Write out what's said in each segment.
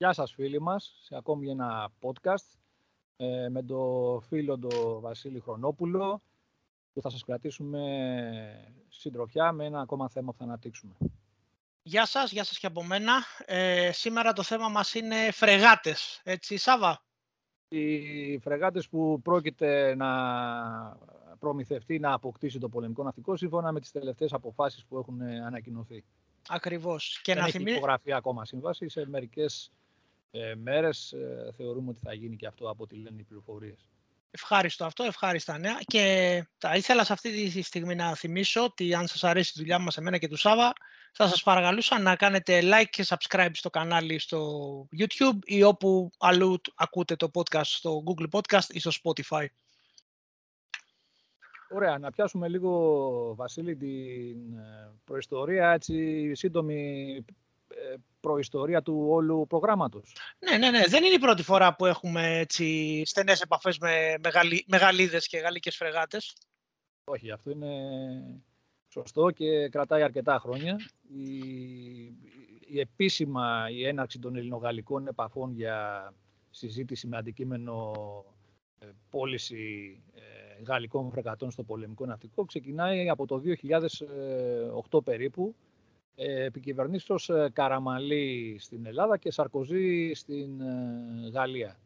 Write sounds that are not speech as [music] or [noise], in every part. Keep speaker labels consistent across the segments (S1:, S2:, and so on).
S1: Γεια σας φίλοι μας, σε ακόμη ένα podcast ε, με το φίλο τον Βασίλη Χρονόπουλο που θα σας κρατήσουμε συντροφιά με ένα ακόμα θέμα που θα αναπτύξουμε.
S2: Γεια σας, γεια σας και από μένα. Ε, σήμερα το θέμα μας είναι φρεγάτες, έτσι Σάβα;
S1: Οι φρεγάτες που πρόκειται να προμηθευτεί να αποκτήσει το πολεμικό ναυτικό σύμφωνα με τις τελευταίες αποφάσεις που έχουν ανακοινωθεί.
S2: Ακριβώς.
S1: Και Δεν να έχει υπογραφεί ακόμα σύμβαση. Σε μερικές ε, μέρες ε, θεωρούμε ότι θα γίνει και αυτό από ό,τι λένε οι πληροφορίες.
S2: Ευχάριστο αυτό, ευχάριστα νέα. Και θα ήθελα σε αυτή τη στιγμή να θυμίσω ότι αν σας αρέσει η δουλειά μας εμένα και του Σάβα, θα σας παρακαλούσα να κάνετε like και subscribe στο κανάλι στο YouTube ή όπου αλλού ακούτε το podcast στο Google Podcast ή στο Spotify.
S1: Ωραία, να πιάσουμε λίγο, Βασίλη, την ε, προϊστορία, έτσι, σύντομη ε, προϊστορία του όλου προγράμματος.
S2: Ναι, ναι, ναι. Δεν είναι η πρώτη φορά που έχουμε έτσι, στενές επαφές με μεγαλύ, μεγαλίδες και γαλλικές φρεγάτες.
S1: Όχι, αυτό είναι σωστό και κρατάει αρκετά χρόνια. Η, η επίσημα η έναρξη των ελληνογαλλικών επαφών για συζήτηση με αντικείμενο ε, πώληση ε, γαλλικών φρεγατών στο πολεμικό ναυτικό ξεκινάει από το 2008 περίπου ε, επικυβερνήσεως ε, Καραμαλή στην Ελλάδα και Σαρκοζή στην ε, Γαλλία.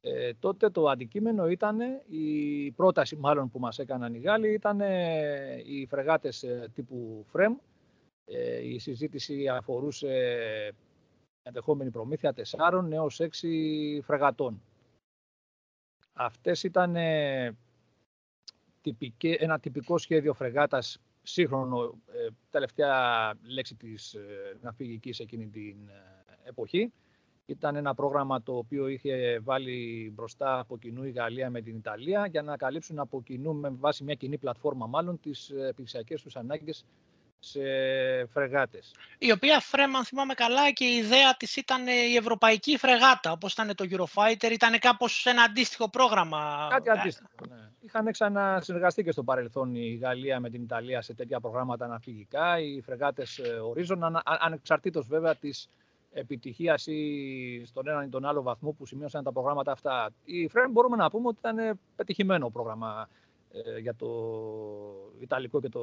S1: Ε, τότε το αντικείμενο ήταν, η πρόταση μάλλον που μας έκαναν οι Γάλλοι, ήταν οι φρεγάτες τύπου ΦΡΕΜ. η συζήτηση αφορούσε ενδεχόμενη προμήθεια τεσσάρων έως έξι φρεγατών. Αυτές ήταν ένα τυπικό σχέδιο φρεγάτας σύγχρονο, ε, τελευταία λέξη της ε, ναυπηγικής εκείνη την ε, εποχή. Ήταν ένα πρόγραμμα το οποίο είχε βάλει μπροστά από κοινού η Γαλλία με την Ιταλία για να καλύψουν από κοινού με βάση μια κοινή πλατφόρμα μάλλον τις επιχειρησιακές τους ανάγκες σε φρεγάτες.
S2: Η οποία φρέμα, αν θυμάμαι καλά, και η ιδέα της ήταν η ευρωπαϊκή φρεγάτα, όπως ήταν το Eurofighter, ήταν κάπως ένα αντίστοιχο πρόγραμμα.
S1: Κάτι αντίστοιχο, ναι. Είχαν ξανασυνεργαστεί και στο παρελθόν η Γαλλία με την Ιταλία σε τέτοια προγράμματα αναφυγικά, οι φρεγάτες ε, ορίζον, ανεξαρτήτως βέβαια της επιτυχίας ή στον έναν ή τον άλλο βαθμό που σημείωσαν τα προγράμματα αυτά. Η ΦΡΕΜ μπορούμε να πούμε ότι ήταν πετυχημένο πρόγραμμα ε, για το Ιταλικό και το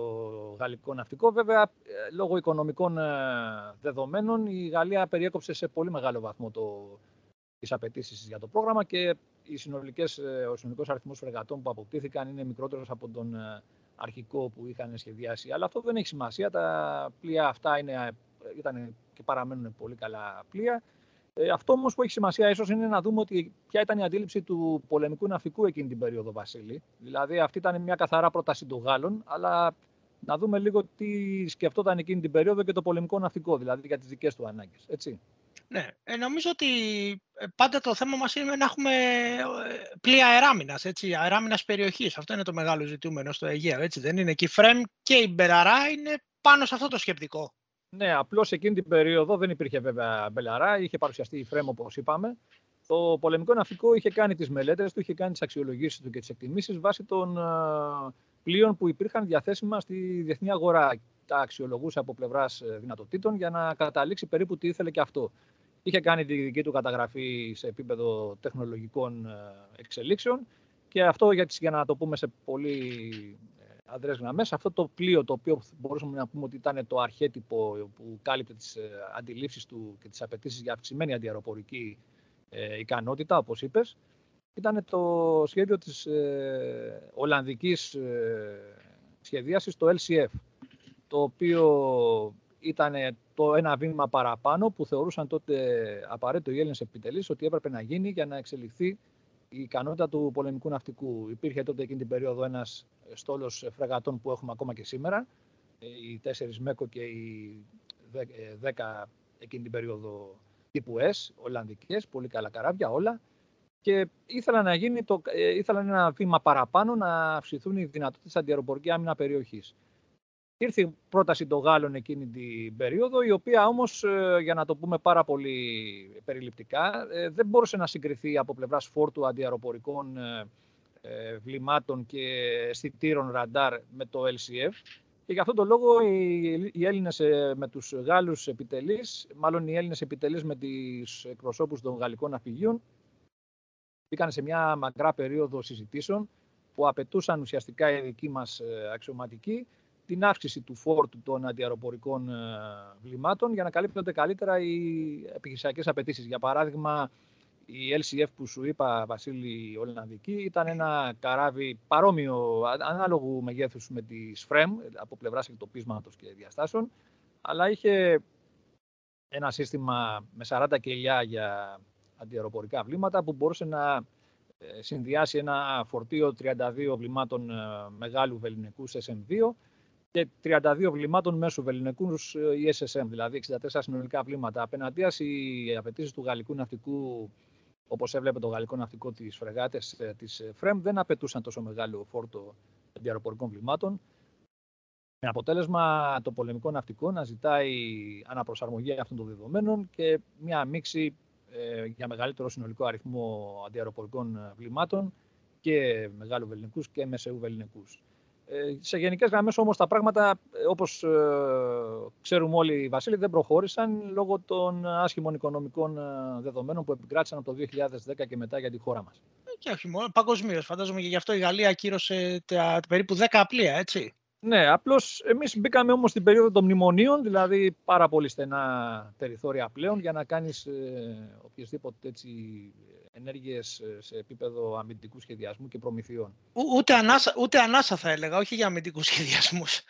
S1: Γαλλικό ναυτικό. Βέβαια, ε, λόγω οικονομικών ε, δεδομένων, η Γαλλία περιέκοψε σε πολύ μεγάλο βαθμό το, τις απαιτήσεις για το πρόγραμμα και οι συνολικές, ο συνολικός αριθμός φρεγατών που αποκτήθηκαν είναι μικρότερος από τον αρχικό που είχαν σχεδιάσει. Αλλά αυτό δεν έχει σημασία. Τα πλοία αυτά είναι, ήταν και παραμένουν πολύ καλά πλοία. Ε, αυτό όμως που έχει σημασία ίσως είναι να δούμε ότι ποια ήταν η αντίληψη του πολεμικού ναυτικού εκείνη την περίοδο, Βασίλη. Δηλαδή, αυτή ήταν μια καθαρά πρόταση των Γάλλων, αλλά να δούμε λίγο τι σκεφτόταν εκείνη την περίοδο και το πολεμικό ναυτικό, δηλαδή για τις δικές του ανάγκες. Έτσι.
S2: Ναι, ε, νομίζω ότι ε, πάντα το θέμα μας είναι να έχουμε ε, πλοία αεράμινας, έτσι, αεράμινας περιοχής. Αυτό είναι το μεγάλο ζητούμενο στο Αιγαίο, έτσι δεν είναι; Και η Φρέμ και η Μπεραρά είναι πάνω σε αυτό το σκεπτικό.
S1: Ναι, απλώς εκείνη την περίοδο δεν υπήρχε βέβαια μπελαρά, είχε παρουσιαστεί η Φρέμ όπως είπαμε. Το πολεμικό ναυτικό είχε κάνει τις μελέτε του, είχε κάνει τις αξιολογήσεις του και τις εκτιμήσεις βάσει των πλοίων που υπήρχαν διαθέσιμα στη διεθνή αγορά. Τα αξιολογούσε από πλευράς ε, δυνατοτήτων για να καταλήξει περίπου τι ήθελε και αυτό. Είχε κάνει τη δική του καταγραφή σε επίπεδο τεχνολογικών ε, εξελίξεων και αυτό για να το πούμε σε πολύ αδρές γραμμές. Αυτό το πλοίο το οποίο μπορούσαμε να πούμε ότι ήταν το αρχέτυπο που κάλυπτε τις ε, αντιλήψεις του και τις απαιτήσεις για αυξημένη αντιαεροπορική ε, ικανότητα, όπως είπες, ήταν το σχέδιο της ε, Ολλανδικής ε, σχεδίασης, το LCF, το οποίο ήταν το ένα βήμα παραπάνω που θεωρούσαν τότε απαραίτητο οι Έλληνες επιτελείς ότι έπρεπε να γίνει για να εξελιχθεί η ικανότητα του πολεμικού ναυτικού. Υπήρχε τότε εκείνη την περίοδο ένας στόλος φρεγατών που έχουμε ακόμα και σήμερα, ε, οι τέσσερις ΜΕΚΟ και οι ε, δέκα εκείνη την περίοδο τύπου S, Ολλανδικές, πολύ καλά καράβια, όλα. Και ήθελαν να γίνει το, ε, ήθελαν ένα βήμα παραπάνω να αυξηθούν οι δυνατότητες αντιαεροπορική άμυνα περιοχής. Ήρθε η πρόταση των Γάλλων εκείνη την περίοδο, η οποία όμως, για να το πούμε πάρα πολύ περιληπτικά, δεν μπορούσε να συγκριθεί από πλευράς φόρτου αντιαεροπορικών ε, βλημάτων και αισθητήρων ραντάρ με το LCF, Και γι' αυτόν τον λόγο οι, οι Έλληνες ε, με τους Γάλλους επιτελείς, μάλλον οι Έλληνες επιτελείς με τις εκπροσώπους των γαλλικών ναυπηγείων, μπήκαν σε μια μακρά περίοδο συζητήσεων που απαιτούσαν ουσιαστικά οι δικοί μας ε, αξιωματικοί την αύξηση του φόρτου των αντιαεροπορικών ε, βλημάτων για να καλύπτονται καλύτερα οι επιχειρησιακές απαιτήσεις. Για παράδειγμα, η LCF που σου είπα, Βασίλη Ολλανδική, ήταν ένα καράβι παρόμοιο, ανάλογου μεγέθους με τη SFREM, από πλευράς εκτοπίσματος και διαστάσεων, αλλά είχε ένα σύστημα με 40 κελιά για αντιαεροπορικά βλήματα που μπορούσε να ε, συνδυάσει ένα φορτίο 32 βλημάτων ε, μεγάλου βεληνικού SM2 και 32 βλημάτων μέσου βεληνικού ε, SSM, δηλαδή 64 συνολικά βλήματα. Απέναντία οι απαιτήσεις του γαλλικού ναυτικού, όπως έβλεπε το γαλλικό ναυτικό της φρεγάτες της ΦΡΕΜ, δεν απαιτούσαν τόσο μεγάλο φόρτο αντιαεροπορικών βλημάτων. Με αποτέλεσμα το πολεμικό ναυτικό να ζητάει αναπροσαρμογή αυτών των δεδομένων και μια μίξη ε, για μεγαλύτερο συνολικό αριθμό αντιαεροπορικών ε, βλημάτων και μεγάλου βεληνικούς και μεσαίου βεληνικούς. Ε, σε γενικές γραμμές όμως τα πράγματα, όπως ξέρουμε όλοι, Βασίλη, δεν προχώρησαν λόγω των άσχημων οικονομικών δεδομένων που επικράτησαν από το 2010 και μετά για τη χώρα μας.
S2: Και όχι μόνο, παγκοσμίως. Φαντάζομαι και γι' αυτό η Γαλλία ακύρωσε τα, περίπου 10 απλία, έτσι.
S1: Ναι, απλώς εμείς μπήκαμε όμως στην περίοδο των μνημονίων, δηλαδή πάρα πολύ στενά περιθώρια πλέον για να κάνεις ε, οποιασδήποτε έτσι ενέργειες ε, σε επίπεδο αμυντικού σχεδιασμού και προμηθειών.
S2: ούτε, ανάσα, ούτε ανάσα θα έλεγα, όχι για αμυντικούς σχεδιασμούς.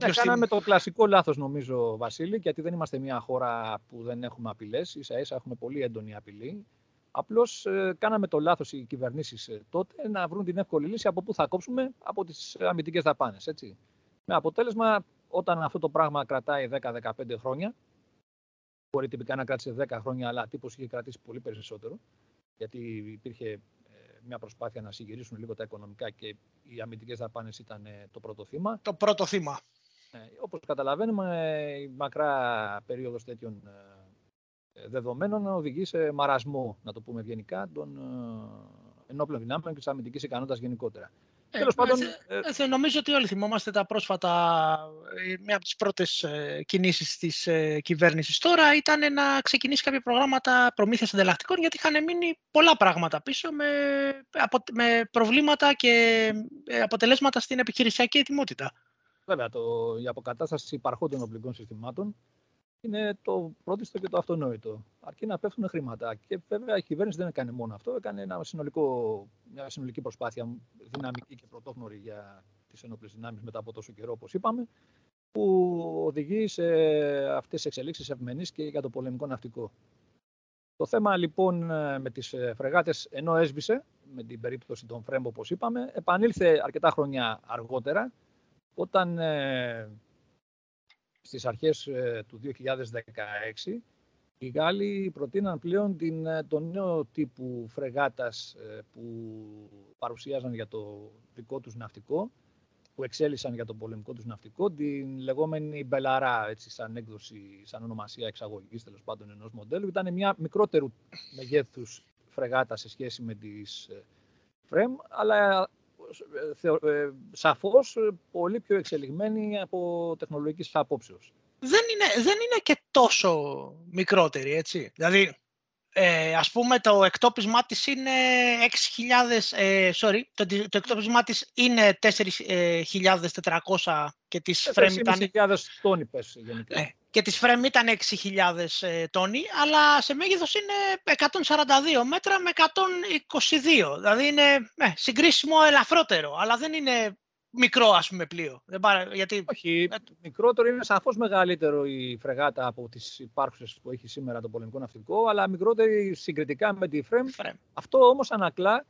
S1: Ναι, κάναμε το κλασικό λάθος, νομίζω, Βασίλη, γιατί δεν είμαστε μια χώρα που δεν έχουμε απειλές. σα ίσα έχουμε πολύ έντονη απειλή. Απλώς ε, κάναμε το λάθος οι κυβερνήσεις ε, τότε να βρουν την εύκολη λύση από πού θα κόψουμε από τις αμυντικές δαπάνες. Με αποτέλεσμα, όταν αυτό το πράγμα κρατάει 10-15 χρόνια, μπορεί τυπικά να κράτησε 10 χρόνια, αλλά τύπος είχε κρατήσει πολύ περισσότερο, γιατί υπήρχε ε, μια προσπάθεια να συγκυρίσουν λίγο τα οικονομικά και οι αμυντικές δαπάνες ήταν το πρώτο θύμα.
S2: Το πρώτο θύμα.
S1: Ε, όπως καταλαβαίνουμε, η μακρά περίοδος τέτοιων δεδομένων οδηγεί σε μαρασμό, να το πούμε ευγενικά, των ενόπλων δυνάμεων και της αμυντικής ικανότητας γενικότερα.
S2: Ε, Τέλος πάντων, ε, ε, νομίζω ότι όλοι θυμόμαστε τα πρόσφατα, ε, μια από τις πρώτες ε, κινήσεις της ε, κυβέρνησης τώρα ήταν να ξεκινήσει κάποια προγράμματα προμήθειας ανταλλακτικών γιατί είχαν μείνει πολλά πράγματα πίσω με, με προβλήματα και αποτελέσματα στην επιχειρησιακή ετοιμότητα.
S1: Βέβαια, το, η αποκατάσταση υπαρχόντων οπλικών συστημάτων είναι το πρώτιστο και το αυτονόητο. Αρκεί να πέφτουν χρήματα. Και βέβαια η κυβέρνηση δεν έκανε μόνο αυτό, έκανε ένα συνολικό, μια συνολική προσπάθεια δυναμική και πρωτόγνωρη για τις ενόπλες δυνάμεις μετά από τόσο καιρό, όπως είπαμε, που οδηγεί σε αυτές τις εξελίξεις ευμενείς και για το πολεμικό ναυτικό. Το θέμα λοιπόν με τις φρεγάτες ενώ έσβησε με την περίπτωση των Φρέμπο όπως είπαμε επανήλθε αρκετά χρόνια αργότερα όταν ε, στις αρχές ε, του 2016 οι Γάλλοι προτείναν πλέον την, ε, τον νέο τύπου φρεγάτας ε, που παρουσίαζαν για το δικό τους ναυτικό, που εξέλισσαν για το πολεμικό τους ναυτικό, την λεγόμενη Μπελαρά, έτσι σαν έκδοση, σαν ονομασία εξαγωγής τέλος πάντων ενός μοντέλου. Ήταν μια μικρότερου μεγέθους φρεγάτα σε σχέση με τις FREMM, αλλά ε, σαφώς πολύ πιο εξελιγμένη από τεχνολογικής απόψεως.
S2: Δεν είναι, δεν είναι και τόσο μικρότερη, έτσι. Δηλαδή, ε, ας πούμε, το εκτόπισμά της είναι 6.000, ε, sorry, το, το εκτόπισμά της είναι 4.400 και της
S1: Frame ήταν... 4.000 τόνοι πες γενικά. Ε,
S2: και της Frame ήταν 6.000 ε, τόνοι, αλλά σε μέγεθος είναι 142 μέτρα με 122. Δηλαδή είναι ε, συγκρίσιμο ελαφρότερο, αλλά δεν είναι μικρό ας πούμε πλοίο. Δεν γιατί...
S1: Όχι, ε, μικρότερο είναι σαφώς μεγαλύτερο η φρεγάτα από τις υπάρχουσες που έχει σήμερα το πολεμικό ναυτικό, αλλά μικρότερη συγκριτικά με τη Frame. Αυτό όμως ανακλά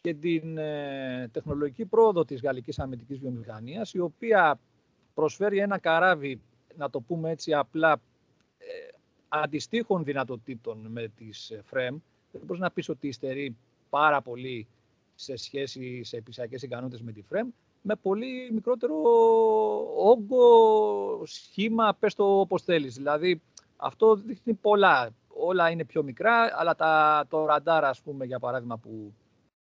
S1: και την ε, τεχνολογική πρόοδο της γαλλικής αμυντικής βιομηχανίας, η οποία προσφέρει ένα καράβι να το πούμε έτσι απλά, ε, αντιστοίχων δυνατοτήτων με τις ε, FREM. Δεν μπορείς να πεις ότι υστερεί πάρα πολύ σε σχέση σε επισιακές ικανότητες με τη FREM, με πολύ μικρότερο όγκο, σχήμα, πες το όπως θέλεις. Δηλαδή, αυτό δείχνει πολλά. Όλα είναι πιο μικρά, αλλά τα, το ραντάρ, ας πούμε, για παράδειγμα, που...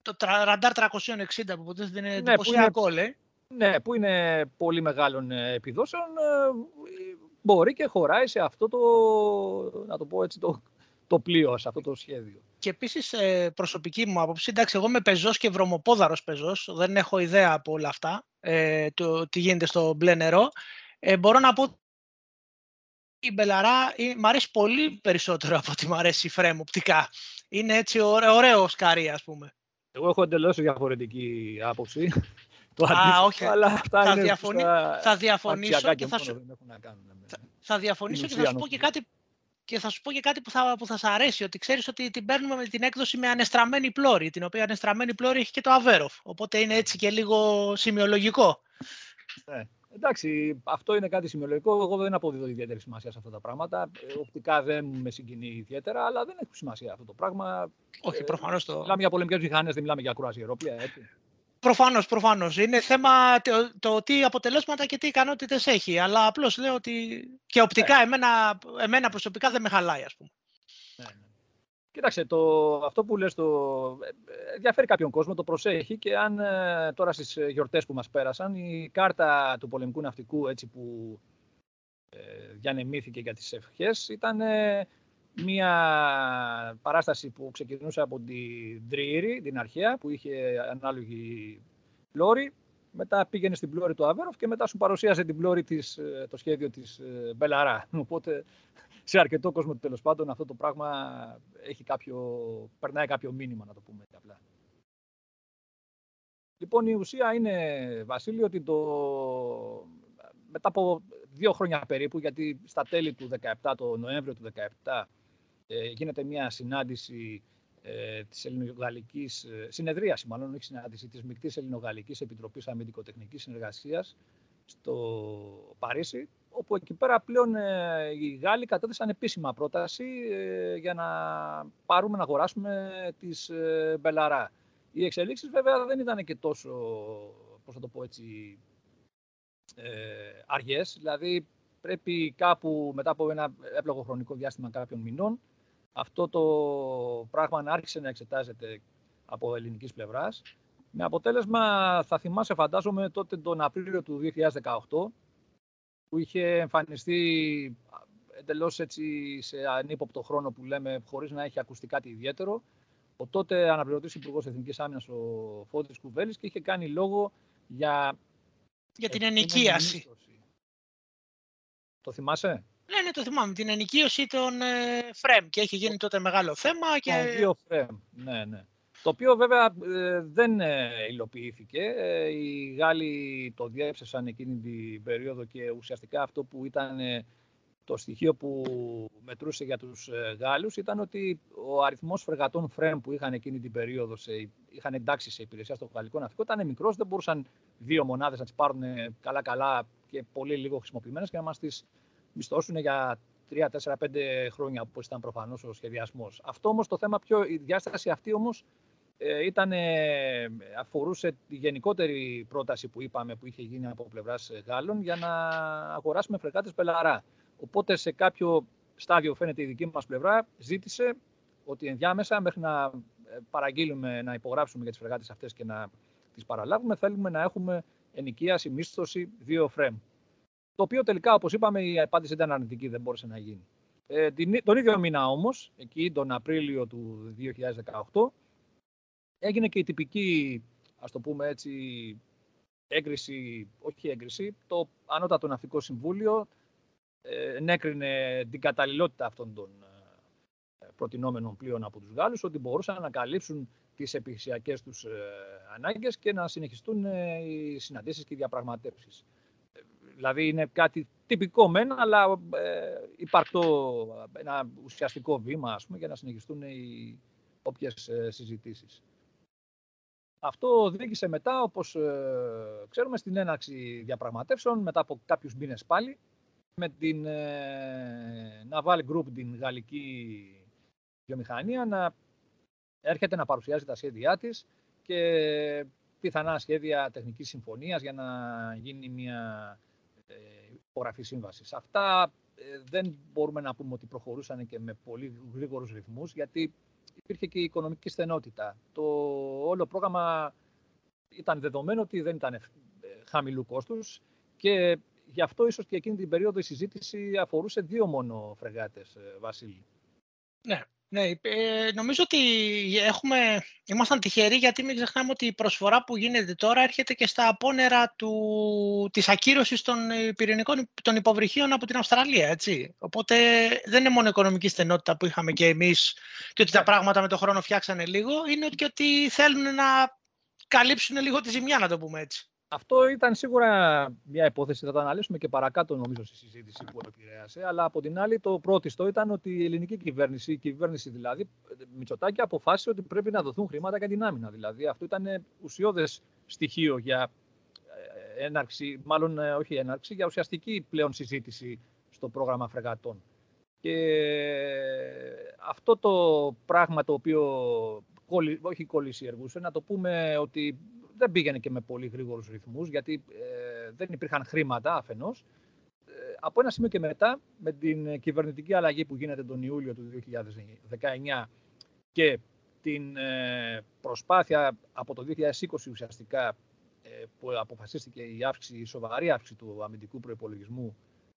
S2: Το ραντάρ 360 που ποτέ δεν είναι ναι, εντυπωσιακό, λέει.
S1: Ναι, που είναι πολύ μεγάλων επιδόσεων, μπορεί και χωράει σε αυτό το, να το πω έτσι, το, το πλοίο, σε αυτό το σχέδιο.
S2: Και επίσης, προσωπική μου άποψη, εντάξει, εγώ είμαι πεζός και βρωμοπόδαρος πεζός, δεν έχω ιδέα από όλα αυτά, ε, το, τι γίνεται στο μπλε νερό. Ε, μπορώ να πω η Μπελαρά μ' αρέσει πολύ περισσότερο από ότι μ' αρέσει η FREMM οπτικά. Είναι έτσι ωραίο, ωραίο σκάρι, ας πούμε.
S1: Εγώ έχω εντελώς διαφορετική άποψη.
S2: Το Α, όχι. Αλλά αυτά θα, είναι διαφωνή, θα διαφωνήσω και θα σου, θα, θα διαφωνήσω και θα σου πω και κάτι και θα σου πω και κάτι που θα, που θα σ' αρέσει, ότι ξέρεις ότι την παίρνουμε με την έκδοση με ανεστραμμένη πλώρη, την οποία ανεστραμμένη πλώρη έχει και το Αβέροφ, οπότε είναι έτσι και λίγο σημειολογικό.
S1: Ναι. Εντάξει, αυτό είναι κάτι σημειολογικό. Εγώ δεν αποδίδω ιδιαίτερη σημασία σε αυτά τα πράγματα. Ε, οπτικά δεν με συγκινεί ιδιαίτερα, αλλά δεν έχει σημασία αυτό το πράγμα.
S2: Όχι, προφανώς το.
S1: Μιλάμε για πολεμικές μηχανές, δεν μιλάμε για κρουαζιερόπλια, έτσι.
S2: Προφανώς, προφανώς. Είναι θέμα το, το, τι αποτελέσματα και τι ικανότητες έχει. Αλλά απλώς λέω ότι και οπτικά ναι. εμένα, εμένα προσωπικά δεν με χαλάει, ας πούμε. Ναι, ναι.
S1: Κοίταξε, το, αυτό που λες το ε, ενδιαφέρει κάποιον κόσμο, το προσέχει και αν ε, τώρα στις γιορτές που μας πέρασαν η κάρτα του πολεμικού ναυτικού έτσι που ε, διανεμήθηκε για τις ευχές ήταν ε, μια παράσταση που ξεκινούσε από την Τρίρη, την αρχαία, που είχε ανάλογη πλώρη. Μετά πήγαινε στην πλώρη του Αβέροφ και μετά σου παρουσίασε την πλώρη της, το σχέδιο της Μπελαρά. [laughs] Οπότε σε αρκετό κόσμο τέλος πάντων αυτό το πράγμα έχει κάποιο, περνάει κάποιο μήνυμα, να το πούμε απλά. Λοιπόν, η ουσία είναι, Βασίλη, ότι το... μετά από δύο χρόνια περίπου, γιατί στα τέλη του 17, το Νοέμβριο του 17, ε, γίνεται μια συνάντηση ε, της ελληνογαλλικής, ε, συνεδρίαση μάλλον, όχι συνάντηση, της Μικτής Ελληνογαλλικής Επιτροπής Αμυντικοτεχνικής Συνεργασίας στο Παρίσι, όπου εκεί πέρα πλέον ε, οι Γάλλοι κατέθεσαν επίσημα πρόταση ε, για να πάρουμε να αγοράσουμε τις ε, Μπελαρά. Οι εξελίξεις βέβαια δεν ήταν και τόσο, πώς θα το πω έτσι, αργές. Δηλαδή πρέπει κάπου μετά από ένα έπλογο χρονικό διάστημα κάποιων μηνών αυτό το πράγμα να άρχισε να εξετάζεται από ελληνικής πλευράς. Με αποτέλεσμα, θα θυμάσαι φαντάζομαι τότε τον Απρίλιο του 2018, που είχε εμφανιστεί εντελώς έτσι σε ανύποπτο χρόνο που λέμε, χωρίς να έχει ακουστεί κάτι ιδιαίτερο. Ο τότε αναπληρωτής Υπουργός Εθνικής Άμυνας, ο Φώτης Κουβέλης, και είχε κάνει λόγο για.
S2: Για την ενοικίαση.
S1: Το θυμάσαι;
S2: Ναι, ναι, το θυμάμαι. Την ενοικίωση των ε, ΦΡΕΜ και έχει γίνει τότε μεγάλο θέμα. Και...
S1: δύο ΦΡΕΜ, ναι, ναι. Το οποίο βέβαια ε, δεν ε, υλοποιήθηκε. Ε, οι Γάλλοι το διέψευσαν εκείνη την περίοδο και ουσιαστικά αυτό που ήταν το στοιχείο που μετρούσε για τους Γάλλους ήταν ότι ο αριθμός φρεγατών φρέμ που είχαν εκείνη την περίοδο, σε, είχαν εντάξει σε υπηρεσία στο γαλλικό ναυτικό, ήταν μικρός, δεν μπορούσαν δύο μονάδες να τις πάρουν καλά-καλά και πολύ λίγο χρησιμοποιημένες και να μας τις μισθώσουν για 3, 4, 5 χρόνια, όπως ήταν προφανώς ο σχεδιασμός. Αυτό όμως το θέμα πιο, η διάσταση αυτή όμως ε, ήταν, αφορούσε τη γενικότερη πρόταση που είπαμε που είχε γίνει από πλευράς ε, Γάλλων για να αγοράσουμε φρεγάτες πελαρά. Οπότε σε κάποιο στάδιο φαίνεται η δική μας πλευρά ζήτησε ότι ενδιάμεσα μέχρι να ε, παραγγείλουμε, να υπογράψουμε για τις φρεγάτες αυτές και να τις παραλάβουμε θέλουμε να έχουμε ενοικίαση, μίσθωση, δύο φρέμ. Το οποίο τελικά, όπως είπαμε, η απάντηση ήταν αρνητική, δεν μπόρεσε να γίνει. Ε, τον ίδιο μήνα όμως, εκεί τον Απρίλιο του 2018, έγινε και η τυπική, ας το πούμε έτσι, έγκριση, όχι έγκριση, το Ανώτατο Ναυτικό Συμβούλιο ε, ενέκρινε την καταλληλότητα αυτών των ε, προτινόμενων πλοίων από τους Γάλλους, ότι μπορούσαν να καλύψουν τις επιχειρησιακές τους ε, ανάγκες και να συνεχιστούν ε, οι συναντήσεις και οι διαπραγματεύσεις. Δηλαδή είναι κάτι τυπικό μεν, αλλά ε, υπαρκτό ένα ουσιαστικό βήμα ας πούμε, για να συνεχιστούν οι όποιες συζητήσεις. Αυτό οδήγησε μετά, όπως ε, ξέρουμε, στην έναρξη διαπραγματεύσεων, μετά από κάποιους μήνες πάλι, με την ε, Naval Group, την γαλλική βιομηχανία, να έρχεται να παρουσιάζει τα σχέδιά της και πιθανά σχέδια τεχνικής συμφωνίας για να γίνει μια ε, υπογραφή σύμβασης. Αυτά δεν μπορούμε να πούμε ότι προχωρούσαν και με πολύ γρήγορους ρυθμούς, γιατί υπήρχε και η οικονομική στενότητα. Το όλο πρόγραμμα ήταν δεδομένο ότι δεν ήταν χαμηλού κόστους και γι' αυτό ίσως και εκείνη την περίοδο η συζήτηση αφορούσε δύο μόνο φρεγάτες, Βασίλη.
S2: Ναι, ναι, ε, νομίζω ότι έχουμε, ήμασταν τυχεροί γιατί μην ξεχνάμε ότι η προσφορά που γίνεται τώρα έρχεται και στα απόνερα του, της ακύρωσης των πυρηνικών των υποβρυχίων από την Αυστραλία, έτσι. Οπότε δεν είναι μόνο οικονομική στενότητα που είχαμε και εμείς και ότι τα ναι. πράγματα με τον χρόνο φτιάξανε λίγο, είναι και ότι θέλουν να καλύψουν λίγο τη ζημιά, να το πούμε έτσι.
S1: Αυτό ήταν σίγουρα μια υπόθεση, θα το αναλύσουμε και παρακάτω νομίζω στη συζήτηση που επηρέασε. Αλλά από την άλλη, το πρώτο ήταν ότι η ελληνική κυβέρνηση, η κυβέρνηση δηλαδή, Μητσοτάκη, αποφάσισε ότι πρέπει να δοθούν χρήματα για την άμυνα. Δηλαδή, αυτό ήταν ουσιώδες στοιχείο για ε, έναρξη, μάλλον ε, όχι έναρξη, για ουσιαστική πλέον συζήτηση στο πρόγραμμα φρεγατών. Και αυτό το πράγμα το οποίο όχι κολλησιεργούσε, να το πούμε ότι δεν πήγαινε και με πολύ γρήγορους ρυθμούς, γιατί ε, δεν υπήρχαν χρήματα αφενός. Ε, από ένα σημείο και μετά, με την κυβερνητική αλλαγή που γίνεται τον Ιούλιο του 2019 και την ε, προσπάθεια από το 2020 ουσιαστικά που αποφασίστηκε η, αύξηση, η σοβαρή αύξηση του αμυντικού προϋπολογισμού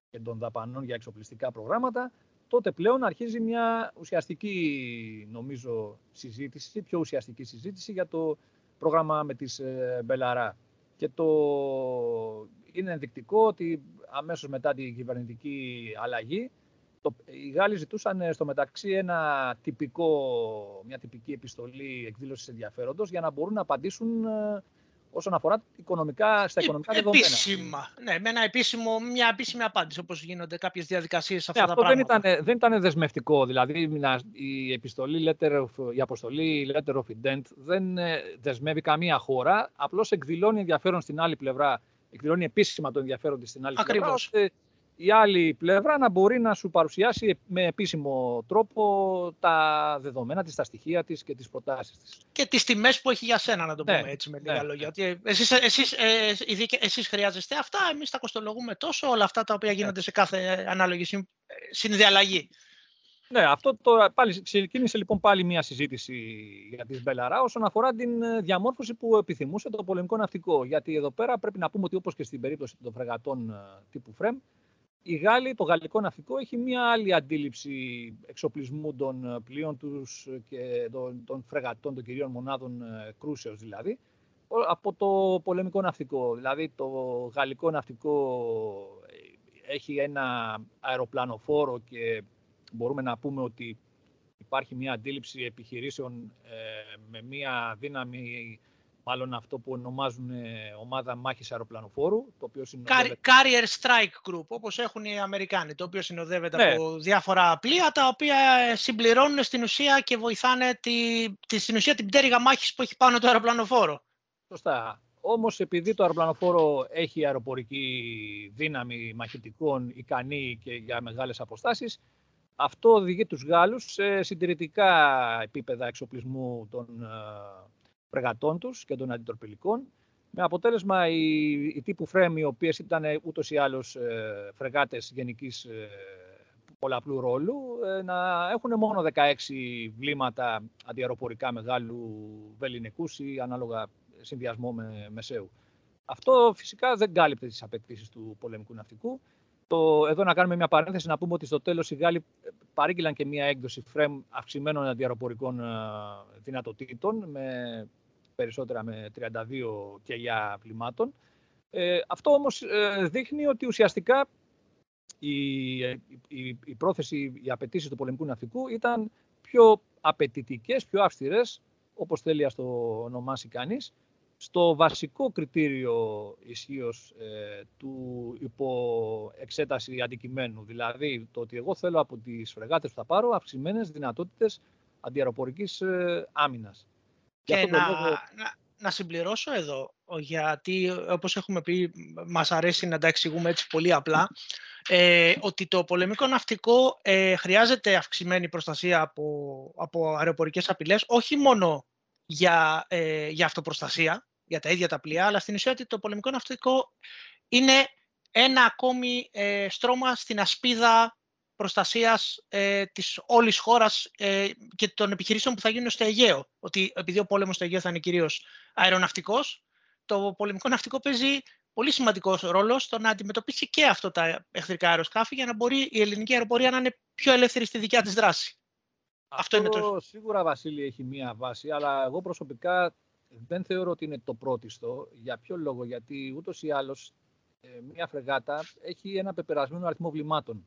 S1: και των δαπανών για εξοπλιστικά προγράμματα, τότε πλέον αρχίζει μια ουσιαστική, νομίζω, συζήτηση, πιο ουσιαστική συζήτηση για το πρόγραμμα με τις ε, Μπελαρά. Και το είναι ενδεικτικό ότι αμέσως μετά την κυβερνητική αλλαγή το, οι Γάλλοι ζητούσαν ε, στο μεταξύ ένα τυπικό, μια τυπική επιστολή εκδήλωσης ενδιαφέροντος για να μπορούν να απαντήσουν ε, όσον αφορά οικονομικά, στα οικονομικά δεδομένα.
S2: Επίσημα. Ναι, με ένα επίσημο, μια επίσημη απάντηση, όπως γίνονται κάποιες διαδικασίες σε αυτά
S1: ναι,
S2: τα
S1: αυτό
S2: πράγματα.
S1: Δεν ήταν, δεν ήταν δεσμευτικό. Δηλαδή, η, επιστολή letter of, η αποστολή letter of intent δεν ε, δεσμεύει καμία χώρα. Απλώς εκδηλώνει ενδιαφέρον στην άλλη πλευρά, εκδηλώνει επίσημα το ενδιαφέρον της στην άλλη
S2: Ακριβώς.
S1: πλευρά, η άλλη πλευρά να μπορεί να σου παρουσιάσει με επίσημο τρόπο τα δεδομένα της, τα στοιχεία της και τις προτάσεις της.
S2: Και τις τιμές που έχει για σένα, να το
S1: ναι,
S2: πούμε έτσι με λίγα
S1: ναι,
S2: λόγια. Ότι εσείς, εσείς, ε, εσείς χρειάζεστε αυτά, εμείς τα κοστολογούμε τόσο, όλα αυτά τα οποία ναι. γίνονται σε κάθε ανάλογη συνδιαλλαγή.
S1: Ναι, αυτό τώρα πάλι ξεκίνησε λοιπόν πάλι μια συζήτηση για τη Μπελαρά όσον αφορά την ε, διαμόρφωση που επιθυμούσε το πολεμικό ναυτικό. Γιατί εδώ πέρα πρέπει να πούμε ότι όπως και στην περίπτωση των φρεγατών ε, τύπου FREMM, οι Γάλλοι, το γαλλικό ναυτικό έχει μια άλλη αντίληψη εξοπλισμού των ε, πλοίων τους και των, των φρεγατών, των κυρίων μονάδων ε, κρούσεως δηλαδή, από το πολεμικό ναυτικό. Δηλαδή το γαλλικό ναυτικό ε, έχει ένα αεροπλανοφόρο και μπορούμε να πούμε ότι υπάρχει μια αντίληψη επιχειρήσεων με μια δύναμη μάλλον αυτό που ονομάζουν ε, ομάδα μάχης αεροπλανοφόρου. Το οποίο συνοδεύεται...
S2: Carrier Strike Group, όπως έχουν οι Αμερικάνοι, το οποίο συνοδεύεται ναι. από διάφορα πλοία, τα οποία ε, συμπληρώνουν στην ουσία και βοηθάνε τη, τη, στην ουσία την πτέρυγα μάχης που έχει πάνω το αεροπλανοφόρο.
S1: Σωστά. Όμως επειδή το αεροπλανοφόρο έχει αεροπορική δύναμη μαχητικών ικανή και για μεγάλες αποστάσεις, αυτό οδηγεί τους Γάλλους σε συντηρητικά επίπεδα εξοπλισμού των ε, φρεγατών τους και των αντιτορπιλικών, με αποτέλεσμα οι, οι τύπου φρέμοι, οι οποίες ήταν ούτως ή άλλως ε, φρεγάτες γενικής ε, πολλαπλού ρόλου, ε, να έχουν μόνο 16 βλήματα αντιαεροπορικά μεγάλου βεληνικούς ή ανάλογα συνδυασμό με μεσαίου. Αυτό φυσικά δεν κάλυπτε τις απαιτήσεις του πολεμικού ναυτικού. Το, εδώ να κάνουμε μια παρένθεση να πούμε ότι στο τέλος οι Γάλλοι παρήγγειλαν και μια έκδοση φρέμ αυξημένων αντιαεροπορικών δυνατοτήτων με περισσότερα με 32 κελιά πλημάτων. Ε, αυτό όμως ε, δείχνει ότι ουσιαστικά η, η, η πρόθεση, οι απαιτήσεις του πολεμικού ναυτικού ήταν πιο απαιτητικές, πιο αυστηρές, όπως θέλει να το ονομάσει κανείς, στο βασικό κριτήριο ισχύως ε, του υπό εξέταση αντικειμένου. Δηλαδή, το ότι εγώ θέλω από τις φρεγάτες που θα πάρω αυξημένες δυνατότητες αντιαεροπορικής ε, άμυνας.
S2: Και να, να, συμπληρώσω εδώ, γιατί όπως έχουμε πει, μας αρέσει να τα εξηγούμε έτσι πολύ απλά, ε, ότι το πολεμικό ναυτικό ε, χρειάζεται αυξημένη προστασία από, από αεροπορικές απειλές, όχι μόνο για, ε, για αυτοπροστασία, για τα ίδια τα πλοία, αλλά στην ουσία ότι το πολεμικό ναυτικό είναι ένα ακόμη ε, στρώμα στην ασπίδα προστασίας ε, της όλης χώρας ε, και των επιχειρήσεων που θα γίνουν στο Αιγαίο. Ότι επειδή ο πόλεμος στο Αιγαίο θα είναι κυρίως αεροναυτικός, το πολεμικό ναυτικό παίζει πολύ σημαντικός ρόλο στο να αντιμετωπίσει και αυτό τα εχθρικά αεροσκάφη για να μπορεί η ελληνική αεροπορία να είναι πιο ελεύθερη στη δικιά της δράση.
S1: Αυτό, είναι το... Σίγουρα, Βασίλη, έχει μία βάση, αλλά εγώ προσωπικά δεν θεωρώ ότι είναι το πρώτιστο. Για ποιο λόγο, γιατί ούτως ή άλλως ε, μία φρεγάτα έχει ένα πεπερασμένο αριθμό βλημάτων.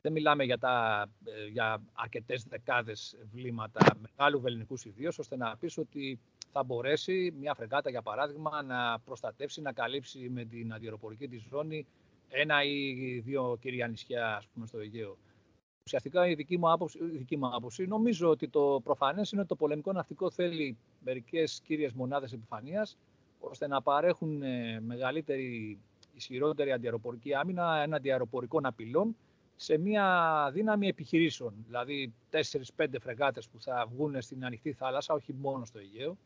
S1: Δεν μιλάμε για, τα, ε, για αρκετές δεκάδες βλήματα μεγάλου βεληνικού ιδίως, ώστε να πεις ότι θα μπορέσει μια φρεγάτα, για παράδειγμα, να προστατεύσει, να καλύψει με την αντιεροπορική της ζώνη ένα ή δύο κυρία νησιά, ας πούμε, στο Αιγαίο. Ουσιαστικά η δική μου άποψη, η δική μου άποψη νομίζω ότι το προφανές είναι ότι το πολεμικό ναυτικό θέλει μερικές κύριες μονάδες επιφανείας, ώστε να παρέχουν ε, μεγαλύτερη, ισχυρότερη αντιεροπορική άμυνα, ένα αντιαεροπορικό απειλών, σε μια δύναμη επιχειρήσεων. Δηλαδή, 4-5 φρεγάτες που θα βγουν στην ανοιχτή θάλασσα, όχι μόνο στο Αιγαίο,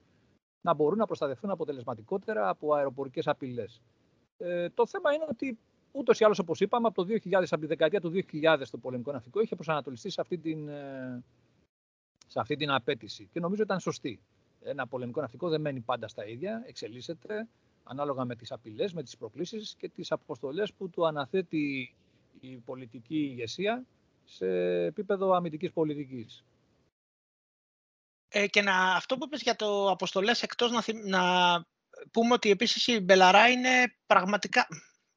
S1: να μπορούν να προστατευτούν αποτελεσματικότερα από αεροπορικές απειλές. Ε, το θέμα είναι ότι ούτως ή άλλως, όπως είπαμε, από, το 2000, από τη δεκαετία του 2000 το πολεμικό ναυτικό είχε προσανατολιστεί σε αυτή την, ε, σε αυτή την απέτηση και νομίζω ήταν σωστή. Ένα πολεμικό ναυτικό δεν μένει πάντα στα ίδια, εξελίσσεται ανάλογα με τις απειλές, με τις προκλήσεις και τις αποστολές που του αναθέτει η πολιτική ηγεσία σε επίπεδο αμυντικής πολιτικής.
S2: Ε, και να, αυτό που είπες για το αποστολές, εκτός να, να πούμε ότι επίσης η Μπελαρά είναι πραγματικά,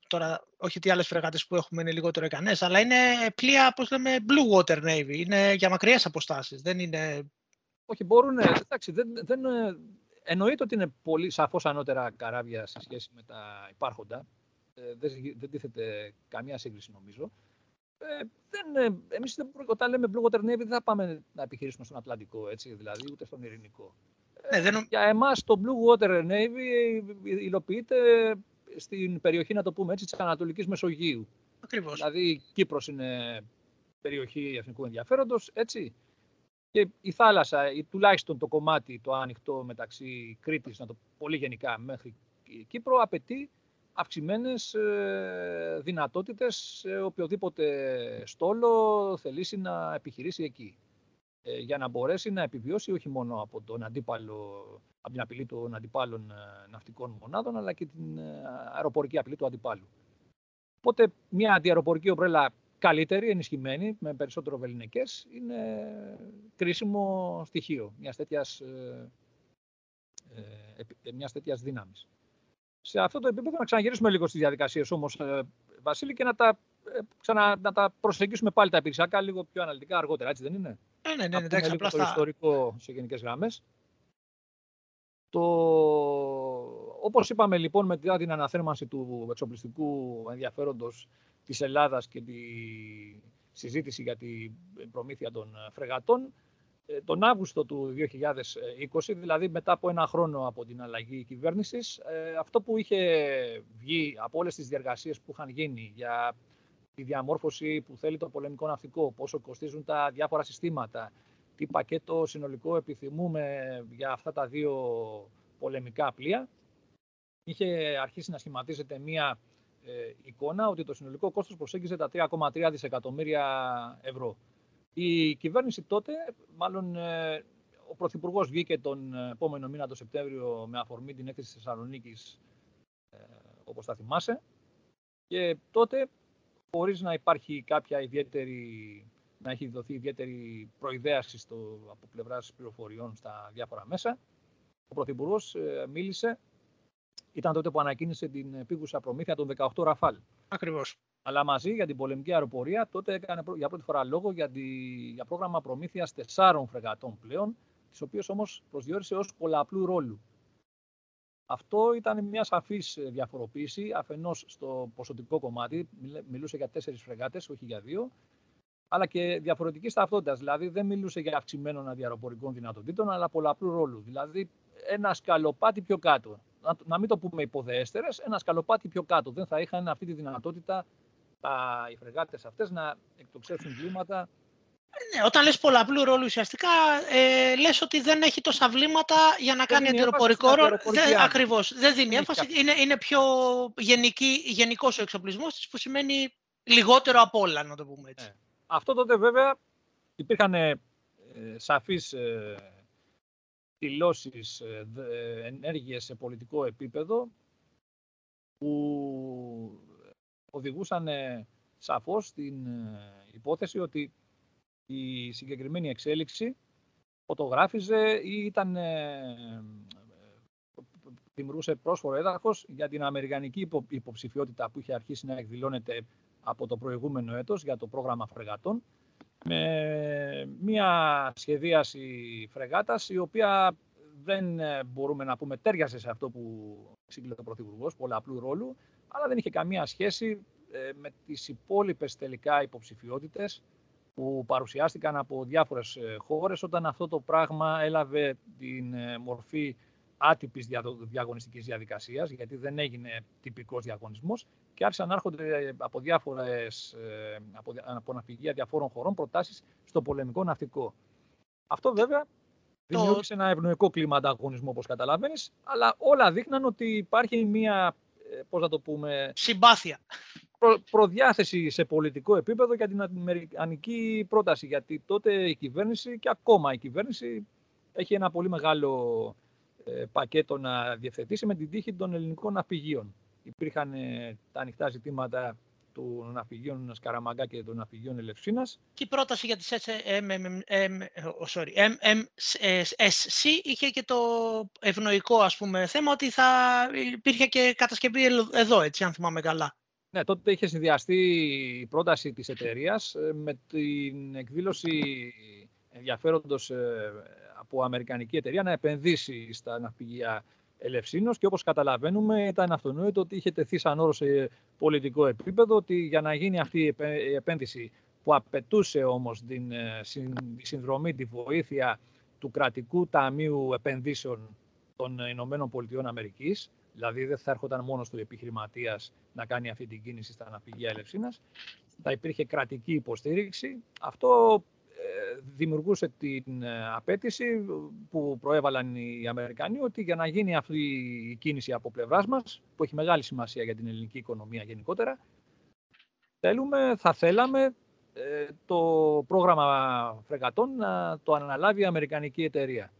S2: τώρα όχι τι άλλες φρεγάτες που έχουμε είναι λιγότερο ικανές, αλλά είναι πλοία, πώς λέμε, Blue Water Navy, είναι για μακριές αποστάσεις, δεν είναι...
S1: Όχι, μπορούν, εντάξει, δεν, δεν, εννοείται ότι είναι πολύ σαφώς ανώτερα καράβια σε σχέση με τα υπάρχοντα, ε, δεν, δεν τίθεται καμία σύγκριση νομίζω. Ε, δεν, ε, εμείς δεν, όταν λέμε Blue Water Navy δεν θα πάμε να επιχειρήσουμε στον Ατλαντικό, έτσι, δηλαδή, ούτε στον Ειρηνικό.
S2: Ναι, δεν...
S1: Ε, για εμάς το Blue Water Navy υλοποιείται στην περιοχή, να το πούμε έτσι, της Ανατολικής Μεσογείου.
S2: Ακριβώς.
S1: Δηλαδή, Κύπρος είναι περιοχή εθνικού ενδιαφέροντος, έτσι. Και η θάλασσα, ή τουλάχιστον το κομμάτι το ανοιχτό μεταξύ Κρήτης, να το πολύ γενικά, μέχρι Κύπρο, απαιτεί αυξημένες ε, δυνατότητες σε οποιοδήποτε στόλο θελήσει να επιχειρήσει εκεί. Ε, για να μπορέσει να επιβιώσει όχι μόνο από, τον αντίπαλο, από την απειλή των αντιπάλων ε, ναυτικών μονάδων, αλλά και την αεροπορική απειλή του αντιπάλου. Οπότε μια αντιαεροπορική ομπρέλα καλύτερη, ενισχυμένη, με περισσότερο βεληνικές, είναι κρίσιμο στοιχείο μιας τέτοιας, μιας τέτοιας δύναμης σε αυτό το επίπεδο να ξαναγυρίσουμε λίγο στις διαδικασίες όμως, ε, Βασίλη, και να τα, ε, ξανα, να τα προσεγγίσουμε πάλι τα υπηρεσιακά λίγο πιο αναλυτικά αργότερα, έτσι δεν είναι;
S2: Ε, ναι, ναι, ναι, εντάξει,
S1: απλά το ιστορικό σε γενικές γραμμές. Το... Όπως είπαμε λοιπόν με την αναθέρμανση του εξοπλιστικού ενδιαφέροντος της Ελλάδας και τη συζήτηση για την προμήθεια των φρεγατών, ε, τον Αύγουστο του 2020, δηλαδή μετά από ένα χρόνο από την αλλαγή κυβέρνησης, ε, αυτό που είχε βγει από όλες τις διεργασίες που είχαν γίνει για τη διαμόρφωση που θέλει το πολεμικό ναυτικό, πόσο κοστίζουν τα διάφορα συστήματα, τι πακέτο συνολικό επιθυμούμε για αυτά τα δύο πολεμικά πλοία, είχε αρχίσει να σχηματίζεται μία ε, εικόνα ότι το συνολικό κόστος προσέγγιζε τα 3,3 δισεκατομμύρια ευρώ. Η κυβέρνηση τότε, μάλλον ε, ο Πρωθυπουργός βγήκε τον ε, επόμενο μήνα, το Σεπτέμβριο, με αφορμή την έκθεση της Θεσσαλονίκης, ε, όπως θα θυμάσαι. Και τότε, χωρίς να υπάρχει κάποια ιδιαίτερη, να έχει δοθεί ιδιαίτερη προειδέαση στο, από πλευράς πληροφοριών στα διάφορα μέσα, ο Πρωθυπουργός μίλησε. Ήταν τότε που ανακοίνησε την επίγουσα προμήθεια των 18 Ραφάλ.
S2: Ακριβώς.
S1: Αλλά μαζί για την πολεμική αεροπορία τότε έκανε για πρώτη φορά λόγο για, τη, για πρόγραμμα προμήθειας τεσσάρων φρεγατών πλέον, τις οποίες όμως προσδιορίσε ως πολλαπλού ρόλου. Αυτό ήταν μια σαφής διαφοροποίηση, αφενός στο ποσοτικό κομμάτι, μιλούσε για τέσσερις φρεγάτες, όχι για δύο, αλλά και διαφορετικής ταυτότητας. Δηλαδή δεν μιλούσε για αυξημένων αδιαεροπορικών δυνατοτήτων, αλλά πολλαπλούς ρόλους. Δηλαδή ένα σκαλοπάτι πιο κάτω. Να, να μην το πούμε υποδέστερες, ένα σκαλοπάτι πιο κάτω. Δεν θα είχαν αυτή τη δυνατότητα τα, οι φρεγάτες αυτές να εκτοξεύσουν βλήματα.
S2: Ναι, όταν λες πολλαπλούς ρόλους ουσιαστικά, ε, λες ότι δεν έχει τόσα βλήματα για να κάνει αντιεροπορικό ρόλο. Δεν, ακριβώς, δεν δίνει έμφαση. Είναι, είναι πιο γενική, γενικός ο εξοπλισμός της που σημαίνει λιγότερο από όλα, να το πούμε έτσι. Ναι.
S1: Αυτό τότε βέβαια υπήρχαν ε, σαφείς ε, δηλώσεις, ε, ενέργειες σε πολιτικό επίπεδο που οδηγούσαν σαφώς στην υπόθεση ότι η συγκεκριμένη εξέλιξη φωτογράφιζε ή ήταν, δημιουργούσε πρόσφορο έδαφος για την αμερικανική υποψηφιότητα που είχε αρχίσει να εκδηλώνεται από το προηγούμενο έτος για το πρόγραμμα φρεγατών με μια σχεδίαση φρεγάτας η οποία δεν ε, μπορούμε να πούμε τέριασε σε αυτό που εξήγηλε ο Πρωθυπουργός, πολλαπλού ρόλου, αλλά δεν είχε καμία σχέση ε, με τις υπόλοιπες τελικά υποψηφιότητες που παρουσιάστηκαν από διάφορες ε, χώρες όταν αυτό το πράγμα έλαβε την μορφή άτυπης διαγωνιστικής διαδικασίας, γιατί δεν έγινε τυπικός διαγωνισμός και άρχισαν να έρχονται από, διάφορες, από, από ναυπηγεία διαφόρων χωρών προτάσεις στο πολεμικό ναυτικό. Αυτό βέβαια δημιούργησε ένα ευνοϊκό κλίμα ανταγωνισμού, όπως καταλαβαίνεις, αλλά όλα δείχναν ότι υπάρχει μια, ε, πώς να το πούμε...
S2: Συμπάθεια.
S1: προδιάθεση σε πολιτικό επίπεδο για την αμερικανική πρόταση, γιατί τότε η κυβέρνηση και ακόμα η κυβέρνηση έχει ένα πολύ μεγάλο ε, πακέτο να διευθετήσει με την τύχη των ελληνικών ναυπηγείων. Υπήρχαν ε, τα ανοιχτά ζητήματα του ναυπηγείων Σκαραμαγκά και των ναυπηγείων Ελευσίνας.
S2: Και η πρόταση για τις MMSC είχε και το ευνοϊκό ας πούμε, θέμα ότι θα υπήρχε και κατασκευή εδώ, έτσι, αν θυμάμαι καλά.
S1: Ναι, τότε είχε συνδυαστεί η πρόταση της εταιρείας ε, με την εκδήλωση ενδιαφέροντος ε, από αμερικανική εταιρεία να επενδύσει στα ναυπηγεία Ελευσίνος και όπως καταλαβαίνουμε ήταν αυτονόητο ότι είχε τεθεί σαν όρο σε πολιτικό επίπεδο ότι για να γίνει αυτή η επένδυση που απαιτούσε όμως την ε, συνδρομή, τη βοήθεια του κρατικού ταμείου επενδύσεων των Ηνωμένων Πολιτειών Αμερικής, δηλαδή δεν θα έρχονταν μόνος του επιχειρηματίας να κάνει αυτή την κίνηση στα αναπηγεία Ελευσίνας, θα υπήρχε κρατική υποστήριξη. Αυτό δημιουργούσε την ε, απέτηση που προέβαλαν οι Αμερικανοί ότι για να γίνει αυτή η κίνηση από πλευράς μας, που έχει μεγάλη σημασία για την ελληνική οικονομία γενικότερα, θέλουμε, θα θέλαμε ε, το πρόγραμμα φρεγατών να το αναλάβει η Αμερικανική εταιρεία.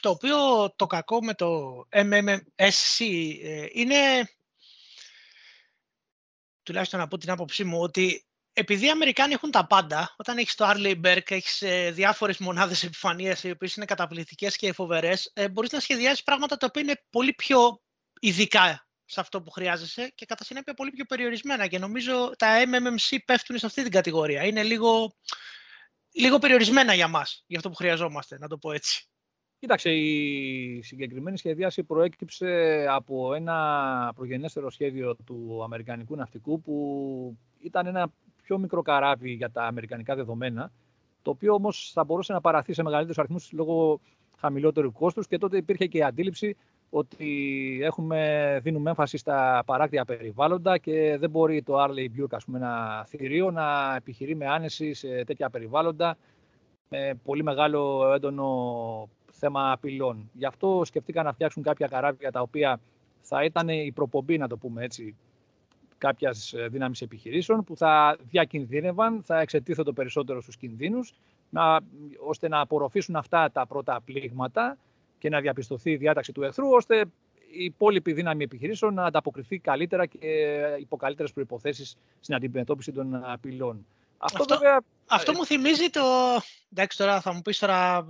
S2: Το οποίο το κακό με το MMSC ε, είναι, τουλάχιστον από την άποψή μου, ότι επειδή οι Αμερικάνοι έχουν τα πάντα, όταν έχεις το Arley Berg, έχεις ε, διάφορες μονάδες επιφανείας οι οποίες είναι καταπληκτικές και φοβερές, ε, μπορείς να σχεδιάσεις πράγματα τα οποία είναι πολύ πιο ειδικά σε αυτό που χρειάζεσαι και κατά συνέπεια πολύ πιο περιορισμένα. Και νομίζω τα MMMC πέφτουν σε αυτή την κατηγορία. Είναι λίγο, λίγο περιορισμένα για μας, για αυτό που χρειαζόμαστε, να το πω έτσι.
S1: Κοίταξε, η συγκεκριμένη σχεδίαση προέκυψε από ένα προγενέστερο σχέδιο του Αμερικανικού Ναυτικού που ήταν ένα πιο μικρό καράβι για τα αμερικανικά δεδομένα, το οποίο όμως θα μπορούσε να παραθεί σε μεγαλύτερους αριθμούς λόγω χαμηλότερου κόστους και τότε υπήρχε και η αντίληψη ότι έχουμε, δίνουμε έμφαση στα παράκτια περιβάλλοντα και δεν μπορεί το Arley Burke, ας πούμε, ένα θηρίο να επιχειρεί με άνεση σε τέτοια περιβάλλοντα με πολύ μεγάλο έντονο θέμα απειλών. Γι' αυτό σκεφτήκαν να φτιάξουν κάποια καράβια τα οποία θα ήταν η προπομπή, να το πούμε έτσι, κάποιας ε, δύναμης επιχειρήσεων που θα διακινδύνευαν, θα εξετίθετο περισσότερο στους κινδύνους, να, ώστε να απορροφήσουν αυτά τα πρώτα πλήγματα και να διαπιστωθεί η διάταξη του εχθρού, ώστε η υπόλοιπη δύναμη επιχειρήσεων να ανταποκριθεί καλύτερα και υπό καλύτερες προποθέσει στην αντιμετώπιση των απειλών.
S2: Αυτό, αυτό, βέβαια... αυτό μου θυμίζει το. Εντάξει, τώρα θα μου πεις τώρα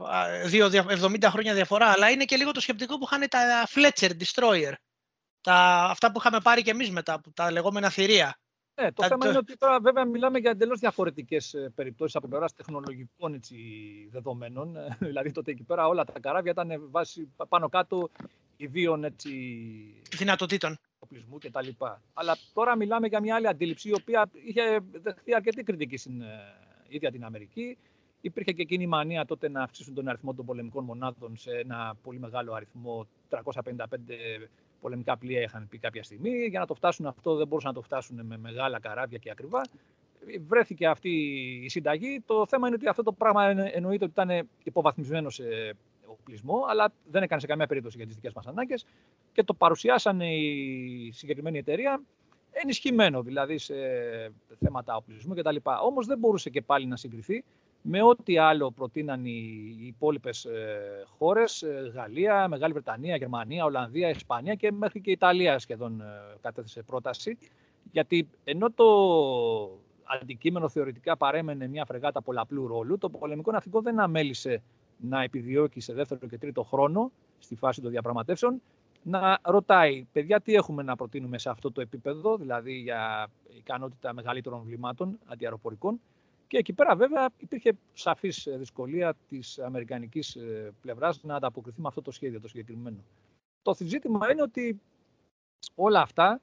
S2: 70 χρόνια διαφορά, αλλά είναι και λίγο το σκεπτικό που είχαν τα Fletcher Destroyer τα, αυτά που είχαμε πάρει και εμείς μετά, τα λεγόμενα θηρία.
S1: Ναι, το θέμα είναι ότι τώρα βέβαια μιλάμε για εντελώς διαφορετικές ε, περιπτώσεις από πλευράς τεχνολογικών έτσι, δεδομένων. Ε, [laughs] δηλαδή τότε εκεί πέρα όλα τα καράβια ήταν βάση πάνω κάτω ιδίων έτσι,
S2: δυνατοτήτων
S1: οπλισμού κτλ. Αλλά τώρα μιλάμε για μια άλλη αντίληψη η οποία είχε δεχθεί αρκετή κριτική στην ε, ίδια την Αμερική. Υπήρχε και εκείνη η μανία τότε να αυξήσουν τον αριθμό των πολεμικών μονάδων σε ένα πολύ μεγάλο αριθμό, 355 πολεμικά πλοία είχαν πει κάποια στιγμή. Για να το φτάσουν αυτό δεν μπορούσαν να το φτάσουν με μεγάλα καράβια και ακριβά. Βρέθηκε αυτή η συνταγή. Το θέμα είναι ότι αυτό το πράγμα εννοείται ότι ήταν υποβαθμισμένο σε οπλισμό, αλλά δεν έκανε σε καμία περίπτωση για τις δικές μας ανάγκες και το παρουσιάσανε η συγκεκριμένη εταιρεία ενισχυμένο δηλαδή σε θέματα οπλισμού κτλ. Όμως δεν μπορούσε και πάλι να συγκριθεί με ό,τι άλλο προτείναν οι υπόλοιπες χώρες, Γαλλία, Μεγάλη Βρετανία, Γερμανία, Ολλανδία, Ισπανία και μέχρι και η Ιταλία σχεδόν κατέθεσε πρόταση. Γιατί ενώ το αντικείμενο θεωρητικά παρέμενε μια φρεγάτα πολλαπλού ρόλου, το πολεμικό ναυτικό δεν αμέλησε να επιδιώκει σε δεύτερο και τρίτο χρόνο, στη φάση των διαπραγματεύσεων, να ρωτάει, παιδιά, τι έχουμε να προτείνουμε σε αυτό το επίπεδο, δηλαδή για ικανότητα μεγαλύτερων βλημάτων αντιαεροπορικών. Και εκεί πέρα, βέβαια, υπήρχε σαφής δυσκολία της αμερικανικής ε, πλευράς να ανταποκριθεί με αυτό το σχέδιο το συγκεκριμένο. Το ζήτημα είναι ότι όλα αυτά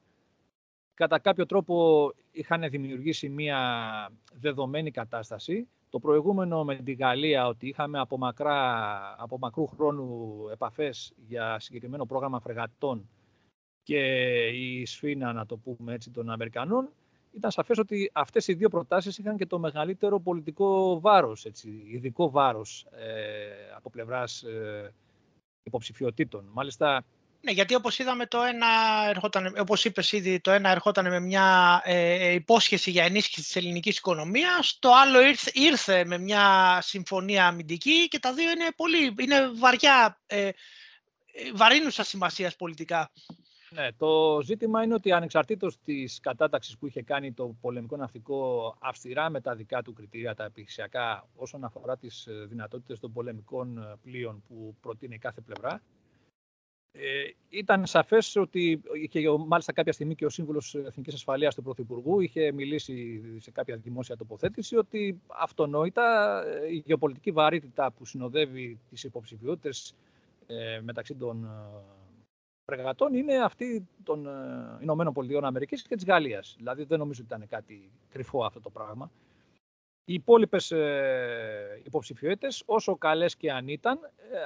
S1: κατά κάποιο τρόπο είχαν δημιουργήσει μια δεδομένη κατάσταση. Το προηγούμενο με τη Γαλλία ότι είχαμε από, μακρά, από μακρού χρόνου επαφές για συγκεκριμένο πρόγραμμα φρεγατών και η σφήνα, να το πούμε έτσι, των Αμερικανών, ήταν σαφές ότι αυτές οι δύο προτάσεις είχαν και το μεγαλύτερο πολιτικό βάρος, έτσι, ειδικό βάρος ε, από πλευράς ε, υποψηφιωτήτων. Μάλιστα,
S2: ναι, γιατί όπως είδαμε το ένα ερχόταν, όπως είπες ήδη, το ένα ερχόταν με μια ε, υπόσχεση για ενίσχυση της ελληνικής οικονομίας, το άλλο ήρθε, ήρθε με μια συμφωνία αμυντική και τα δύο είναι πολύ, είναι βαριά, ε, βαρύνουσα σημασίας πολιτικά.
S1: Ναι, το ζήτημα είναι ότι ανεξαρτήτως της κατάταξης που είχε κάνει το πολεμικό ναυτικό αυστηρά με τα δικά του κριτήρια, τα επιχειρησιακά, όσον αφορά τις ε, δυνατότητες των πολεμικών ε, πλοίων που προτείνει κάθε πλευρά, ε, ήταν σαφές ότι είχε μάλιστα κάποια στιγμή και ο Σύμβουλος Εθνικής Ασφαλείας του Πρωθυπουργού είχε μιλήσει σε κάποια δημόσια τοποθέτηση ότι αυτονόητα ε, η γεωπολιτική βαρύτητα που συνοδεύει τις υποψηφιότητες ε, μεταξύ των φρεγατών είναι αυτή των ε, Ηνωμένων Πολιτειών Αμερικής και της Γαλλίας. Δηλαδή δεν νομίζω ότι ήταν κάτι κρυφό αυτό το πράγμα. Οι υπόλοιπες ε, υποψηφιότητες, όσο καλές και αν ήταν, ε,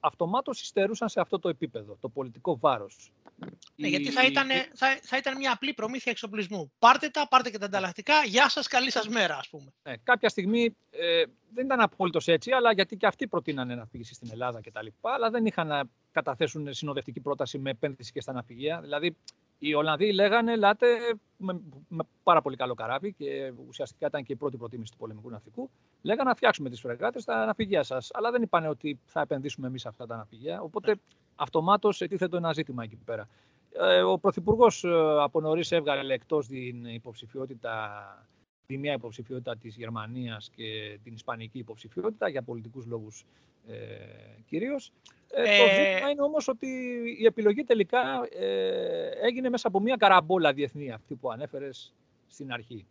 S1: αυτομάτως υστερούσαν σε αυτό το επίπεδο, το πολιτικό βάρος.
S2: Ναι, γιατί θα ήταν, θα, θα ήταν μια απλή προμήθεια εξοπλισμού. Πάρτε τα, πάρτε και τα ανταλλακτικά. Γεια σας, καλή σας μέρα, ας πούμε.
S1: Ναι, κάποια στιγμή ε, δεν ήταν απόλυτος έτσι, αλλά γιατί και αυτοί προτείνανε να φύγει στην Ελλάδα κτλ. Αλλά δεν είχαν να καταθέσουν συνοδευτική πρόταση με επένδυση και στα ναυπηγεία. Δηλαδή, οι Ολλανδοί λέγανε ελάτε με, με, πάρα πολύ καλό καράβι και ουσιαστικά ήταν και η πρώτη προτίμηση του πολεμικού ναυτικού. Λέγανε να φτιάξουμε τις φρεγάτες στα ναυπηγεία σας. Αλλά δεν είπαν ότι θα επενδύσουμε εμείς αυτά τα ναυπηγεία. Οπότε αυτομάτως ετίθετο ένα ζήτημα εκεί πέρα. Ε, ο Πρωθυπουργός ε, από νωρίς έβγαλε εκτός την υποψηφιότητα τη μία υποψηφιότητα της Γερμανίας και την Ισπανική υποψηφιότητα για πολιτικούς λόγους ε, κυρίως. Ε, το ε, ζήτημα είναι όμως ότι η επιλογή τελικά ε, έγινε μέσα από μια καραμπόλα διεθνή αυτή που ανέφερες στην αρχή.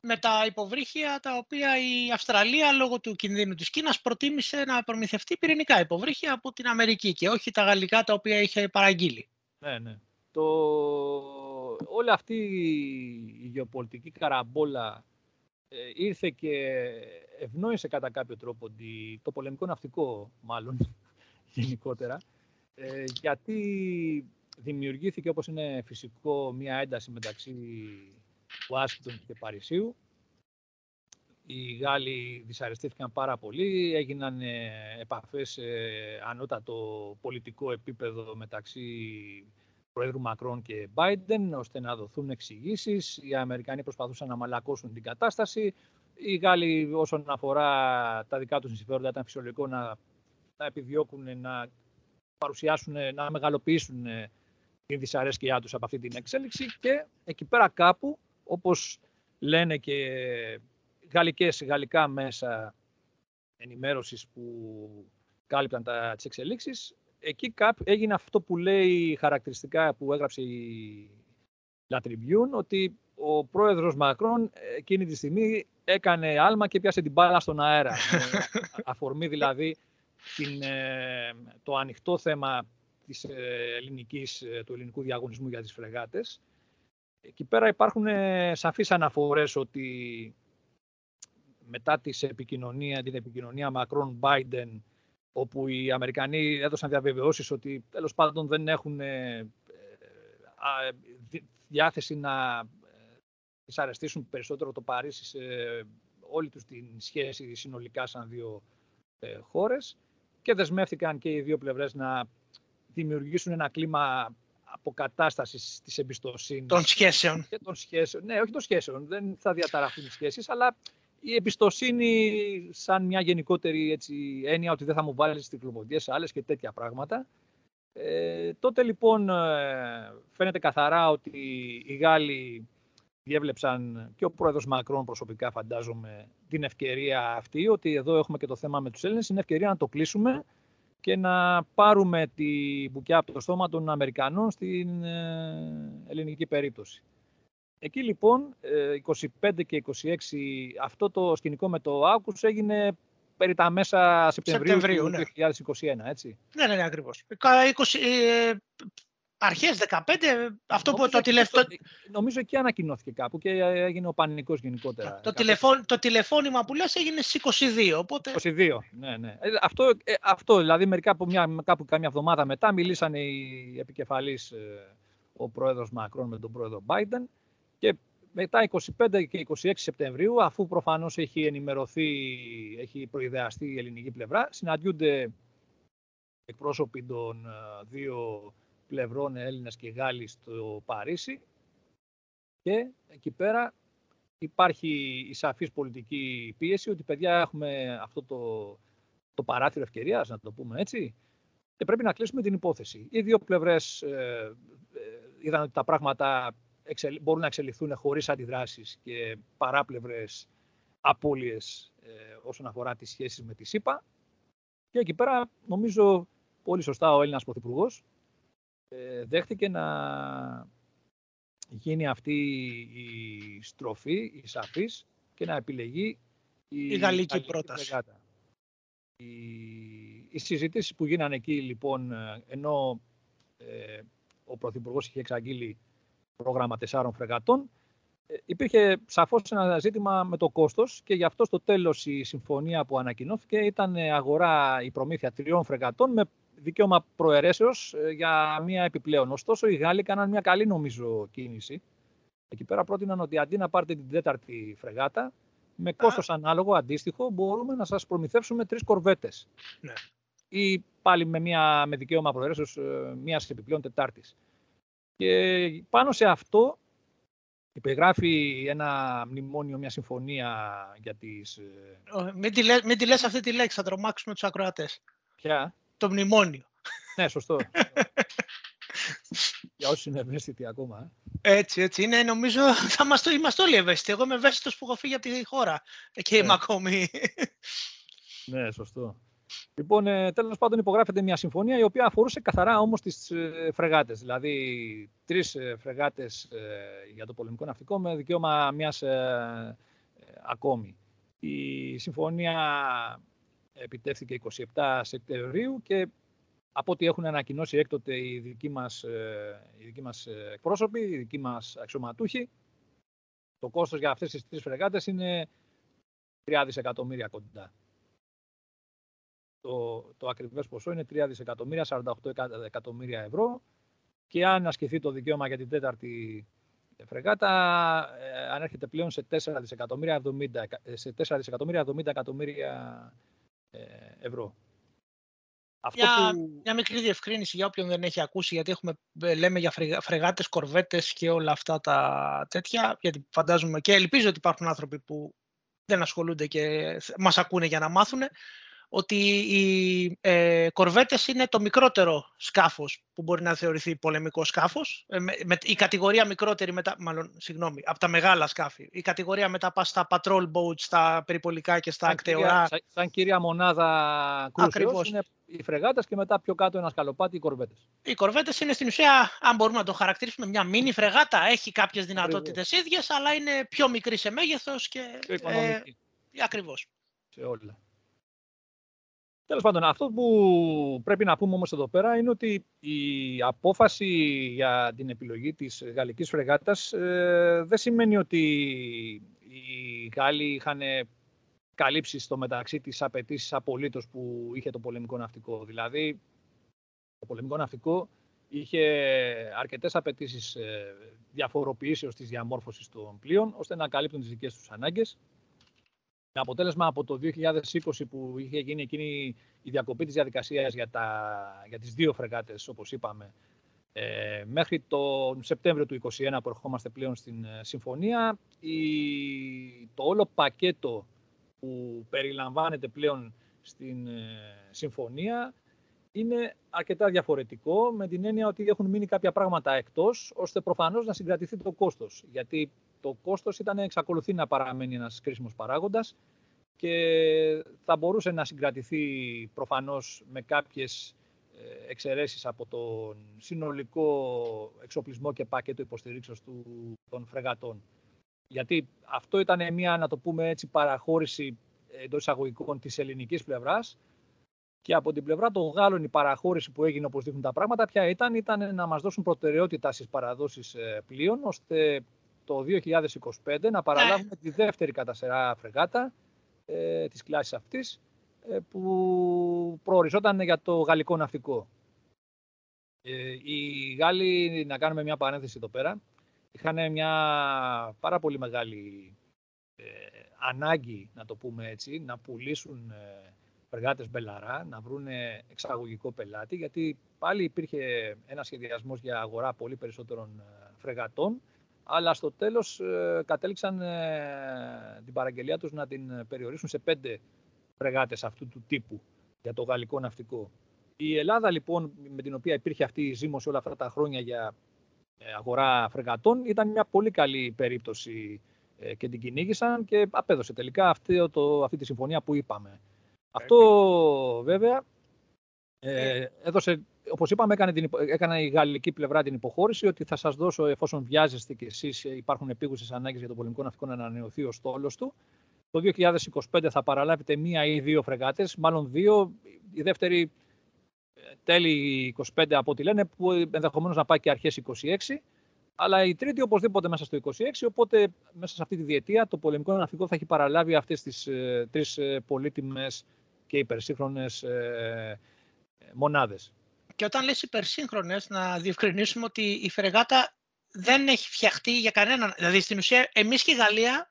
S2: Με τα υποβρύχια τα οποία η Αυστραλία λόγω του κινδύνου της Κίνας προτίμησε να προμηθευτεί πυρηνικά υποβρύχια από την Αμερική και όχι τα γαλλικά τα οποία είχε παραγγείλει.
S1: Ναι, ναι. Το... Όλη αυτή η γεωπολιτική καραμπόλα ε, ήρθε και ευνόησε κατά κάποιο τρόπο το πολεμικό ναυτικό, μάλλον [laughs] γενικότερα, ε, γιατί δημιουργήθηκε, όπως είναι φυσικό, μια ένταση μεταξύ Ουάσιγκτον και Παρισίου. Οι Γάλλοι δυσαρεστήθηκαν πάρα πολύ, έγιναν ε, επαφές σε ανώτατο πολιτικό επίπεδο μεταξύ Προέδρου Μακρόν και Biden, ώστε να δοθούν εξηγήσεις. Οι Αμερικανοί προσπαθούσαν να μαλακώσουν την κατάσταση. Οι Γάλλοι, όσον αφορά τα δικά τους συμφέροντα, ήταν φυσιολογικό να, να επιδιώκουν να παρουσιάσουν, να μεγαλοποιήσουν την δυσαρέσκειά τους από αυτή την εξέλιξη και εκεί πέρα κάπου, όπως λένε και γαλλικές, γαλλικά μέσα ενημέρωσης που κάλυπταν τα, τις εξελίξεις, εκεί έγινε αυτό που λέει χαρακτηριστικά που έγραψε η La Tribune, ότι ο πρόεδρος Μακρόν εκείνη τη στιγμή έκανε άλμα και πιάσε την μπάλα στον αέρα. [laughs] αφορμή δηλαδή την, ε, το ανοιχτό θέμα της ε, ελληνικής, ε, του ελληνικού διαγωνισμού για τις φρεγάτες. Εκεί πέρα υπάρχουν σαφείς αναφορές ότι μετά τις επικοινωνία, την επικοινωνία Μακρόν-Biden όπου οι Αμερικανοί έδωσαν διαβεβαιώσεις ότι τέλος πάντων δεν έχουν ε, ε, διάθεση να δυσαρεστήσουν περισσότερο το Παρίσι σε όλη τους την σχέση συνολικά σαν δύο ε, χώρες και δεσμεύτηκαν και οι δύο πλευρές να δημιουργήσουν ένα κλίμα αποκατάστασης της εμπιστοσύνης.
S2: Των σχέσεων.
S1: Και των σχέσεων. Ναι, όχι των σχέσεων. Δεν θα διαταραχθούν οι σχέσεις, αλλά η εμπιστοσύνη σαν μια γενικότερη έτσι, έννοια ότι δεν θα μου βάλεις στις άλλες και τέτοια πράγματα. Ε, τότε λοιπόν ε, φαίνεται καθαρά ότι οι Γάλλοι διέβλεψαν και ο πρόεδρος Μακρόν προσωπικά φαντάζομαι την ευκαιρία αυτή ότι εδώ έχουμε και το θέμα με τους Έλληνες είναι ευκαιρία να το κλείσουμε και να πάρουμε τη μπουκιά από το στόμα των Αμερικανών στην ε, ελληνική περίπτωση. Εκεί λοιπόν, 25 ε, και 26, αυτό το σκηνικό με το Άκους έγινε περί τα μέσα Σεπτεμβρίου, Σεπτεμβρίου του 2021, ναι. έτσι.
S2: Ναι, ναι, ναι ακριβώς. 20, ε, αρχές 15, αυτό που το τηλεφώνημα...
S1: Νομίζω εκεί ανακοινώθηκε κάπου και έγινε ο πανικός γενικότερα.
S2: Το, τηλεφών, το τηλεφώνημα που λες έγινε στις 22, οπότε...
S1: 22, ναι, ναι. Ε, αυτό, ε, αυτό δηλαδή μερικά από μια, κάπου κάμια εβδομάδα μετά μιλήσανε οι επικεφαλείς, ε, ο πρόεδρος Μακρόν με τον πρόεδρο Biden και μετά 25 και 26 Σεπτεμβρίου, αφού προφανώς έχει ενημερωθεί, έχει προειδεαστεί η ελληνική πλευρά, συναντιούνται εκπρόσωποι των δύο πλευρών Έλληνας και Γάλλοι στο Παρίσι και εκεί πέρα υπάρχει η σαφής πολιτική πίεση ότι παιδιά έχουμε αυτό το, το παράθυρο ευκαιρίας, να το πούμε έτσι, και πρέπει να κλείσουμε την υπόθεση. Οι δύο πλευρές ε, ε είδαν ότι τα πράγματα μπορούν να εξελιχθούν χωρίς αντιδράσεις και παράπλευρες απώλειες ε, όσον αφορά τις σχέσεις με τη ΣΥΠΑ. Και εκεί πέρα νομίζω πολύ σωστά ο Έλληνας Πρωθυπουργός ε, δέχτηκε να γίνει αυτή η στροφή, η σαφής και να επιλεγεί η,
S2: η γαλλική πρόταση.
S1: Οι, οι συζητήσεις που γίνανε εκεί λοιπόν, ενώ ε, ο Πρωθυπουργός είχε εξαγγείλει πρόγραμμα τεσσάρων φρεγατών, ε, υπήρχε σαφώς ένα ζήτημα με το κόστος και γι' αυτό στο τέλος η συμφωνία που ανακοινώθηκε ήταν αγορά η προμήθεια τριών φρεγατών με δικαίωμα προαιρέσεως ε, για μία επιπλέον. Ωστόσο, οι Γάλλοι έκαναν μια καλή νομίζω κίνηση. Εκεί πέρα πρότειναν ότι αντί να πάρετε την τέταρτη φρεγάτα, με κόστος ανάλογο, αντίστοιχο, μπορούμε να σας προμηθεύσουμε τρεις κορβέτες. Ναι. Ή πάλι με, μια, με δικαίωμα προαιρέσεως ε, μιας επιπλέον τετάρτης. Και πάνω σε αυτό υπεγράφει ένα μνημόνιο, μια συμφωνία για τις...
S2: Ε, μην τη, λες, μην τη λες αυτή τη λέξη, θα τρομάξουμε τους ακροατές.
S1: Ποια;
S2: Το μνημόνιο.
S1: Ναι, σωστό. Για όσοι είναι ευαίσθητοι ακόμα.
S2: Ε. Έτσι, έτσι. Είναι, νομίζω, θα είμαστε, είμαστε όλοι ευαίσθητοι. Εγώ είμαι ευαίσθητος που έχω φύγει από τη χώρα. Και είμαι ναι. ακόμη.
S1: Ναι, σωστό. Λοιπόν, ε, τέλος πάντων, υπογράφεται μια συμφωνία η οποία αφορούσε καθαρά όμως τις ε, φρεγάτες. Δηλαδή, τρεις ε, φρεγάτες ε, για το πολεμικό ναυτικό με δικαίωμα μιας ε, ακόμη. Η συμφωνία επιτεύχθηκε 27 Σεπτεμβρίου και από ό,τι έχουν ανακοινώσει έκτοτε οι δικοί μας, ε, οι δικοί μας ε, εκπρόσωποι, οι δικοί μας αξιωματούχοι, το κόστος για αυτές τις τρεις φρεγάτες είναι 3 δισεκατομμύρια κοντά. Το, το ακριβές ποσό είναι 3 δισεκατομμύρια, 48 εκατομμύρια ευρώ και αν ασκηθεί το δικαίωμα για την τέταρτη φρεγάτα ε, ανέρχεται πλέον σε 4 δισεκατομμύρια 70, σε 4 δισεκατομμύρια 70 εκατομμύρια ε, ευρώ.
S2: Αυτό μια, που... μια μικρή διευκρίνηση για όποιον δεν έχει ακούσει, γιατί έχουμε, ε, λέμε για φρεγάτες, κορβέτες και όλα αυτά τα τέτοια, γιατί φαντάζομαι και ελπίζω ότι υπάρχουν άνθρωποι που δεν ασχολούνται και μας ακούνε για να μάθουν ότι οι ε, κορβέτες είναι το μικρότερο σκάφος που μπορεί να θεωρηθεί πολεμικό σκάφος. Ε, με, η κατηγορία μικρότερη, μετά, μάλλον, συγγνώμη, από τα μεγάλα σκάφη. Η κατηγορία μετά πας στα patrol boats, στα περιπολικά και στα ακτεωρά.
S1: Σαν, σαν κυρία μονάδα κρούσεως είναι οι φρεγάτες και μετά πιο κάτω ένα σκαλοπάτι οι κορβέτες.
S2: Οι κορβέτες είναι στην ουσία, αν μπορούμε να το χαρακτηρίσουμε, μια μίνι φρεγάτα. Έχει κάποιες δυνατότητες ίδιες, αλλά είναι πιο μικρή σε μέγεθος και... Ε, ακριβώς.
S1: Σε όλα. Τέλος πάντων, αυτό που πρέπει να πούμε όμως εδώ πέρα είναι ότι η απόφαση για την επιλογή της γαλλικής φρεγάτας ε, δεν σημαίνει ότι οι Γάλλοι είχαν καλύψει στο μεταξύ τις απαιτήσεις απολύτως που είχε το πολεμικό ναυτικό. Δηλαδή, το πολεμικό ναυτικό είχε αρκετές απαιτήσεις ε, διαφοροποιήσεως της διαμόρφωσης των πλοίων, ώστε να καλύπτουν τις δικές τους ανάγκες με αποτέλεσμα από το 2020 που είχε γίνει εκείνη η διακοπή της διαδικασίας για, τα, για τις δύο φρεγάτες, όπως είπαμε, Ε, μέχρι τον Σεπτέμβριο του 2021 που ερχόμαστε πλέον στην ε, συμφωνία, η, το όλο πακέτο που περιλαμβάνεται πλέον στην ε, συμφωνία είναι αρκετά διαφορετικό με την έννοια ότι έχουν μείνει κάποια πράγματα εκτός ώστε προφανώς να συγκρατηθεί το κόστος. Γιατί το κόστος ήταν, εξακολουθεί να παραμένει ένας κρίσιμος παράγοντας και θα μπορούσε να συγκρατηθεί προφανώς με κάποιες ε, εξαιρέσεις από τον συνολικό εξοπλισμό και πακέτο υποστηρίξεως του, των φρεγατών. Γιατί αυτό ήταν μια, να το πούμε έτσι, παραχώρηση εντός εισαγωγικών της ελληνικής πλευράς και από την πλευρά των Γάλλων η παραχώρηση που έγινε όπως δείχνουν τα πράγματα ποια ήταν, ήταν να μας δώσουν προτεραιότητα στις παραδόσεις ε, πλοίων ώστε το 2025 να παραλάβουμε τη δεύτερη κατά σειρά φρεγάτα ε, της κλάσης αυτής ε, που προοριζόταν για το γαλλικό ναυτικό. Ε, οι Γάλλοι, να κάνουμε μια παρένθεση εδώ πέρα, είχαν μια πάρα πολύ μεγάλη ε, ανάγκη, να το πούμε έτσι, να πουλήσουν ε, φρεγάτες Μπελαρά, να βρουν εξαγωγικό πελάτη, γιατί πάλι υπήρχε ένα σχεδιασμός για αγορά πολύ περισσότερων φρεγατών, αλλά στο τέλος κατέληξαν την παραγγελία τους να την περιορίσουν σε πέντε φρεγάτες αυτού του τύπου για το γαλλικό ναυτικό. Η Ελλάδα λοιπόν με την οποία υπήρχε αυτή η ζήμωση όλα αυτά τα χρόνια για ε, αγορά φρεγατών ήταν μια πολύ καλή περίπτωση ε, και την κυνήγησαν και απέδωσε τελικά αυτή, το, αυτή τη συμφωνία που είπαμε. Αυτό βέβαια ε, έδωσε, όπως είπαμε έκανε, την, έκανε η γαλλική πλευρά την υποχώρηση ότι θα σας δώσω εφόσον βιάζεστε και εσείς υπάρχουν επίγουσες ανάγκες για το πολεμικό ναυτικό να ανανεωθεί ο στόλος του το 2025 θα παραλάβετε μία ή δύο φρεγάτες, μάλλον δύο. Η δεύτερη ε, τέλη 25 από ό,τι λένε, που ενδεχομένως να πάει και αρχές 26. Αλλά η τρίτη οπωσδήποτε μέσα στο 26, οπότε μέσα σε αυτή τη διετία το πολεμικό ναυτικό θα έχει παραλάβει αυτές τις ε, τρεις ε, πολύτιμες και υπερσύγχρονες ε, μονάδες.
S2: Και όταν λες υπερσύγχρονες, να διευκρινίσουμε ότι η φρεγάτα δεν έχει φτιαχτεί για κανέναν. Δηλαδή, στην ουσία, εμείς και η Γαλλία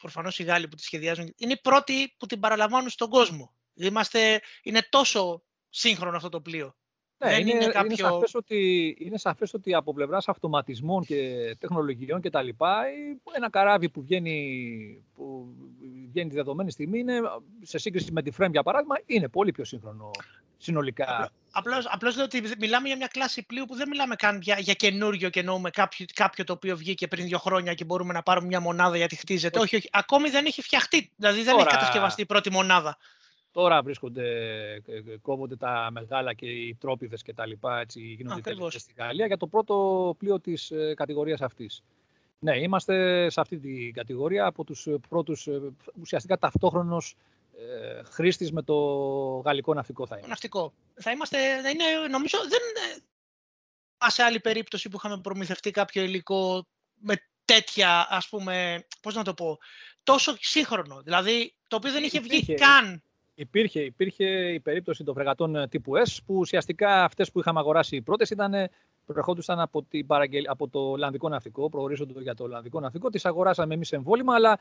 S2: Προφανώς οι Γάλλοι που τη σχεδιάζουν, είναι οι πρώτοι που την παραλαμβάνουν στον κόσμο. Είμαστε, είναι τόσο σύγχρονο αυτό το πλοίο.
S1: Ναι, Δεν είναι, είναι, κάποιο... είναι, σαφές ότι, είναι σαφές ότι από πλευράς αυτοματισμών και τεχνολογιών και τα λοιπά, ένα καράβι που βγαίνει, που βγαίνει τη δεδομένη στιγμή, είναι, σε σύγκριση με τη Frame για παράδειγμα, είναι πολύ πιο σύγχρονο συνολικά.
S2: Απλώς, απλώς λέω ότι μιλάμε για μια κλάση πλοίου που δεν μιλάμε καν για, για καινούριο και εννοούμε κάποιο, κάποιο το οποίο βγήκε πριν δύο χρόνια και μπορούμε να πάρουμε μια μονάδα γιατί χτίζεται. Όχι, όχι. Ακόμη δεν έχει φτιαχτεί. Δηλαδή δεν έχει κατασκευαστεί η πρώτη μονάδα.
S1: Τώρα βρίσκονται, κόβονται τα μεγάλα και οι τρόπιδες και τα λοιπά, έτσι γίνονται τελικές στη Γαλλία για το πρώτο πλοίο της ε, κατηγορίας αυτής. Ναι, είμαστε σε αυτή την κατηγορία από τους πρώτους ε, ουσιαστικά ταυτόχρονος ε, χρήστης με το γαλλικό ναυτικό θα είμαστε.
S2: Ναυτικό. Θα είμαστε, θα είναι, νομίζω, δεν σε άλλη περίπτωση που είχαμε προμηθευτεί κάποιο υλικό με τέτοια, ας πούμε, πώς να το πω, τόσο σύγχρονο. Δηλαδή, το οποίο δεν είχε βγει καν.
S1: Υπήρχε, υπήρχε η περίπτωση των φρεγατών ε, τύπου S, που ουσιαστικά αυτές που είχαμε αγοράσει οι πρώτες ήταν προερχόντουσαν από, την από το Ολλανδικό ναυτικό, προορίζονται για το Ολλανδικό ναυτικό. Τις αγοράσαμε εμείς εμβόλυμα, αλλά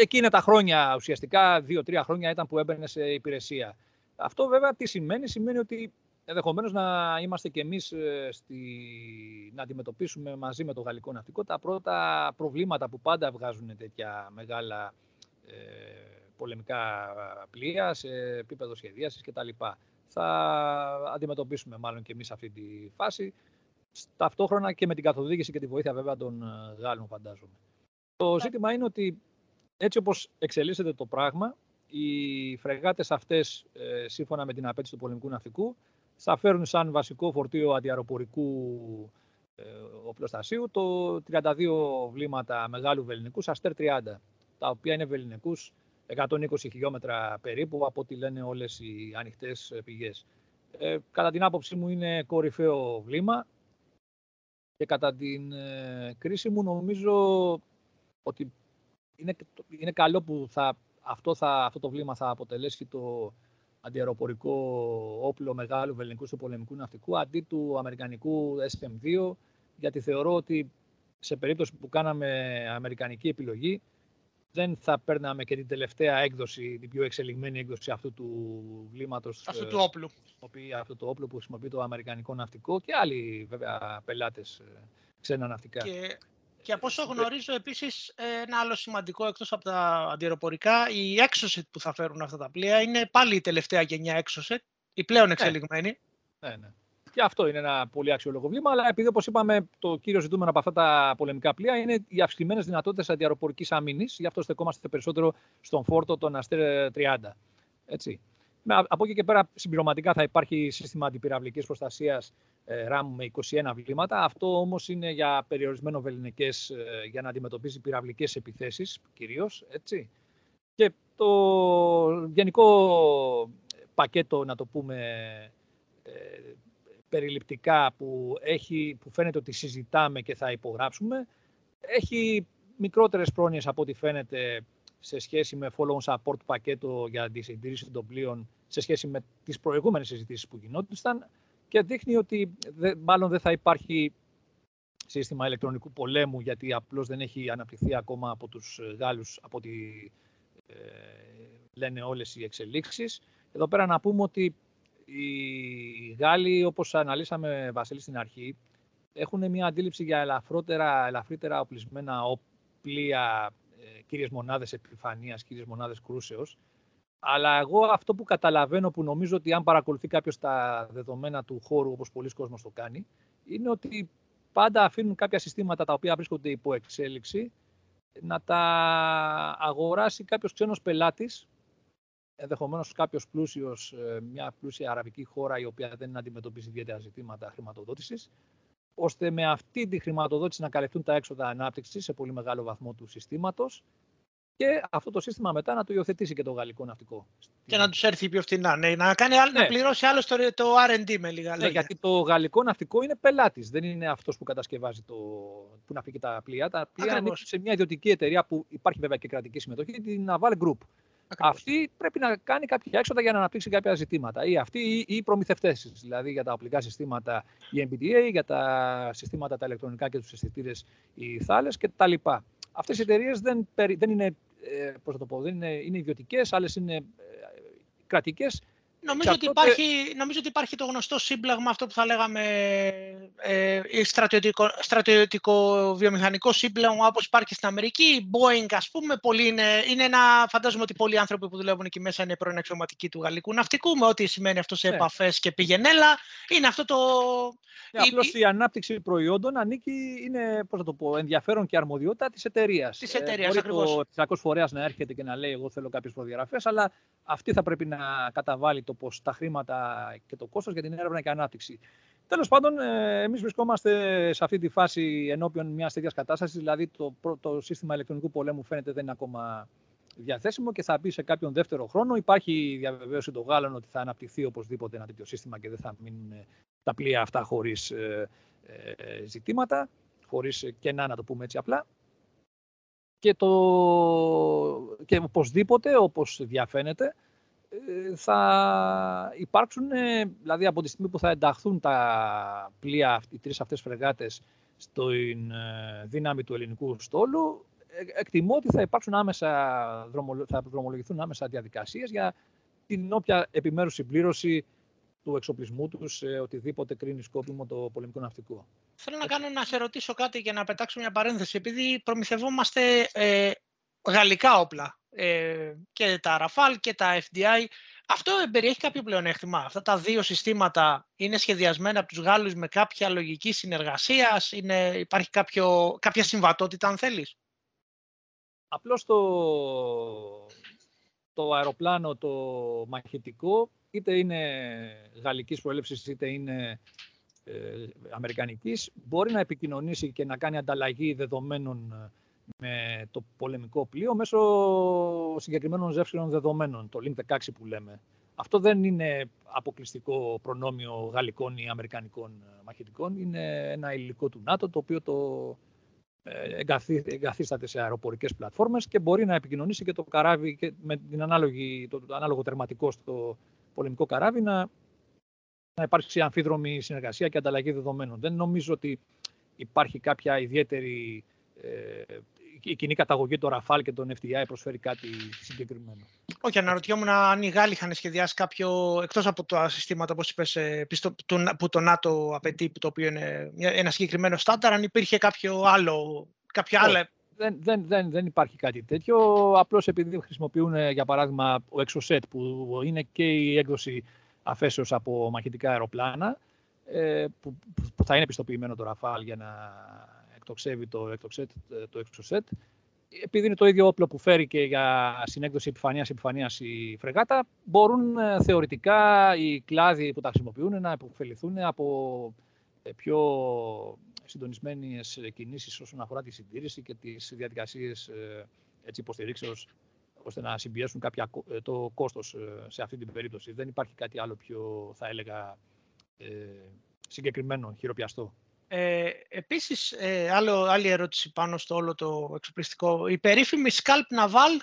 S1: εκείνα τα χρόνια, ουσιαστικά δύο-τρία χρόνια ήταν που έμπαινε σε υπηρεσία. Αυτό βέβαια τι σημαίνει, σημαίνει ότι ενδεχομένως να είμαστε κι εμείς ε, στη... να αντιμετωπίσουμε μαζί με το γαλλικό ναυτικό τα πρώτα προβλήματα που πάντα βγάζουν τέτοια μεγάλα ε, πολεμικά πλοία σε επίπεδο σχεδίασης κτλ. Θα αντιμετωπίσουμε μάλλον και εμείς αυτή τη φάση ταυτόχρονα και με την καθοδήγηση και τη βοήθεια βέβαια των ε, Γάλλων φαντάζομαι. Το ναι. ζήτημα είναι ότι έτσι όπως εξελίσσεται το πράγμα, οι φρεγάτες αυτές, ε, σύμφωνα με την απέτηση του πολεμικού ναυτικού, θα φέρουν σαν βασικό φορτίο αντιαεροπορικού ε, οπλοστασίου το 32 βλήματα μεγάλου βεληνικού Αστέρ 30, τα οποία είναι βεληνικούς 120 χιλιόμετρα περίπου, από ό,τι λένε όλες οι ανοιχτές πηγές. Ε, κατά την άποψή μου είναι κορυφαίο βλήμα, και κατά την ε, κρίση μου νομίζω ότι είναι, είναι καλό που θα, αυτό, θα, αυτό το βλήμα θα αποτελέσει το αντιαεροπορικό όπλο μεγάλου βεληνικού του πολεμικού ναυτικού αντί του αμερικανικού SM-2 γιατί θεωρώ ότι σε περίπτωση που κάναμε αμερικανική επιλογή δεν θα παίρναμε και την τελευταία έκδοση, την πιο εξελιγμένη έκδοση αυτού του βλήματος.
S2: Αυτού του όπλου.
S1: Αυτό το όπλο που χρησιμοποιεί το Αμερικανικό Ναυτικό και άλλοι βέβαια πελάτες ξένα ναυτικά.
S2: Και, και από όσο γνωρίζω επίσης ένα άλλο σημαντικό εκτός από τα αντιεροπορικά, η Exocet που θα φέρουν αυτά τα πλοία είναι πάλι η τελευταία γενιά Exocet, η πλέον ναι. εξελιγμένη.
S1: Ναι, ναι. Και αυτό είναι ένα πολύ αξιόλογο βήμα, αλλά επειδή όπως είπαμε, το κύριο ζητούμενο από αυτά τα πολεμικά πλοία είναι οι αυξημένες δυνατότητες αντιαεροπορική αμήνης. Γι' αυτό στεκόμαστε περισσότερο στον φόρτο των Αστέρ 30. Έτσι. Από εκεί και πέρα, συμπληρωματικά θα υπάρχει σύστημα αντιπυραυλικής προστασίας ε, RAM με 21 βλήματα. Αυτό όμως είναι για περιορισμένο βεληνικές ε, για να αντιμετωπίζει πυραυλικές επιθέσεις κυρίως. Και το γενικό πακέτο, να το πούμε, ε, περιληπτικά που, έχει, που φαίνεται ότι συζητάμε και θα υπογράψουμε, έχει μικρότερες πρόνοιες από ό,τι φαίνεται σε σχέση με follow support πακέτο για τη συντήρηση των πλοίων σε σχέση με τις προηγούμενες συζητήσεις που γινόταν και δείχνει ότι μάλλον δεν θα υπάρχει σύστημα ηλεκτρονικού πολέμου γιατί απλώς δεν έχει αναπτυχθεί ακόμα από τους Γάλλους από ό,τι ε, λένε όλες οι εξελίξεις. Εδώ πέρα να πούμε ότι οι Γάλλοι, όπως αναλύσαμε, Βασίλη, στην αρχή, έχουν μια αντίληψη για ελαφρότερα, ελαφρύτερα οπλισμένα πλοία, ε, κύριες μονάδες επιφανείας, κύριες μονάδες κρούσεως. Αλλά εγώ αυτό που καταλαβαίνω, που νομίζω ότι αν παρακολουθεί κάποιος τα δεδομένα του χώρου, όπως πολλοί κόσμος το κάνει, είναι ότι πάντα αφήνουν κάποια συστήματα τα οποία βρίσκονται υπό εξέλιξη να τα αγοράσει κάποιος ξένος πελάτης ενδεχομένως κάποιος πλούσιος, ε, μια πλούσια αραβική χώρα η οποία δεν αντιμετωπίζει ιδιαίτερα ζητήματα χρηματοδότησης, ώστε με αυτή τη χρηματοδότηση να καλυφθούν τα έξοδα ανάπτυξης σε πολύ μεγάλο βαθμό του συστήματος και αυτό το σύστημα μετά να το υιοθετήσει και το γαλλικό ναυτικό.
S2: Και να τους έρθει πιο φθηνά. Ναι, να, κάνει, ναι. να πληρώσει άλλο το, το RD με λίγα ναι, λόγια.
S1: γιατί το γαλλικό ναυτικό είναι πελάτης. Δεν είναι αυτός που κατασκευάζει το. που να φύγει τα πλοία. Τα πλοία ανήκουν σε μια ιδιωτική εταιρεία που υπάρχει βέβαια και κρατική συμμετοχή, την Naval Group. Αυτή πρέπει να κάνει κάποια έξοδα για να αναπτύξει κάποια ζητήματα. Ή αυτοί ή οι προμηθευτές δηλαδή για τα οπλικά συστήματα, η MBDA, για τα συστήματα τα ηλεκτρονικά και τους αισθητήρες, οι θάλες κτλ. Αυτές οι εταιρείες δεν, δεν είναι, ε, πώς το πω, δεν είναι, είναι ιδιωτικές, άλλες είναι ε, κρατικές
S2: Νομίζω, ότι υπάρχει, νομίζω ότι υπάρχει το γνωστό σύμπλαγμα, αυτό που θα λέγαμε ε, στρατιωτικό, στρατιωτικό βιομηχανικό σύμπλαγμα όπως υπάρχει στην Αμερική. Η Boeing, ας πούμε, πολλοί είναι, είναι ένα, φαντάζομαι ότι πολλοί άνθρωποι που δουλεύουν εκεί μέσα είναι πρώην αξιωματικοί του γαλλικού ναυτικού, με ό,τι σημαίνει αυτό σε ναι. επαφές και πηγενέλα. Είναι αυτό το...
S1: Ναι, απλώς η... η ανάπτυξη προϊόντων ανήκει, είναι πώς το πω, ενδιαφέρον και αρμοδιότητα της εταιρείας.
S2: Της εταιρείας,
S1: ε, μπορεί το φορέας να έρχεται και να λέει εγώ θέλω κάποιες προδιαγραφές, αλλά αυτή θα πρέπει να καταβάλει το πώς, τα χρήματα και το κόστος για την έρευνα και ανάπτυξη. Τέλος πάντων, ε, εμείς βρισκόμαστε σε αυτή τη φάση ενώπιον μιας τέτοιας κατάστασης. Δηλαδή, το, το σύστημα ηλεκτρονικού πολέμου φαίνεται δεν είναι ακόμα διαθέσιμο και θα μπει σε κάποιον δεύτερο χρόνο. Υπάρχει διαβεβαίωση των Γάλλων ότι θα αναπτυχθεί οπωσδήποτε ένα τέτοιο σύστημα και δεν θα μείνουν τα πλοία αυτά χωρίς ε, ε, ζητήματα, χωρίς κενά, να το πούμε έτσι απλά. Και, το, και οπωσδήποτε, όπως διαφαίνεται, ε, θα υπάρξουν, ε, δηλαδή από τη στιγμή που θα ενταχθούν τα πλοία, οι τρεις αυτές φρεγάτες, στην ε, δύναμη του ελληνικού στόλου, εκτιμώ ότι θα υπάρξουν άμεσα, θα δρομολογηθούν άμεσα διαδικασίες για την όποια επιμέρους συμπλήρωση του εξοπλισμού τους σε οτιδήποτε κρίνει σκόπιμο το πολεμικό ναυτικό.
S2: Θέλω να κάνω να σε ρωτήσω κάτι και να πετάξω μια παρένθεση. Επειδή προμηθευόμαστε ε, γαλλικά όπλα ε, και τα Rafale και τα FDI. Αυτό περιέχει κάποιο πλεονέκτημα; Αυτά τα δύο συστήματα είναι σχεδιασμένα από τους Γάλλους με κάποια λογική συνεργασίας, υπάρχει κάποιο, κάποια συμβατότητα αν θέλεις;
S1: Απλώς το, το αεροπλάνο το μαχητικό είτε είναι γαλλικής προέλευσης είτε είναι ε, αμερικανικής μπορεί να επικοινωνήσει και να κάνει ανταλλαγή δεδομένων με το πολεμικό πλοίο μέσω συγκεκριμένων ζεύσεων δεδομένων, το Link 16 που λέμε. Αυτό δεν είναι αποκλειστικό προνόμιο γαλλικών ή αμερικανικών ε, μαχητικών. Είναι ένα υλικό του ΝΑΤΟ το οποίο το ε, εγκαθίσταται σε αεροπορικές πλατφόρμες και μπορεί να επικοινωνήσει και το καράβι και με την ανάλογη, το, το ανάλογο τερματικό στο πολεμικό καράβι να, να υπάρξει αμφίδρομη συνεργασία και ανταλλαγή δεδομένων. Δεν νομίζω ότι υπάρχει κάποια ιδιαίτερη ε, η κοινή καταγωγή του Ραφάλ και των FTI προσφέρει κάτι συγκεκριμένο.
S2: Όχι, αναρωτιόμουν αν οι Γάλλοι είχαν σχεδιάσει κάποιο, εκτός από τα συστήματα, όπως είπες, ε, που το ΝΑΤΟ απαιτεί, το οποίο είναι ένα συγκεκριμένο στάνταρ, αν υπήρχε κάποιο άλλο, κάποια άλλα
S1: δεν, δεν, δεν, δεν υπάρχει κάτι τέτοιο. Απλώς επειδή χρησιμοποιούν, για παράδειγμα, ο Exocet, που είναι και η έκδοση αφέσεως από μαχητικά αεροπλάνα, ε, που, που θα είναι πιστοποιημένο το Rafale για να εκτοξεύει το, Exocet, το Exocet. Επειδή είναι το ίδιο όπλο που φέρει και για συνέκδοση επιφανείας-επιφανείας η φρεγάτα, μπορούν ε, θεωρητικά οι κλάδοι που τα χρησιμοποιούν να υποφεληθούν από ε, πιο συντονισμένες κινήσεις όσον αφορά τη συντήρηση και τις διαδικασίες υποστηρίξεως ώστε να συμπιέσουν κάποια, ε, το κόστος ε, σε αυτή την περίπτωση. Δεν υπάρχει κάτι άλλο πιο, θα έλεγα, ε, συγκεκριμένο, χειροπιαστό.
S2: Ε, επίσης, ε, άλλο, άλλη ερώτηση πάνω στο όλο το εξοπλιστικό. Η περίφημη Scalp Naval.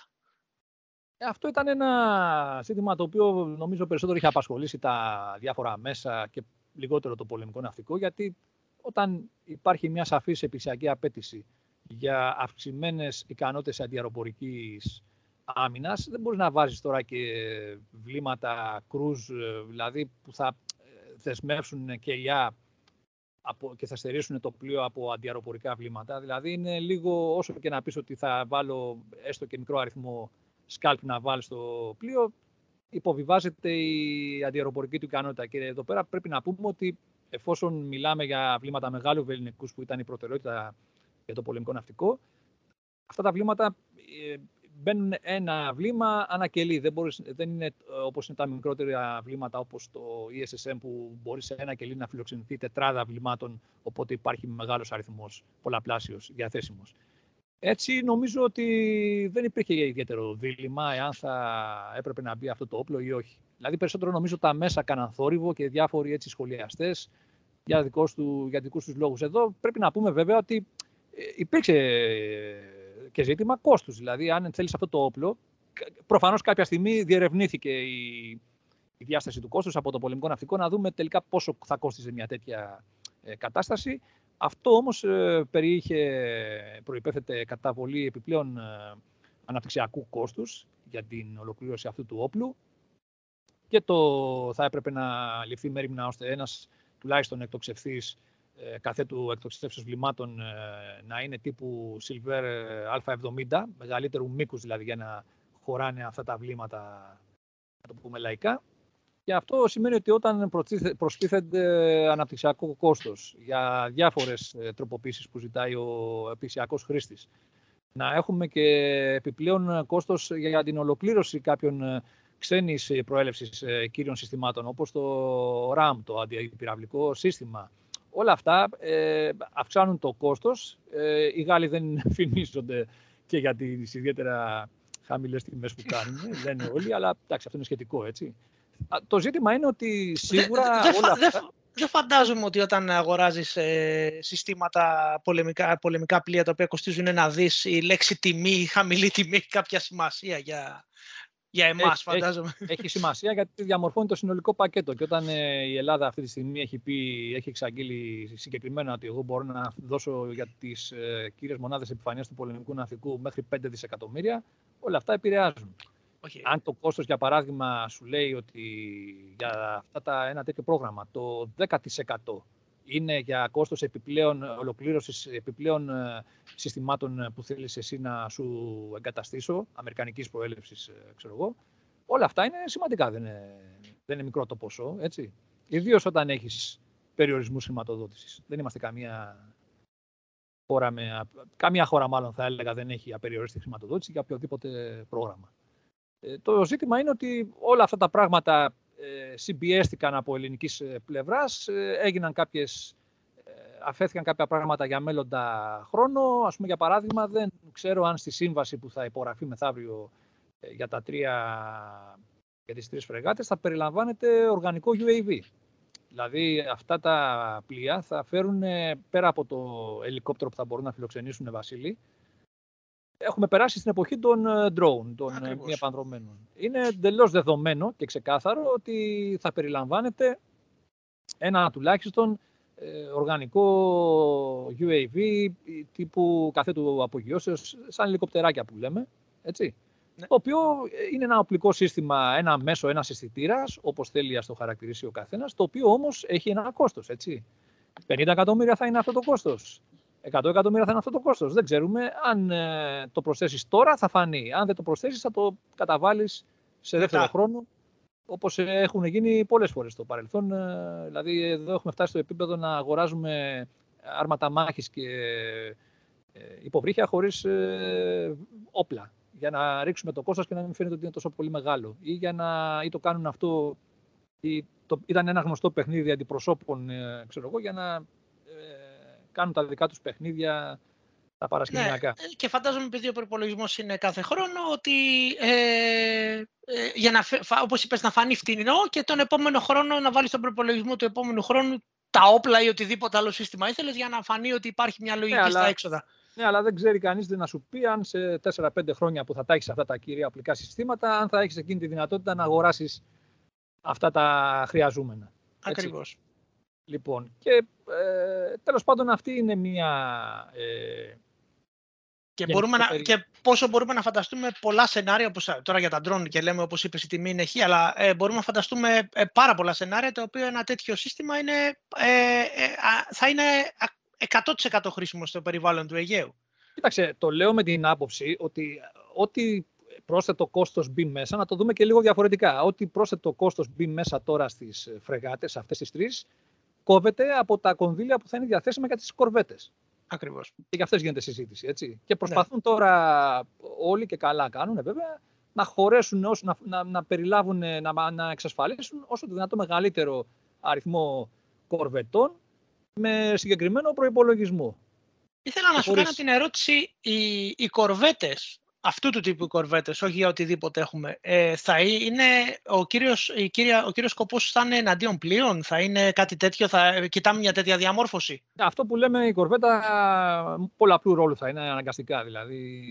S1: αυτό ήταν ένα ζήτημα το οποίο νομίζω περισσότερο είχε απασχολήσει τα διάφορα μέσα και λιγότερο το πολεμικό ναυτικό, γιατί όταν υπάρχει μια σαφής επισιακή απέτηση για αυξημένες ικανότητες αντιαεροπορικής άμυνας, δεν μπορείς να βάζεις τώρα και βλήματα κρούζ, δηλαδή που θα ε, δεσμεύσουν και από, και θα στερήσουν το πλοίο από αντιαεροπορικά βλήματα. Δηλαδή είναι λίγο, όσο και να πεις ότι θα βάλω έστω και μικρό αριθμό σκάλπ να βάλει στο πλοίο, υποβιβάζεται η αντιαεροπορική του ικανότητα. Και εδώ πέρα πρέπει να πούμε ότι εφόσον μιλάμε για βλήματα μεγάλου βεληνικούς που ήταν η προτεραιότητα για το πολεμικό ναυτικό, αυτά τα βλήματα ε, μπαίνουν ένα βλήμα ανακελή. Δεν, μπορείς, δεν είναι ε, όπως είναι τα μικρότερα βλήματα όπως το ESSM που μπορείς σε ένα κελί να φιλοξενηθεί τετράδα βλημάτων, οπότε υπάρχει μεγάλος αριθμός πολλαπλάσιος διαθέσιμος. Έτσι νομίζω ότι δεν υπήρχε ιδιαίτερο δίλημα εάν θα έπρεπε να μπει αυτό το όπλο ή όχι. Δηλαδή περισσότερο νομίζω τα μέσα κάναν θόρυβο και διάφοροι έτσι σχολιαστές για, δικός του, για δικούς τους λόγους. Εδώ πρέπει να πούμε βέβαια ότι ε, υπήρξε και ζήτημα κόστους. Δηλαδή αν θέλεις αυτό το όπλο, προφανώς κάποια στιγμή διερευνήθηκε η, η διάσταση του κόστους από το πολεμικό ναυτικό να δούμε τελικά πόσο θα κόστιζε μια τέτοια ε, κατάσταση. Αυτό όμως ε, περιείχε, προϋπέθεται καταβολή επιπλέον αναπτυξιακού κόστους για την ολοκλήρωση αυτού του όπλου και το θα έπρεπε να ληφθεί μέρημνα ώστε ένας τουλάχιστον εκτοξευθείς ε, καθέτου εκτοξεύσεως βλημάτων ε, να είναι τύπου Silver ε, Α70, μεγαλύτερου μήκους δηλαδή για να χωράνε αυτά τα βλήματα, να το πούμε λαϊκά. Και αυτό σημαίνει ότι όταν προστίθεται αναπτυξιακό κόστος για διάφορες τροποποίησεις που ζητάει ο επισιακός χρήστης, να έχουμε και επιπλέον κόστος για την ολοκλήρωση κάποιων ξένης προέλευσης ε, κύριων συστημάτων, όπως το RAM, το αντιπυραυλικό σύστημα. Όλα αυτά ε, αυξάνουν το κόστος. Ε, οι Γάλλοι δεν [laughs] φημίζονται και για τις ιδιαίτερα χαμηλές τιμές που κάνουν, [laughs] λένε όλοι, αλλά εντάξει, αυτό είναι σχετικό, έτσι. Το ζήτημα είναι ότι σίγουρα όλα αυτά...
S2: Δεν φαντάζομαι ότι όταν αγοράζεις ε, συστήματα πολεμικά, πολεμικά πλοία τα οποία κοστίζουν ένα δις, η λέξη τιμή, η χαμηλή τιμή έχει κάποια σημασία για, για εμάς, φαντάζομαι.
S1: Έχει, έχει, σημασία γιατί διαμορφώνει το συνολικό πακέτο. Και όταν ε, η Ελλάδα αυτή τη στιγμή έχει, πει, έχει εξαγγείλει συγκεκριμένα ότι εγώ μπορώ να δώσω για τις ε, κύριες μονάδες επιφανείας του πολεμικού ναυτικού μέχρι 5 δισεκατομμύρια, όλα αυτά επηρεάζουν. Okay. Αν το κόστος, για παράδειγμα, σου λέει ότι για αυτά τα, ένα τέτοιο πρόγραμμα το 10% είναι για κόστος επιπλέον ολοκλήρωσης επιπλέον ε, συστημάτων ε, που θέλεις εσύ να σου εγκαταστήσω, αμερικανικής προέλευσης, ε, ξέρω εγώ. Όλα αυτά είναι σημαντικά, δεν είναι, δεν είναι μικρό το ποσό, έτσι. Ιδίως όταν έχεις περιορισμούς χρηματοδότησης. Δεν είμαστε καμία χώρα, με, καμία χώρα μάλλον θα έλεγα δεν έχει απεριοριστή χρηματοδότηση για οποιοδήποτε πρόγραμμα. το ζήτημα είναι ότι όλα αυτά τα πράγματα ε, συμπιέστηκαν από ελληνικής ε, πλευράς, ε, έγιναν κάποιες, αφέθηκαν κάποια πράγματα για μέλλοντα χρόνο. Ας πούμε, για παράδειγμα, δεν ξέρω αν στη σύμβαση που θα υπογραφεί μεθαύριο για, τα τρία, για τις τρεις φρεγάτες θα περιλαμβάνεται οργανικό UAV. Δηλαδή αυτά τα πλοία θα φέρουν πέρα από το ελικόπτερο που θα μπορούν να φιλοξενήσουν Βασίλη, έχουμε περάσει στην εποχή των ε, drone, των ε, μη επανδρομένων. Είναι εντελώς δεδομένο και ξεκάθαρο ότι θα περιλαμβάνεται ένα τουλάχιστον ε, οργανικό UAV τύπου καθέτου απογειώσεως, σαν ελικοπτεράκια που λέμε, έτσι. Ναι. Το οποίο είναι ένα οπλικό σύστημα, ένα μέσο, ένας αισθητήρας, όπως θέλει να το χαρακτηρίσει ο καθένας, το οποίο όμως έχει ένα κόστος. 50 εκατομμύρια θα είναι αυτό το κόστος. 100 εκατομμύρια θα είναι αυτό το κόστος. Δεν ξέρουμε. Αν ε, το προσθέσεις τώρα, θα φανεί. Αν δεν το προσθέσεις, θα το καταβάλεις σε δεύτερο χρόνο. Όπως έχουν γίνει πολλές φορές στο παρελθόν. Ε, δηλαδή, εδώ έχουμε φτάσει στο επίπεδο να αγοράζουμε άρματα μάχης και ε, υποβρύχια χωρίς όπλα για να ρίξουμε το κόστος και να μην φαίνεται ότι είναι τόσο πολύ μεγάλο. Ή, για να, ή το κάνουν αυτό, ή το, ήταν ένα γνωστό παιχνίδι αντιπροσώπων, ε, ξέρω εγώ, για να ε, κάνουν τα δικά τους παιχνίδια τα παρασκηνιακά. Ναι,
S2: και φαντάζομαι επειδή ο προπολογισμός είναι κάθε χρόνο ότι ε, ε, για να, όπως είπες, να φανεί φτηνό και τον επόμενο χρόνο να βάλεις τον προπολογισμό του επόμενου χρόνου τα όπλα ή οτιδήποτε άλλο σύστημα ήθελες για να φανεί ότι υπάρχει μια λογική ναι, στα έξοδα.
S1: Ναι, αλλά δεν ξέρει κανείς να σου πει αν σε 4-5 χρόνια που θα τα έχεις αυτά τα κύρια απλικά συστήματα, αν θα έχεις εκείνη τη δυνατότητα να αγοράσεις αυτά τα χρειαζόμενα.
S2: Ακριβώς.
S1: Λοιπόν, και ε, τέλος πάντων αυτή είναι μια... Ε,
S2: και, μπορούμε να, και πόσο μπορούμε να φανταστούμε πολλά σενάρια, όπως, τώρα για τα drone και λέμε όπως είπες η τιμή είναι χ, αλλά ε, μπορούμε να φανταστούμε ε, πάρα πολλά σενάρια τα οποία ένα τέτοιο σύστημα είναι, ε, θα είναι 100% χρήσιμο στο περιβάλλον του Αιγαίου.
S1: Κοίταξε, το λέω με την άποψη ότι ό,τι πρόσθετο κόστος μπει μέσα, να το δούμε και λίγο διαφορετικά. Ό,τι πρόσθετο κόστος μπει μέσα τώρα στις φρεγάτες, αυτές τις τρεις, κόβεται από τα κονδύλια που θα είναι διαθέσιμα για τις κορβέτες.
S2: Ακριβώς.
S1: Και για αυτές γίνεται συζήτηση. Έτσι. Και προσπαθούν ναι. τώρα όλοι και καλά κάνουν βέβαια να χωρέσουν, όσο, να, να, να περιλάβουν, να, να εξασφαλίσουν όσο το δυνατό μεγαλύτερο αριθμό κορβετών με συγκεκριμένο προϋπολογισμό.
S2: Ήθελα να σου κάνω την ερώτηση, οι, οι κορβέτες, αυτού του τύπου οι κορβέτες, όχι για οτιδήποτε έχουμε, ε, θα είναι ο κύριος, η κύρια, ο κύριος σκοπός θα είναι εναντίον πλοίων, θα είναι κάτι τέτοιο, θα κοιτάμε μια τέτοια διαμόρφωση.
S1: Αυτό που λέμε η κορβέτα πολλαπλού ρόλου θα είναι αναγκαστικά, δηλαδή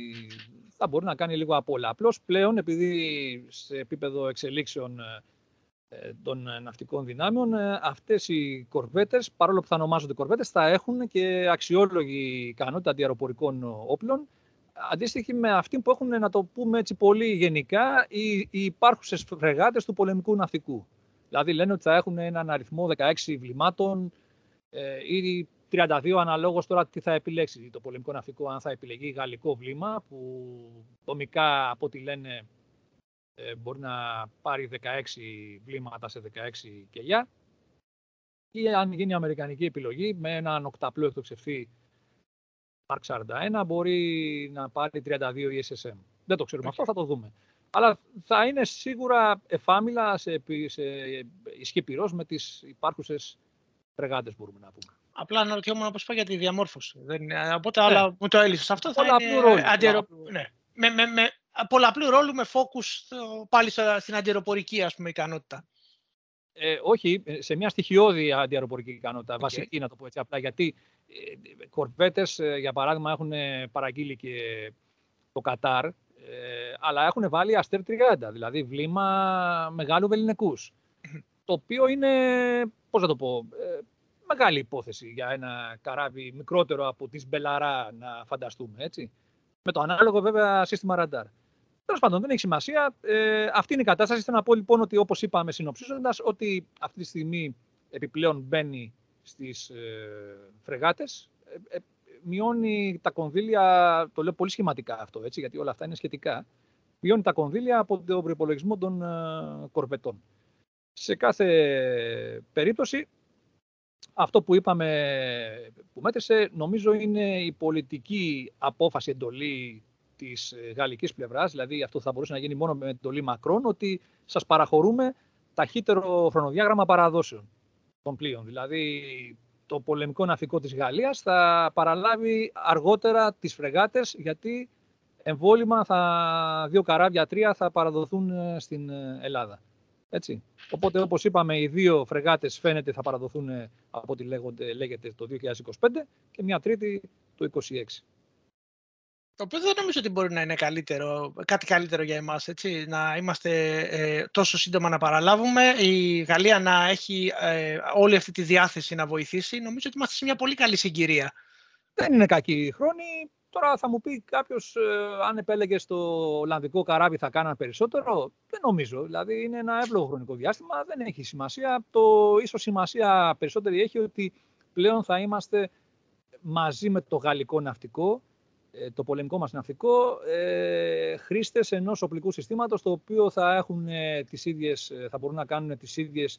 S1: θα μπορεί να κάνει λίγο απ' όλα. Απλώς πλέον, επειδή σε επίπεδο εξελίξεων ε, των ε, ναυτικών δυνάμεων, ε, αυτές οι κορβέτες, παρόλο που θα ονομάζονται κορβέτες, θα έχουν και αξιόλογη ικανότητα αντιαεροπορικών όπλων, αντίστοιχη με αυτή που έχουν, να το πούμε έτσι πολύ γενικά, οι, οι υπάρχουσες φρεγάτες του πολεμικού ναυτικού. Δηλαδή λένε ότι θα έχουν έναν αριθμό 16 βλημάτων ή 32 αναλόγως τώρα τι θα επιλέξει το πολεμικό ναυτικό, αν θα επιλεγεί γαλλικό βλήμα, που τομικά από ό,τι λένε ε, μπορεί να πάρει 16 βλήματα σε 16 κελιά ή αν γίνει η αμερικανική επιλογή με έναν οκταπλό εκτοξευτή Mark 41 μπορεί να πάρει 32 ESSM. Δεν το ξέρουμε αυτό, θα το δούμε. Αλλά θα είναι σίγουρα εφάμιλα σε, σε ισχύ πυρός με τις υπάρχουσες φρεγάτες μπορούμε να πούμε.
S2: Απλά αναρωτιόμουν όπως είπα για τη διαμόρφωση. Δεν, οπότε ναι. άλλα μου το έλυσες. Αυτό θα είναι αντιερο... ναι. με, με, με, πολλαπλού ρόλου με focus πάλι στην αντιεροπορική ας πούμε, ικανότητα.
S1: Ε, όχι, σε μια στοιχειώδη αντιεροπορική ικανότητα, βασική να το πω έτσι απλά, γιατί ε, κορπέτες, ε, για παράδειγμα, έχουν παραγγείλει και το Κατάρ, ε, αλλά έχουν βάλει Αστέρ 30, δηλαδή βλήμα μεγάλου βεληνικούς. το οποίο είναι, πώς να το πω, ε, μεγάλη υπόθεση για ένα καράβι μικρότερο από τη Μπελαρά να φανταστούμε, έτσι. Με το ανάλογο βέβαια σύστημα ραντάρ. Τέλος πάντων, δεν έχει σημασία. Ε, αυτή είναι η κατάσταση. Θέλω να πω λοιπόν ότι όπως είπαμε συνοψίζοντας, ότι αυτή τη στιγμή επιπλέον μπαίνει στις ε, φρεγάτες. Ε, ε, μειώνει τα κονδύλια, το λέω πολύ σχηματικά αυτό, έτσι, γιατί όλα αυτά είναι σχετικά. Μειώνει τα κονδύλια από τον προπολογισμό των ε, κορβετών. Σε κάθε περίπτωση, αυτό που είπαμε, που μέτρησε, νομίζω είναι η πολιτική απόφαση εντολή της ε, γαλλικής πλευράς, δηλαδή αυτό θα μπορούσε να γίνει μόνο με εντολή Μακρόν, ότι σας παραχωρούμε ταχύτερο χρονοδιάγραμμα παραδόσεων των πλοίων. Δηλαδή το πολεμικό ναυτικό της Γαλλίας θα παραλάβει αργότερα τις φρεγάτες γιατί εμβόλυμα θα, δύο καράβια, τρία θα παραδοθούν ε, στην ε, Ελλάδα. Έτσι. Οπότε όπως είπαμε οι δύο φρεγάτες φαίνεται θα παραδοθούν από ό,τι λέγεται το 2025 και μια τρίτη το 2026.
S2: Το οποίο δεν νομίζω ότι μπορεί να είναι καλύτερο, κάτι καλύτερο για εμάς, έτσι, να είμαστε ε, τόσο σύντομα να παραλάβουμε, η Γαλλία να έχει ε, όλη αυτή τη διάθεση να βοηθήσει. Νομίζω ότι είμαστε σε μια πολύ καλή συγκυρία.
S1: Δεν είναι κακή χρόνη. Τώρα θα μου πει κάποιος, ε, αν επέλεγε στο Ολλανδικό καράβι, θα κάναν περισσότερο. Δεν νομίζω. Δηλαδή, είναι ένα εύλογο χρονικό διάστημα. Δεν έχει σημασία. Το ίσως σημασία περισσότερη έχει ότι πλέον θα είμαστε μαζί με το γαλλικό ναυτικό, ε, το πολεμικό μας ναυτικό, ε, χρήστες ενός οπλικού συστήματος, το οποίο θα, έχουν, ε, τις ίδιες, θα μπορούν να κάνουν τις ίδιες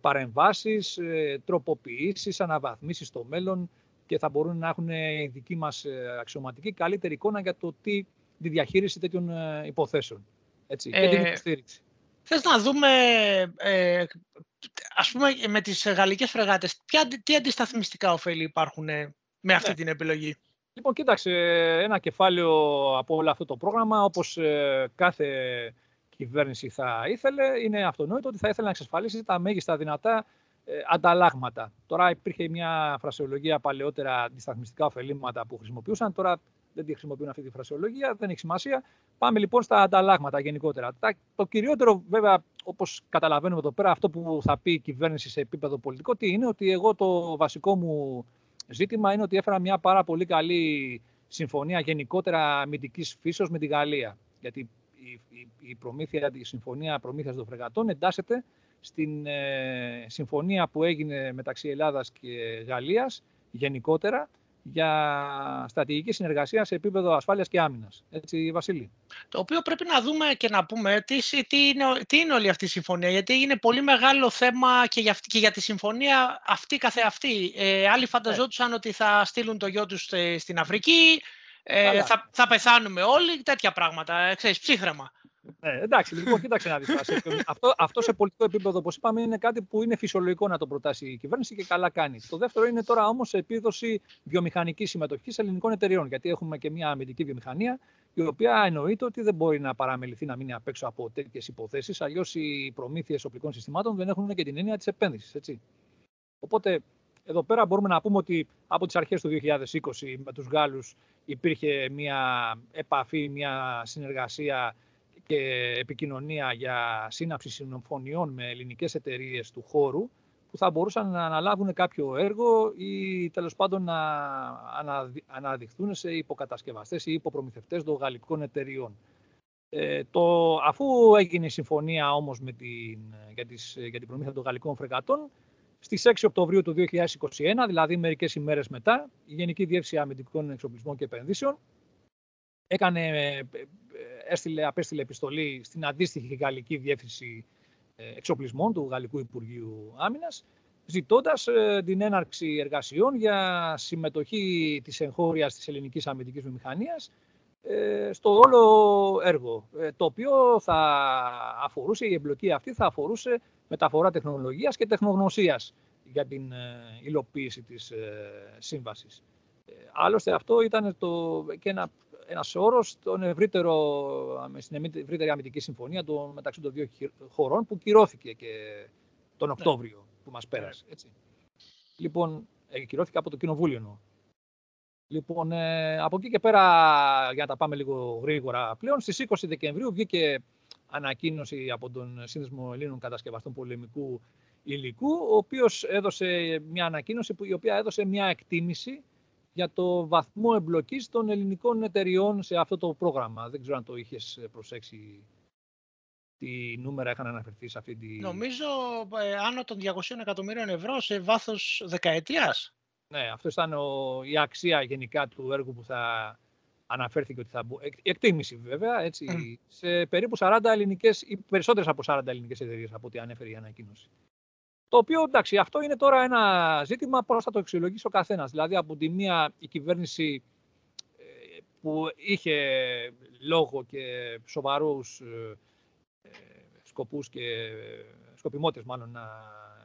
S1: παρεμβάσεις, τροποποιήσεις, αναβαθμίσεις στο μέλλον και θα μπορούν να έχουν η δική μας αξιωματική καλύτερη εικόνα για το τι, τη διαχείριση τέτοιων υποθέσεων έτσι, και την υποστήριξη.
S2: Θες να δούμε, ε, ας πούμε, με τις γαλλικές φρεγάτες, ποια, τι αντισταθμιστικά ωφέλη υπάρχουν με αυτή ναι. την επιλογή;
S1: Λοιπόν, κοίταξε, ένα κεφάλαιο από όλο αυτό το πρόγραμμα, όπως ε, κάθε κυβέρνηση θα ήθελε, είναι αυτονόητο ότι θα ήθελε να εξασφαλίσει τα μέγιστα δυνατά ε, ανταλλάγματα. Τώρα υπήρχε μια φρασιολογία παλαιότερα αντισταθμιστικά ωφελήματα που χρησιμοποιούσαν, τώρα δεν τη χρησιμοποιούν αυτή τη φρασιολογία, δεν έχει σημασία. Πάμε λοιπόν στα ανταλλάγματα γενικότερα. Το κυριότερο, βέβαια, όπως καταλαβαίνουμε εδώ πέρα, αυτό που θα πει η κυβέρνηση σε επίπεδο πολιτικό, τι είναι ότι εγώ το βασικό μου ζήτημα είναι ότι έφερα μια πάρα πολύ καλή συμφωνία γενικότερα αμυντικής φύσεως με τη Γαλλία. Γιατί η, η, η, προμήθεια, η συμφωνία προμήθειας των φρεγατών εντάσσεται στην ε, συμφωνία που έγινε μεταξύ Ελλάδας και Γαλλίας γενικότερα για στρατηγική συνεργασία σε επίπεδο ασφάλειας και άμυνας. Έτσι, Βασίλη.
S2: Το οποίο πρέπει να δούμε και να πούμε τι, τι, είναι, τι είναι όλη αυτή η συμφωνία, γιατί είναι πολύ μεγάλο θέμα και για, και για τη συμφωνία αυτή καθεαυτή. Ε, άλλοι φανταζόντουσαν ναι. ότι θα στείλουν το γιο τους στην Αφρική, ε, θα, θα πεθάνουμε όλοι, τέτοια πράγματα, ε, ξέρεις, ψύχρεμα.
S1: Ναι, εντάξει, λοιπόν, κοίταξε να δεις. αυτό, αυτό σε πολιτικό επίπεδο, όπως είπαμε, είναι κάτι που είναι φυσιολογικό να το προτάσει η κυβέρνηση και καλά κάνει. Το δεύτερο είναι τώρα όμως επίδοση βιομηχανικής συμμετοχής ελληνικών εταιριών. Γιατί έχουμε και μια αμυντική βιομηχανία, η οποία εννοείται ότι δεν μπορεί να παραμεληθεί να μείνει απ' έξω από τέτοιες υποθέσεις. Αλλιώς οι προμήθειες οπλικών συστημάτων δεν έχουν και την έννοια της επένδυσης. Οπότε εδώ πέρα μπορούμε να πούμε ότι από τις αρχές του 2020 με τους Γάλλους υπήρχε μια επαφή, μια συνεργασία και επικοινωνία για σύναψη συμφωνιών με ελληνικές εταιρείες του χώρου που θα μπορούσαν να αναλάβουν κάποιο έργο ή τέλος πάντων να αναδειχθούν σε υποκατασκευαστές ή υποπρομηθευτές των γαλλικών εταιριών. Ε, το, αφού έγινε η συμφωνία όμως με την, για, τις, για την προμήθεια των γαλλικών φρεγατών, στις 6 Οκτωβρίου του 2021, δηλαδή μερικές ημέρες μετά, η Γενική Διεύθυνση Αμυντικών Εξοπλισμών και Επενδύσεων έκανε έστειλε, απέστειλε επιστολή στην αντίστοιχη γαλλική διεύθυνση ε, εξοπλισμών του Γαλλικού Υπουργείου Άμυνας, ζητώντας ε, την έναρξη εργασιών για συμμετοχή της εγχώριας της ελληνικής αμυντικής βιομηχανίας ε, στο όλο έργο, το οποίο θα αφορούσε, η εμπλοκή αυτή θα αφορούσε μεταφορά τεχνολογίας και τεχνογνωσίας για την υλοποίηση της σύμβασης. Άλλωστε αυτό ήταν το, και ένα ένας όρος στον ευρύτερο, στην ευρύτερη αμυντική συμφωνία το, μεταξύ των δύο χωρών που κυρώθηκε και τον ναι. Οκτώβριο που μας πέρασε. Έτσι. Λοιπόν, ε, κυρώθηκε από το Κοινοβούλιο εννοώ. Λοιπόν, ε, από εκεί και πέρα, για να τα πάμε λίγο γρήγορα πλέον, στις 20 Δεκεμβρίου βγήκε ανακοίνωση από τον Σύνδεσμο Ελλήνων Κατασκευαστών Πολεμικού Υλικού, ο οποίος έδωσε μια ανακοίνωση που, η οποία έδωσε μια εκτίμηση για το βαθμό εμπλοκής των ελληνικών εταιριών σε αυτό το πρόγραμμα. Δεν ξέρω αν το είχες προσέξει τι νούμερα είχαν αναφερθεί σε αυτή τη...
S2: Νομίζω ε, άνω των 200 εκατομμύριων ευρώ σε βάθος δεκαετίας.
S1: Ναι, αυτό ήταν ο, η αξία γενικά του έργου που θα αναφέρθηκε ότι θα μπουν. Εκτίμηση βέβαια, έτσι, σε περίπου 40 ελληνικές ή περισσότερες από 40 ελληνικές εταιρείες από ό,τι ανέφερε η ανακοίνωση. Το οποίο εντάξει, αυτό είναι τώρα ένα ζήτημα πώς θα το αξιολογήσει ο καθένας. Δηλαδή, από τη μία η κυβέρνηση ε, που είχε λόγο και σοβαρούς ε, ε, σκοπούς και σκοπιμότητες μάλλον να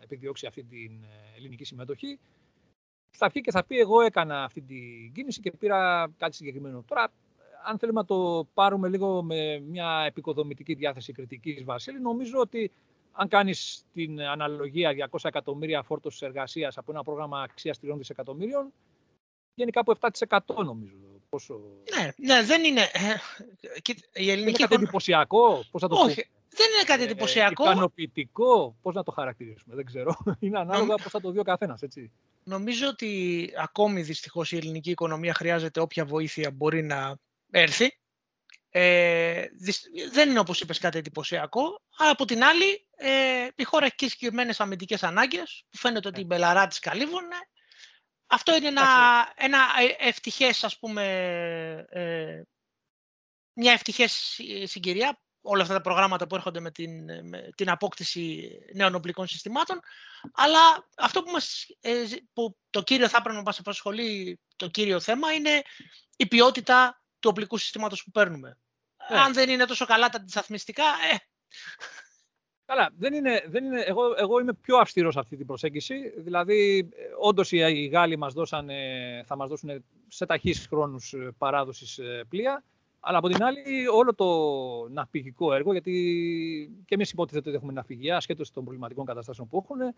S1: επιδιώξει αυτή την ελληνική συμμετοχή, θα βγει και θα πει εγώ έκανα αυτή την κίνηση και πήρα κάτι συγκεκριμένο. Τώρα, αν θέλουμε να το πάρουμε λίγο με μια επικοδομητική διάθεση κριτικής, Βασίλη, νομίζω ότι αν κάνεις την αναλογία 200 εκατομμύρια φόρτωσης εργασίας από ένα πρόγραμμα αξίας 3 δισεκατομμύριων, βγαίνει κάπου 7% νομίζω Πόσο...
S2: Ναι, ναι, δεν είναι. Ε, η ελληνική
S1: είναι κάτι εντυπωσιακό, πώς θα το
S2: Όχι, δεν είναι κάτι εντυπωσιακό.
S1: Ε, ικανοποιητικό, πώς να το χαρακτηρίσουμε, δεν ξέρω. [laughs] Είναι ανάλογα πώς θα το δει ο καθένας, έτσι.
S2: Νομίζω ότι ακόμη δυστυχώς η ελληνική οικονομία χρειάζεται όποια βοήθεια μπορεί να έρθει. Ε, δεν είναι όπως είπες κάτι εντυπωσιακό, αλλά από την άλλη ε, η χώρα έχει συγκεκριμένε αμυντικές ανάγκες που φαίνεται ότι οι μπελαρά της καλύβωνε. Αυτό είναι ένα, ένα ευτυχές, ας πούμε, ε, μια ευτυχές συγκυρία όλα αυτά τα προγράμματα που έρχονται με την, με την απόκτηση νέων οπλικών συστημάτων. Αλλά αυτό που, μας, ε, που το κύριο θα έπρεπε να μας απασχολεί, το κύριο θέμα, είναι η ποιότητα του οπλικού συστήματος που παίρνουμε. Ναι. Αν δεν είναι τόσο καλά τα αντισταθμιστικά, ε...
S1: Καλά, δεν είναι, δεν είναι, εγώ, εγώ είμαι πιο αυστηρός σε αυτή την προσέγγιση. Δηλαδή, όντως οι Γάλλοι μας δώσανε, θα μας δώσουν σε ταχύς χρόνους ε, παράδοσης ε, πλοία. Αλλά από την άλλη, όλο το ναυπηγικό έργο, γιατί και εμείς υποτίθεται ότι έχουμε ναυπηγεία, ασχέτως των προβληματικών καταστάσεων που έχουν,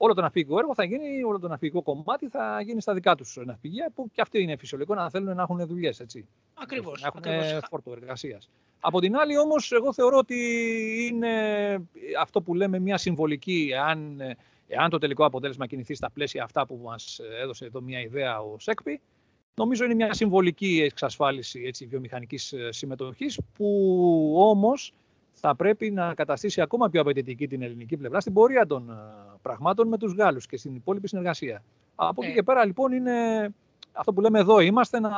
S1: όλο το ναυπηγικό έργο θα γίνει, όλο το ναυπηγικό κομμάτι θα γίνει στα δικά τους ναυπηγεία, που και αυτό είναι φυσιολογικό να θέλουν να έχουν δουλειές.
S2: Ακριβώς.
S1: Να έχουν φόρτο εργασίας. Από την άλλη, όμως, εγώ θεωρώ ότι είναι αυτό που λέμε μια συμβολική, εάν, εάν το τελικό αποτέλεσμα κινηθεί στα πλαίσια αυτά που μας έδωσε εδώ μια ιδέα ο ΣΕΚΠΗ, Νομίζω είναι μια συμβολική εξασφάλιση έτσι, βιομηχανικής ε, συμμετοχής που όμως θα πρέπει να καταστήσει ακόμα πιο απαιτητική την ελληνική πλευρά στην πορεία των ε, πραγμάτων με τους Γάλλους και στην υπόλοιπη συνεργασία. Από εκεί ε. και πέρα λοιπόν είναι αυτό που λέμε εδώ είμαστε να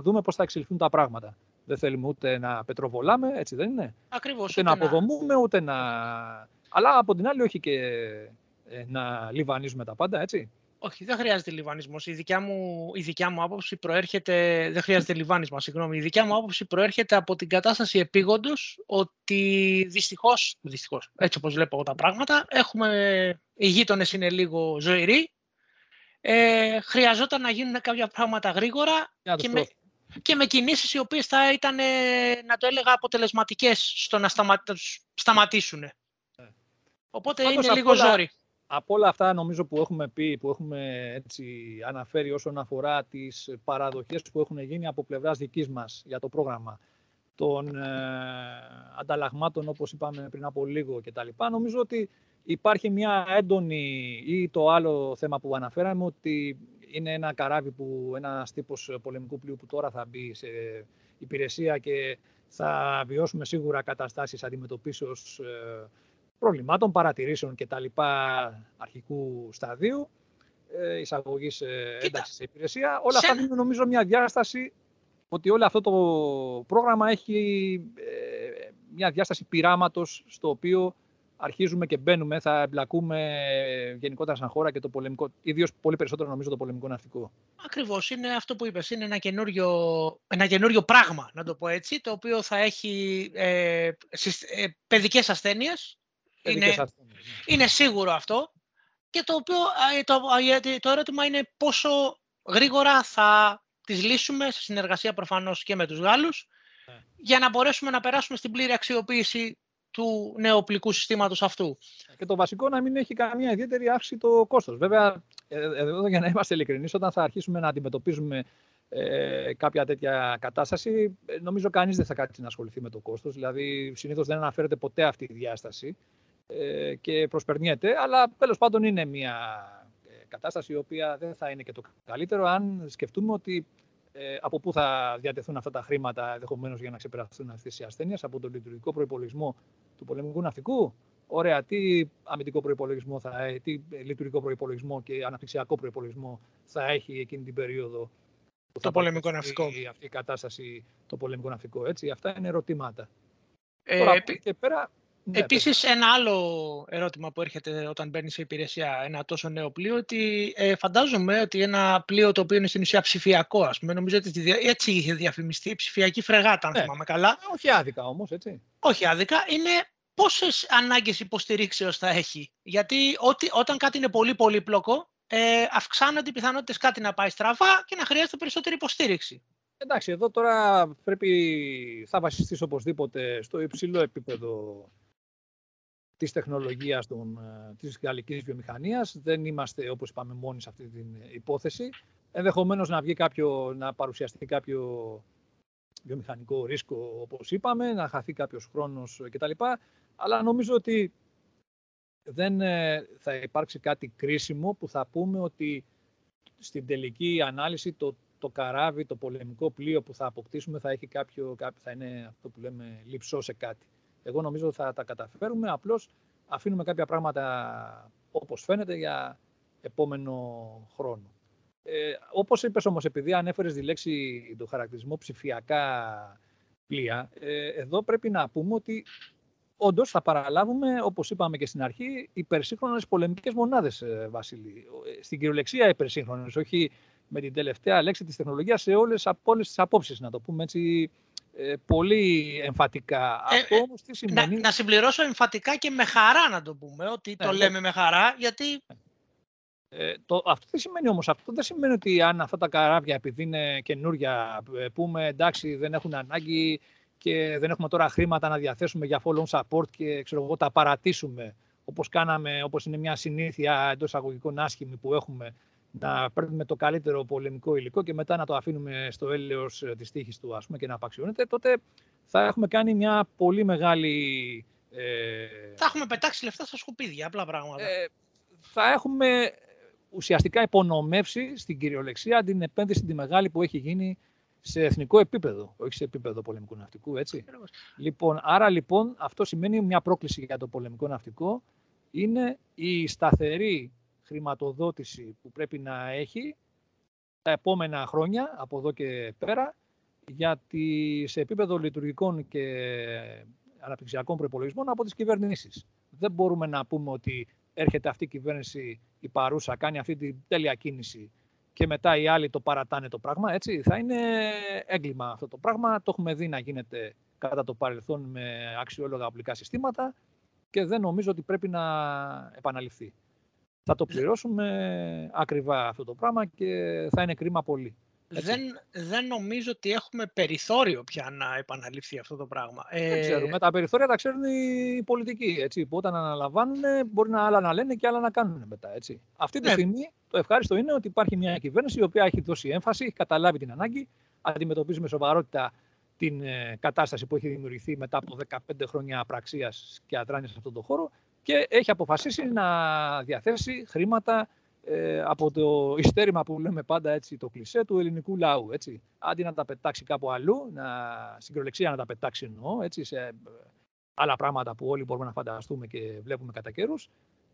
S1: δούμε πώς θα εξελιχθούν τα πράγματα. Δεν θέλουμε ούτε να πετροβολάμε, έτσι δεν είναι;
S2: Ακριβώς.
S1: Ούτε, να αποδομούμε, ούτε να... Αλλά από την άλλη όχι και να λιβανίζουμε τα πάντα, έτσι.
S2: Όχι, δεν χρειάζεται λιβανισμός. Η δικιά μου, η δικιά μου άποψη προέρχεται... Δεν χρειάζεται λιβάνισμα, συγγνώμη. Η δικιά μου άποψη προέρχεται από την κατάσταση επίγοντος ότι δυστυχώς, δυστυχώς έτσι όπως βλέπω τα πράγματα, έχουμε... Οι γείτονες είναι λίγο ζωηροί. Ε, χρειαζόταν να γίνουν κάποια πράγματα γρήγορα και με, και με κινήσεις οι οποίες θα ήταν, να το έλεγα, αποτελεσματικές στο να σταματήσουν. Ναι. Οπότε είναι λίγο ζόρι
S1: από όλα αυτά νομίζω που έχουμε πει, που έχουμε έτσι αναφέρει όσον αφορά τις παραδοχές που έχουν γίνει από πλευράς δικής μας για το πρόγραμμα των ε, ανταλλαγμάτων όπως είπαμε πριν από λίγο κτλ. Νομίζω ότι υπάρχει μια έντονη ή το άλλο θέμα που αναφέραμε ότι είναι ένα καράβι που ένας τύπος πολεμικού πλοίου που τώρα θα μπει σε υπηρεσία και θα βιώσουμε σίγουρα καταστάσεις αντιμετωπίσεως ε, προβλημάτων, παρατηρήσεων και τα λοιπά αρχικού σταδίου, ε, εισαγωγής ε, ένταξης σε υπηρεσία. Όλα αυτά δίνουν νομίζω μια διάσταση ότι όλο αυτό το πρόγραμμα έχει ε, μια διάσταση πειράματος στο οποίο αρχίζουμε και μπαίνουμε, θα εμπλακούμε γενικότερα σαν χώρα και το πολεμικό, ιδίως πολύ περισσότερο νομίζω το πολεμικό ναυτικό.
S2: Ακριβώς, είναι αυτό που είπες, είναι ένα καινούριο, ένα καινούριο πράγμα, να το πω έτσι, το οποίο θα έχει ε, ε, παιδικές ασθένειες, είναι, ναι. είναι σίγουρο αυτό. Και το, οποίο, το, το ερώτημα είναι πόσο γρήγορα θα τις λύσουμε σε συνεργασία προφανώς και με τους Γάλλους ναι. για να μπορέσουμε να περάσουμε στην πλήρη αξιοποίηση του νεοπλικού συστήματος αυτού.
S1: Και το βασικό να μην έχει καμία ιδιαίτερη αύξηση το κόστος. Βέβαια, ε, εδώ για να είμαστε ειλικρινείς, όταν θα αρχίσουμε να αντιμετωπίζουμε ε, κάποια τέτοια κατάσταση, ε, νομίζω κανείς δεν θα κάτσει να ασχοληθεί με το κόστος. Δηλαδή, συνήθως δεν αναφέρεται ποτέ αυτή η διάσταση. Ε, και προσπερνιέται, αλλά τέλος πάντων είναι μια ε, κατάσταση η οποία δεν θα είναι και το καλύτερο αν σκεφτούμε ότι ε, από πού θα διατεθούν αυτά τα χρήματα ενδεχομένως για να ξεπεραστούν αυτές οι ασθένειες, από τον λειτουργικό προπολογισμό του πολεμικού ναυτικού. Ωραία, τι αμυντικό προπολογισμό θα έχει, τι λειτουργικό προπολογισμό και αναπτυξιακό προπολογισμό θα έχει εκείνη την περίοδο
S2: που το θα πολεμικό ναυτικό.
S1: Αυτή η κατάσταση, το πολεμικό ναυτικό. Έτσι, αυτά είναι ερωτήματα. Ε, Τώρα, και πέρα,
S2: ναι, Επίσης, ένα άλλο ερώτημα που έρχεται όταν μπαίνεις σε υπηρεσία ένα τόσο νέο πλοίο, ότι ε, φαντάζομαι ότι ένα πλοίο το οποίο είναι στην ουσία ψηφιακό, ας πούμε, νομίζω ότι έτσι είχε διαφημιστεί, ψηφιακή φρεγάτα, αν ναι. θυμάμαι καλά.
S1: Όχι άδικα όμως, έτσι.
S2: Όχι άδικα, είναι πόσες ανάγκες υποστηρίξεως θα έχει. Γιατί ότι, όταν κάτι είναι πολύ πολύπλοκο, ε, αυξάνονται οι πιθανότητες κάτι να πάει στραβά και να χρειάζεται περισσότερη υποστήριξη.
S1: Εντάξει, εδώ τώρα πρέπει, θα βασιστείς οπωσδήποτε στο υψηλό επίπεδο της τεχνολογίας των, ε, της γαλλικής βιομηχανίας. Δεν είμαστε, όπως είπαμε, μόνοι σε αυτή την υπόθεση. ενδεχομένως να βγει κάποιο, να παρουσιαστεί κάποιο βιομηχανικό ρίσκο, όπως είπαμε, να χαθεί κάποιος χρόνος κτλ. Αλλά νομίζω ότι δεν ε, θα υπάρξει κάτι κρίσιμο που θα πούμε ότι στην τελική ανάλυση το, το καράβι, το πολεμικό πλοίο που θα αποκτήσουμε θα, έχει κάποιο, κάποιο, θα είναι αυτό που λέμε λυψό σε κάτι. Εγώ νομίζω ότι θα τα καταφέρουμε, απλώς αφήνουμε κάποια πράγματα όπως φαίνεται για επόμενο χρόνο. Ε, όπως είπες όμως, επειδή ανέφερες τη λέξη, το χαρακτηρισμό ψηφιακά πλοία, ε, εδώ πρέπει να πούμε ότι όντως θα παραλάβουμε, όπως είπαμε και στην αρχή, υπερσύγχρονες πολεμικές μονάδες, ε, Βασίλη. Ε, στην κυριολεξία υπερσύγχρονες, όχι με την τελευταία λέξη της τεχνολογίας σε όλες τις απόψεις, να το πούμε έτσι ε, πολύ εμφατικά.
S2: Αυτό όμως τι σημαίνει... Να, να συμπληρώσω εμφατικά και με χαρά να το πούμε, ότι το ναι, λέμε με χαρά, γιατί...
S1: Ε, το, αυτό δεν σημαίνει όμως, αυτό δεν σημαίνει ότι αν αυτά τα καράβια, επειδή είναι καινούρια, πούμε εντάξει δεν έχουν ανάγκη και δεν έχουμε τώρα χρήματα να διαθέσουμε για follow support και ξέρω εγώ, τα παρατήσουμε όπως κάναμε, όπως είναι μια συνήθεια εντός αγωγικών άσχημη που έχουμε να παίρνουμε το καλύτερο πολεμικό υλικό και μετά να το αφήνουμε στο έλεος της τύχης του ας πούμε, και να απαξιώνεται, τότε θα έχουμε κάνει μια πολύ μεγάλη...
S2: Ε... Θα έχουμε πετάξει λεφτά στα σκουπίδια, απλά πράγματα. Ε,
S1: θα έχουμε ουσιαστικά υπονομεύσει στην κυριολεξία την επένδυση τη μεγάλη που έχει γίνει σε εθνικό επίπεδο, όχι σε επίπεδο πολεμικού ναυτικού, έτσι. Λοιπόν, άρα λοιπόν αυτό σημαίνει μια πρόκληση για το πολεμικό ναυτικό είναι η σταθερή χρηματοδότηση που πρέπει να έχει τα επόμενα χρόνια, από εδώ και πέρα, γιατί σε επίπεδο λειτουργικών και αναπτυξιακών προπολογισμών από τις κυβερνήσεις. Δεν μπορούμε να πούμε ότι έρχεται αυτή η κυβέρνηση, η παρούσα, κάνει αυτή την τέλεια κίνηση και μετά οι άλλοι το παρατάνε το πράγμα, έτσι. Θα είναι έγκλημα αυτό το πράγμα. Το έχουμε δει να γίνεται κατά το παρελθόν με αξιόλογα απλικά συστήματα και δεν νομίζω ότι πρέπει να επαναληφθεί. Θα το πληρώσουμε ακριβά αυτό το πράγμα και θα είναι κρίμα πολύ.
S2: Δεν, δεν νομίζω ότι έχουμε περιθώριο πια να επαναληφθεί αυτό το πράγμα.
S1: Δεν ε, ξέρουμε. Τα περιθώρια τα ξέρουν οι πολιτικοί. Έτσι, που όταν αναλαμβάνουν μπορεί να άλλα να λένε και άλλα να κάνουν μετά. Έτσι. Αυτή τη ναι. στιγμή το ευχάριστο είναι ότι υπάρχει μια κυβέρνηση η οποία έχει δώσει έμφαση, έχει καταλάβει την ανάγκη, αντιμετωπίζει με σοβαρότητα την ε, κατάσταση που έχει δημιουργηθεί μετά από 15 χρόνια απραξίας και αδράνειας σε αυτόν τον χώρο και έχει αποφασίσει να διαθέσει χρήματα ε, από το ιστέρημα που λέμε πάντα έτσι, το κλισέ του ελληνικού λαού. Έτσι. Αντί να τα πετάξει κάπου αλλού, να, στην να τα πετάξει εννοώ, έτσι, σε ε, άλλα πράγματα που όλοι μπορούμε να φανταστούμε και βλέπουμε κατά καιρούς,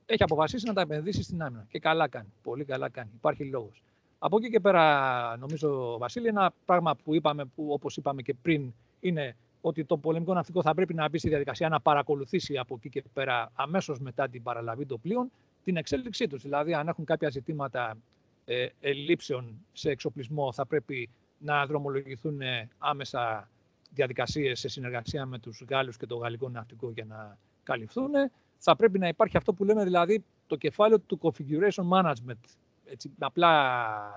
S1: έχει αποφασίσει να τα επενδύσει στην άμυνα. Και καλά κάνει. Πολύ καλά κάνει. Υπάρχει λόγος. Από εκεί και πέρα, νομίζω, Βασίλη, ένα πράγμα που είπαμε, που όπως είπαμε και πριν, είναι ότι το πολεμικό ναυτικό θα πρέπει να μπει στη διαδικασία να παρακολουθήσει από εκεί και πέρα, αμέσως μετά την παραλαβή των πλοίων, την εξέλιξή τους. Δηλαδή, αν έχουν κάποια ζητήματα ε, ελλείψεων σε εξοπλισμό, θα πρέπει να δρομολογηθούν ε, άμεσα διαδικασίες σε συνεργασία με τους Γάλλους και το Γαλλικό Ναυτικό για να καλυφθούν. Θα πρέπει να υπάρχει αυτό που λέμε δηλαδή το κεφάλαιο του configuration management. Έτσι, με απλά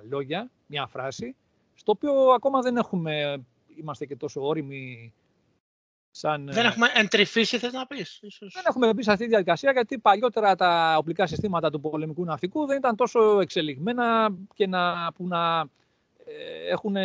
S1: λόγια, μια φράση, στο οποίο ακόμα δεν έχουμε, είμαστε και τόσο όριμοι
S2: Σαν, δεν ε, έχουμε εντρυφήσει, θες να πεις. Ίσως.
S1: Δεν έχουμε μπει σε αυτή τη διαδικασία, γιατί παλιότερα τα οπλικά συστήματα του πολεμικού ναυτικού δεν ήταν τόσο εξελιγμένα και να, που να ε, έχουν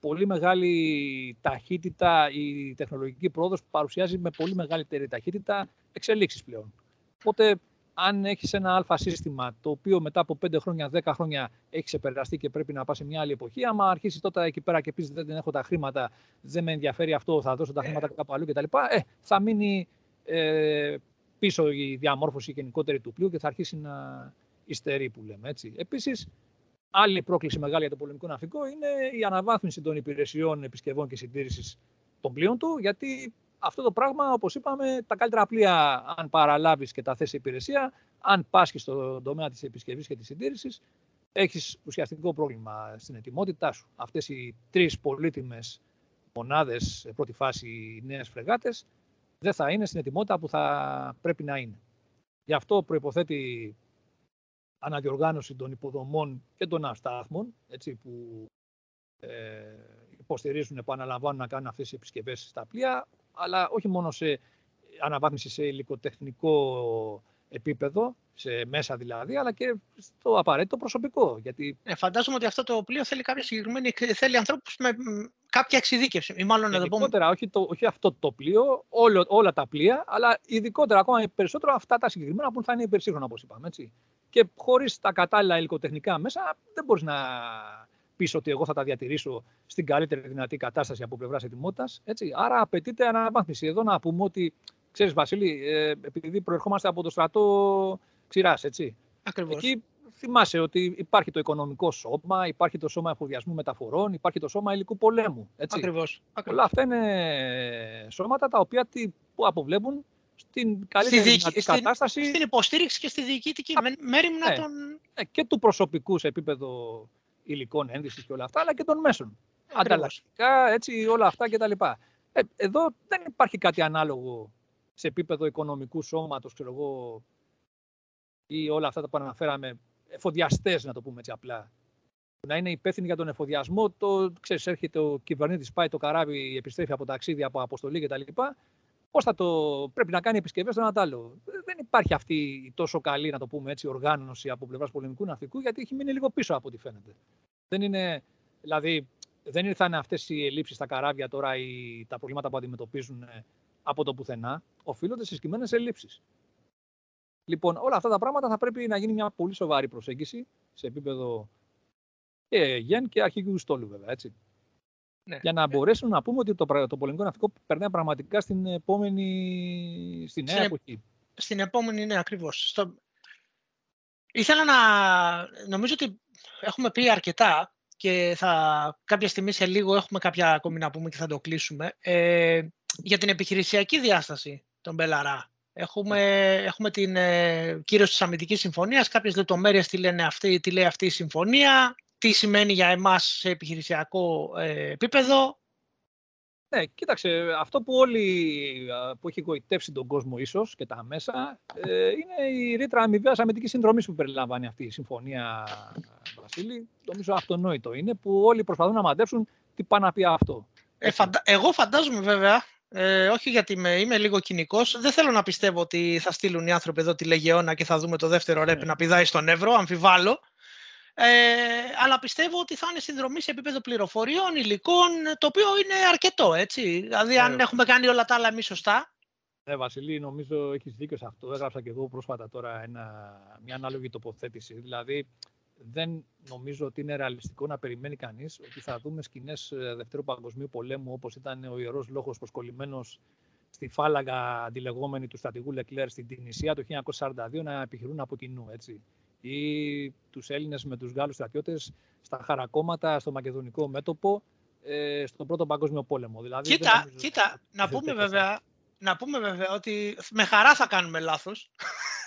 S1: πολύ μεγάλη ταχύτητα, η τεχνολογική πρόοδος που παρουσιάζει με πολύ μεγαλύτερη ταχύτητα εξελίξεις πλέον. Οπότε αν έχεις ένα αλφα σύστημα το οποίο μετά από 5 χρόνια, 10 χρόνια έχει ξεπεραστεί και πρέπει να πας σε μια άλλη εποχή, άμα αρχίσεις τότε εκεί πέρα και πεις δεν έχω τα χρήματα, δεν με ενδιαφέρει αυτό, θα δώσω τα χρήματα κάπου αλλού κτλ. Ε, θα μείνει ε, πίσω η διαμόρφωση γενικότερη του πλοίου και θα αρχίσει να υστερεί που λέμε. Έτσι. Επίσης, άλλη πρόκληση μεγάλη για το πολεμικό ναυτικό είναι η αναβάθμιση των υπηρεσιών επισκευών και συντήρησης των πλοίων του, γιατί αυτό το πράγμα, όπως είπαμε, τα καλύτερα πλοία, αν παραλάβεις και τα θέσει υπηρεσία, αν πάσχεις στον τομέα της επισκευής και της συντήρησης, έχεις ουσιαστικό πρόβλημα στην ετοιμότητά σου. Αυτές οι τρεις πολύτιμες μονάδες, πρώτη φάση οι νέες φρεγάτες, δεν θα είναι στην ετοιμότητα που θα πρέπει να είναι. Γι' αυτό προϋποθέτει αναδιοργάνωση των υποδομών και των αστάθμων, έτσι, που ε, υποστηρίζουν, επαναλαμβάνουν να κάνουν αυτές τις επισκευές στα πλοία, αλλά όχι μόνο σε αναβάθμιση σε υλικοτεχνικό επίπεδο, σε μέσα δηλαδή, αλλά και στο απαραίτητο προσωπικό. Γιατί...
S2: Ε, φαντάζομαι ότι αυτό το πλοίο θέλει κάποια συγκεκριμένη, θέλει ανθρώπους με κάποια εξειδίκευση. Ή μάλλον
S1: ειδικότερα, όχι, το, όχι αυτό το πλοίο, όλο, όλα τα πλοία, αλλά ειδικότερα ακόμα περισσότερο αυτά τα συγκεκριμένα που θα είναι υπερσύγχρονα, όπως είπαμε. Έτσι. Και χωρίς τα κατάλληλα υλικοτεχνικά μέσα, δεν μπορείς να πεις ότι εγώ θα τα διατηρήσω στην καλύτερη δυνατή κατάσταση από πλευράς ετοιμότητας. Άρα απαιτείται αναβάθμιση. Εδώ να πούμε ότι, ξέρεις, Βασίλη, ε, επειδή προερχόμαστε από το στρατό ξηράς, έτσι.
S2: Ακριβώς.
S1: Εκεί θυμάσαι ότι υπάρχει το οικονομικό σώμα, υπάρχει το σώμα εφοδιασμού μεταφορών, υπάρχει το σώμα υλικού πολέμου. Έτσι.
S2: Ακριβώς.
S1: Όλα αυτά είναι σώματα τα οποία τι, που αποβλέπουν στην καλύτερη στη δυνατή κατάσταση.
S2: Στην υποστήριξη και στη διοικητική μέρημνα
S1: ναι.
S2: των...
S1: Ναι, και του προσωπικού σε επίπεδο υλικών ένδυσης και όλα αυτά, αλλά και των μέσων. Ανταλλακτικά, έτσι, όλα αυτά κτλ. Ε, εδώ δεν υπάρχει κάτι ανάλογο σε επίπεδο οικονομικού σώματος, ξέρω εγώ, ή όλα αυτά τα που αναφέραμε, εφοδιαστές, να το πούμε έτσι απλά. Να είναι υπεύθυνοι για τον εφοδιασμό, το ξέρεις, έρχεται ο κυβερνήτης, πάει το καράβι, επιστρέφει από ταξίδια, από αποστολή κτλ. Πώς θα το. Πρέπει να κάνει επισκευές στον άλλο. Δεν υπάρχει αυτή η τόσο καλή, να το πούμε έτσι, οργάνωση από πλευράς πολεμικού ναυτικού, γιατί έχει μείνει λίγο πίσω από ό,τι φαίνεται. Δεν είναι. Δηλαδή, δεν ήρθαν αυτές οι ελλείψεις στα καράβια τώρα ή τα προβλήματα που αντιμετωπίζουν ε, από το πουθενά. Οφείλονται σε συγκεκριμένες ελλείψεις. Λοιπόν, όλα αυτά τα πράγματα θα πρέπει να γίνει μια πολύ σοβαρή προσέγγιση σε επίπεδο και γεν και αρχικού στόλου, βέβαια. Έτσι. Ναι. Για να μπορέσουν να πούμε ότι το, το πολεμικό ναυτικό περνάει πραγματικά στην επόμενη. στη νέα εποχή.
S2: Στην επόμενη, ναι, ακριβώς. Στο... Ήθελα να. Νομίζω ότι έχουμε πει αρκετά και θα, κάποια στιγμή σε λίγο έχουμε κάποια ακόμη να πούμε και θα το κλείσουμε. Ε, για την επιχειρησιακή διάσταση των Μπελαρά. Έχουμε, έχουμε την ε, κύρωση της αμυντικής συμφωνίας, κάποιες λεπτομέρειες τι, λένε αυτή, τι λέει αυτή η συμφωνία, τι σημαίνει για εμάς σε επιχειρησιακό ε, επίπεδο.
S1: Ναι, κοίταξε, αυτό που όλοι που έχει γοητεύσει τον κόσμο ίσως και τα μέσα ε, είναι η ρήτρα αμοιβαίας αμυντικής συνδρομής που περιλαμβάνει αυτή η συμφωνία, Βασίλη. Νομίζω αυτονόητο είναι που όλοι προσπαθούν να μαντέψουν τι πάει να πει αυτό.
S2: Ε, Εγώ φαντάζομαι βέβαια ε, όχι γιατί είμαι, είμαι λίγο κοινικός. Δεν θέλω να πιστεύω ότι θα στείλουν οι άνθρωποι εδώ τη Λεγεώνα και θα δούμε το δεύτερο ρέπ ναι. να πηδάει στον Εύρο. Αμφιβάλλω. Ε, αλλά πιστεύω ότι θα είναι συνδρομή σε επίπεδο πληροφοριών, υλικών, το οποίο είναι αρκετό, έτσι. Δηλαδή, αν ναι. έχουμε κάνει όλα τα άλλα εμείς σωστά.
S1: Ναι, Βασιλή, νομίζω έχεις δίκιο σε αυτό. Έγραψα και εγώ πρόσφατα τώρα ένα, μια ανάλογη τοποθέτηση. Δηλαδή, δεν νομίζω ότι είναι ρεαλιστικό να περιμένει κανείς ότι θα δούμε σκηνές ε, Δευτέρου Παγκοσμίου Πολέμου, όπως ήταν ο ιερός λόγος προσκολλημένος στη φάλαγγα αντιλεγόμενη του στρατηγού Λεκλέρ στην Τινησία το 1942 να επιχειρούν από κοινού. Έτσι ή τους Έλληνες με τους Γάλλους στρατιώτες στα χαρακόμματα, στο μακεδονικό μέτωπο, ε, στον Πρώτο Παγκόσμιο Πόλεμο.
S2: Δηλαδή, κοίτα, νομίζω... κοίτα να, πούμε βέβαια, να πούμε βέβαια ότι με χαρά θα κάνουμε λάθος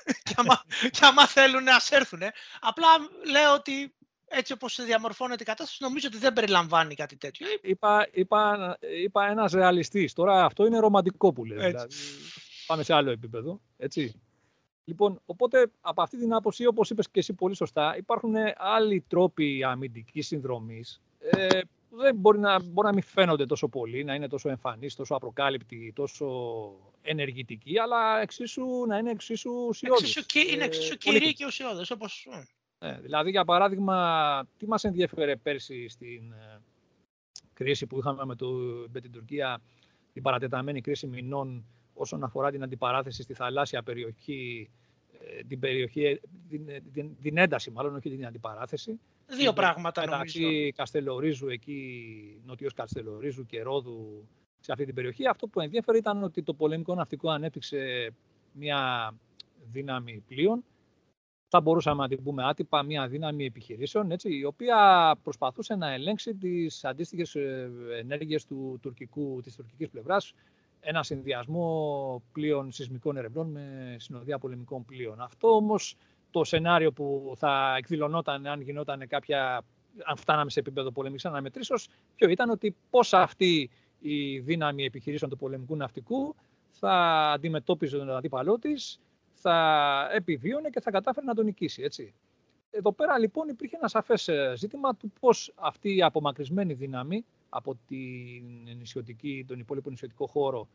S2: [laughs] και, άμα, και άμα θέλουν να έρθουν. Απλά λέω ότι έτσι όπως διαμορφώνεται η κατάσταση, νομίζω ότι δεν περιλαμβάνει κάτι τέτοιο.
S1: Είπα, είπα, είπα ένας ρεαλιστής. Τώρα αυτό είναι ρομαντικό που λέει. Δηλαδή, πάμε σε άλλο επίπεδο. Έτσι. Λοιπόν, οπότε από αυτή την άποψη, όπως είπες και εσύ πολύ σωστά, υπάρχουν άλλοι τρόποι αμυντικής συνδρομής ε, που δεν μπορεί να, μπορεί να μην φαίνονται τόσο πολύ, να είναι τόσο εμφανείς, τόσο απροκάλυπτοι, τόσο ενεργητικοί, αλλά εξίσου, να είναι εξίσου ουσιώδες.
S2: Εξίσου, είναι εξίσου κυρίοι και ουσιώδες, όπως...
S1: Ε, δηλαδή, για παράδειγμα, τι μας ενδιαφέρε πέρσι στην ε, κρίση που είχαμε με, το, με την Τουρκία, την παρατεταμένη κρίση μηνών όσον αφορά την αντιπαράθεση στη θαλάσσια περιοχή, ε, την, περιοχή, την, την, την ένταση μάλλον, όχι την αντιπαράθεση.
S2: Δύο πράγματα
S1: μεταξύ νομίζω. Καστελορίζου, εκεί, νοτιός Καστελορίζου και Ρόδου, σε αυτή την περιοχή. Αυτό που ενδιαφέρει ήταν ότι το πολεμικό ναυτικό ανέπτυξε μια δύναμη πλοίων, θα μπορούσαμε να την πούμε άτυπα, μια δύναμη επιχειρήσεων, έτσι, η οποία προσπαθούσε να ελέγξει τις αντίστοιχες ε, ενέργειες του τουρκικού, της τουρκικής πλευράς, ένα συνδυασμό πλοίων σεισμικών ερευνών με συνοδεία πολεμικών πλοίων. Αυτό όμως το σενάριο που θα εκδηλωνόταν αν γινόταν κάποια, αν φτάναμε σε επίπεδο πολεμικής αναμετρήσεως, ποιο ήταν ότι πώς αυτή η δύναμη επιχειρήσεων του πολεμικού ναυτικού θα αντιμετώπιζε τον αντίπαλό της, θα επιβίωνε και θα κατάφερε να τον νικήσει. Έτσι. Εδώ πέρα λοιπόν υπήρχε ένα σαφές ε, ζήτημα του πώς αυτή η απομακρυσμένη δύναμη από την νησιωτική, τον υπόλοιπο νησιωτικό χώρο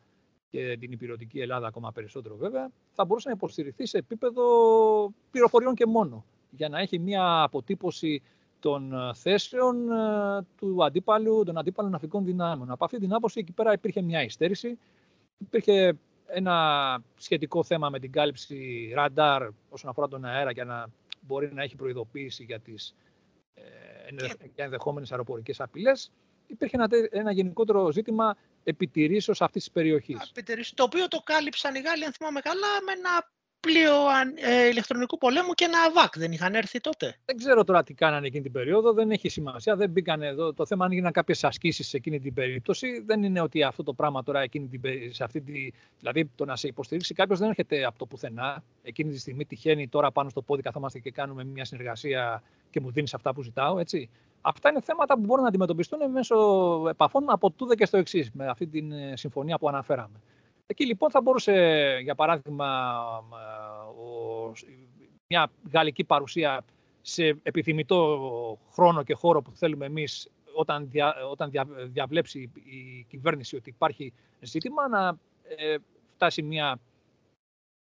S1: και την υπηρετική Ελλάδα ακόμα περισσότερο βέβαια, θα μπορούσε να υποστηριχθεί σε επίπεδο πληροφοριών και μόνο, για να έχει μια αποτύπωση των θέσεων του αντίπαλου, των αντίπαλων ναυτικών δυνάμεων. Από αυτή την άποψη εκεί πέρα υπήρχε μια υστέρηση, υπήρχε ένα σχετικό θέμα με την κάλυψη ραντάρ όσον αφορά τον αέρα για να μπορεί να έχει προειδοποίηση για τις ε, για ενδεχόμενες αεροπορικές απειλές. Υπήρχε ένα, ένα γενικότερο ζήτημα επιτηρήσεως αυτής της περιοχής.
S2: Το οποίο το κάλυψαν οι Γάλλοι, αν θυμάμαι καλά, με ένα πλοίο ε, ηλεκτρονικού πολέμου και ένα αβάκ. Δεν είχαν έρθει τότε.
S1: Δεν ξέρω τώρα τι κάνανε εκείνη την περίοδο. Δεν έχει σημασία. Δεν μπήκαν εδώ. Το θέμα αν έγιναν κάποιες ασκήσεις σε εκείνη την περίπτωση. Δεν είναι ότι αυτό το πράγμα τώρα εκείνη την, σε αυτή τη. Δηλαδή το να σε υποστηρίξει κάποιος δεν έρχεται από το πουθενά. Εκείνη τη στιγμή τυχαίνει τώρα πάνω στο πόδι καθόμαστε και κάνουμε μια συνεργασία και μου δίνεις αυτά που ζητάω. Έτσι. Αυτά είναι θέματα που μπορούν να αντιμετωπιστούν μέσω επαφών από τούδε και στο εξής, με αυτή τη ε, συμφωνία που αναφέραμε. Εκεί λοιπόν θα μπορούσε, για παράδειγμα, μια γαλλική παρουσία σε επιθυμητό χρόνο και χώρο που θέλουμε εμείς όταν, δια, όταν δια, διαβλέψει η κυβέρνηση ότι υπάρχει ζήτημα να ε, φτάσει μια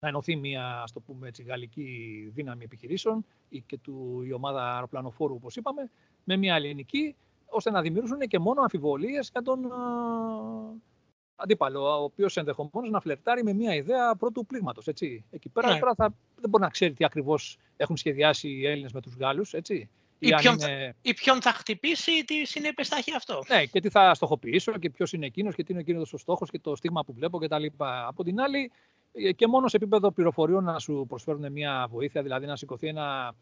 S1: να ενωθεί μια ας το πούμε, έτσι, γαλλική δύναμη επιχειρήσεων ή και του, η ομάδα αεροπλανοφόρου, όπως είπαμε, με μια ελληνική, ώστε να δημιουργήσουν και μόνο αμφιβολίες για τον αντίπαλο, ο οποίος ενδεχομένως να φλερτάρει με μια ιδέα πρώτου πλήγματος. Εκεί πέρα ναι. θα, δεν μπορεί να ξέρει τι ακριβώς έχουν σχεδιάσει οι Έλληνες με τους Γάλλους. Ή,
S2: ή, ποιον είναι... θα, ή ποιον θα χτυπήσει, τι συνέπειες θα έχει αυτό.
S1: Ναι, και τι θα στοχοποιήσω και ποιος είναι εκείνος και τι είναι εκείνος ο στόχος και το στίγμα που βλέπω κτλ. Από την άλλη, ε, και μόνο σε επίπεδο πληροφοριών να σου προσφέρουν μια βοήθεια, δηλαδή να σηκωθεί ένα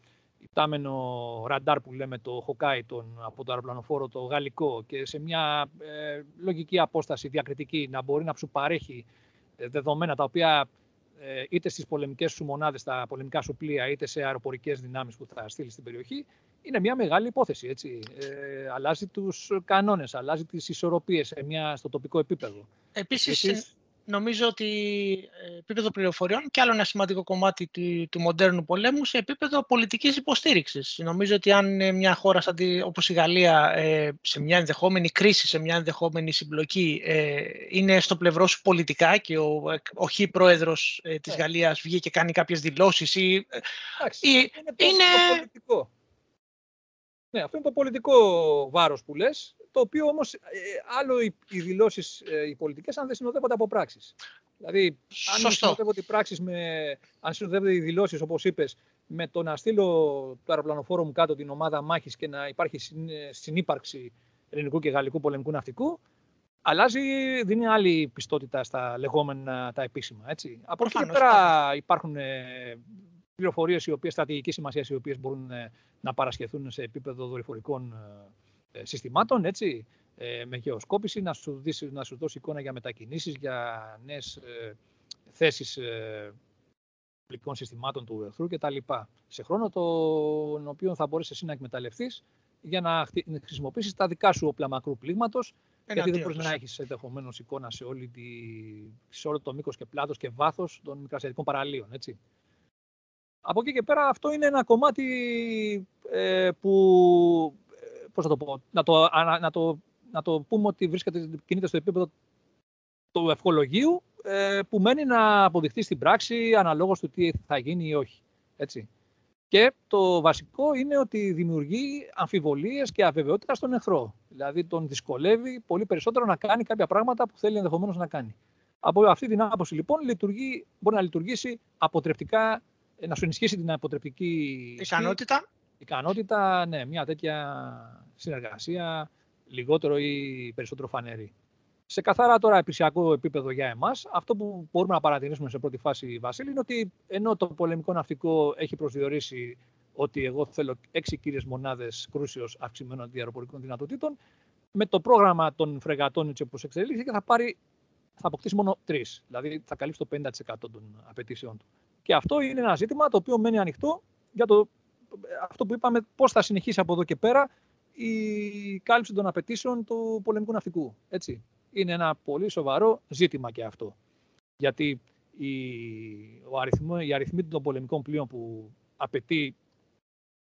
S1: υπτάμενο ραντάρ που λέμε το Χοκάι τον, από το αεροπλανοφόρο το γαλλικό και σε μια ε, λογική απόσταση διακριτική να μπορεί να σου παρέχει ε, δεδομένα τα οποία ε, είτε στις πολεμικές σου μονάδες, στα πολεμικά σου πλοία, είτε σε αεροπορικές δυνάμεις που θα στείλεις στην περιοχή, είναι μια μεγάλη υπόθεση. Έτσι. Ε, αλλάζει τους κανόνες, αλλάζει τις ισορροπίες σε μια, στο τοπικό επίπεδο.
S2: Επίσης, νομίζω ότι ε, επίπεδο πληροφοριών και άλλο ένα σημαντικό κομμάτι του, του μοντέρνου πολέμου σε επίπεδο πολιτικής υποστήριξης. Νομίζω ότι αν μια χώρα σαν τη, όπως η Γαλλία ε, σε μια ενδεχόμενη κρίση, σε μια ενδεχόμενη συμπλοκή ε, είναι στο πλευρό σου πολιτικά και ο, ο χ πρόεδρος ε, της yeah. Ναι. Γαλλίας βγήκε και κάνει κάποιες δηλώσεις ή,
S1: ή, είναι, είναι... Το πολιτικό. Ναι, αυτό είναι το πολιτικό βάρος που λες το οποίο όμως ε, άλλο οι, οι δηλώσεις ε, οι πολιτικές, αν δεν συνοδεύονται από πράξεις. Δηλαδή, αν συνοδεύονται οι πράξεις με. Αν συνοδεύονται οι δηλώσεις, όπως είπες, με το να στείλω το αεροπλανοφόρο μου κάτω την ομάδα μάχης και να υπάρχει συνύπαρξη ελληνικού και γαλλικού πολεμικού ναυτικού, αλλάζει, δίνει άλλη πιστότητα στα λεγόμενα τα επίσημα. Έτσι. Από εκεί και πέρα υπάρχουν ε, πληροφορίες οι οποίες στρατηγική σημασίας, οι οποίες μπορούν να παρασχεθούν σε επίπεδο δορυφορικών ε, συστημάτων, έτσι, ε, με γεωσκόπηση, να σου, δώσει, να σου δώσει εικόνα για μετακινήσεις, για νέες ε, θέσεις ε, συστημάτων του εχθρού κτλ. Σε χρόνο τον οποίο θα μπορέσει εσύ να εκμεταλλευτείς για να χρησιμοποιήσεις τα δικά σου όπλα μακρού πλήγματος. Γιατί δεν μπορείς να έχεις ενδεχομένως εικόνα σε, όλη τη, σε όλο το μήκος και πλάτος και βάθος των μικρασιατικών παραλίων. Έτσι. Από εκεί και πέρα αυτό είναι ένα κομμάτι ε, που πώς θα το πω, να το, να, το, να το πούμε ότι βρίσκεται, κινείται στο επίπεδο του ευχολογίου ε, που μένει να αποδειχθεί στην πράξη αναλόγως του τι θα γίνει ή όχι. Έτσι. Και το βασικό είναι ότι δημιουργεί αμφιβολίες και αβεβαιότητα στον εχθρό. Δηλαδή τον δυσκολεύει πολύ περισσότερο να κάνει κάποια πράγματα που θέλει ενδεχομένως να κάνει. Από αυτή την άποψη λοιπόν λειτουργεί, μπορεί να λειτουργήσει αποτρεπτικά, να σου ενισχύσει την αποτρεπτική
S2: ικανότητα
S1: ικανότητα, ναι, μια τέτοια συνεργασία λιγότερο ή περισσότερο φανερή. Σε καθαρά τώρα επιρσιακό επίπεδο για εμάς, αυτό που μπορούμε να παρατηρήσουμε σε πρώτη φάση, Βασίλη, είναι ότι ενώ το πολεμικό ναυτικό έχει προσδιορίσει ότι εγώ θέλω έξι κύριες μονάδες κρούσεως αυξημένων αντιαεροπορικών δυνατοτήτων, με το πρόγραμμα των φρεγατών έτσι όπως εξελίχθηκε θα, πάρει, θα αποκτήσει μόνο τρεις. Δηλαδή θα καλύψει το 50% των απαιτήσεών του. Και αυτό είναι ένα ζήτημα το οποίο μένει ανοιχτό για το αυτό που είπαμε, πώς θα συνεχίσει από εδώ και πέρα η κάλυψη των απαιτήσεων του πολεμικού ναυτικού. Έτσι. Είναι ένα πολύ σοβαρό ζήτημα και αυτό. Γιατί η, ο αριθμό, οι αριθμοί των πολεμικών πλοίων που απαιτεί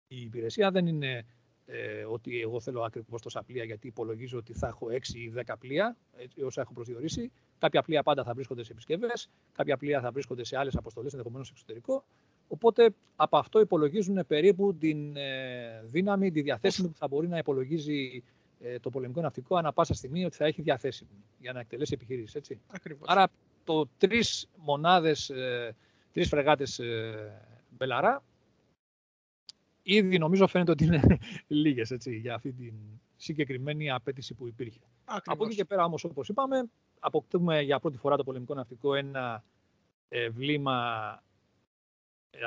S1: η υπηρεσία δεν είναι ε, ότι εγώ θέλω ακριβώς τόσα πλοία γιατί υπολογίζω ότι θα έχω 6 ή 10 πλοία, έτσι, όσα έχω προσδιορίσει. Κάποια πλοία πάντα θα βρίσκονται σε επισκευές, κάποια πλοία θα βρίσκονται σε άλλες αποστολές, ενδεχομένως στο εξωτερικό. Οπότε από αυτό υπολογίζουν περίπου την ε, δύναμη, τη διαθέσιμη που θα μπορεί να υπολογίζει ε, το πολεμικό ναυτικό ανά πάσα στιγμή ότι θα έχει διαθέσιμη για να εκτελέσει επιχειρήσεις. Έτσι. Άρα το τρεις μονάδες, ε, τρεις φρεγάτες ε, Μπελαρά, ήδη νομίζω φαίνεται ότι είναι [laughs] λίγες για αυτή την συγκεκριμένη απέτηση που υπήρχε. Ακριβώς. Από εκεί και πέρα όμως, όπως είπαμε, αποκτούμε για πρώτη φορά το πολεμικό ναυτικό ένα ε, βλήμα ε,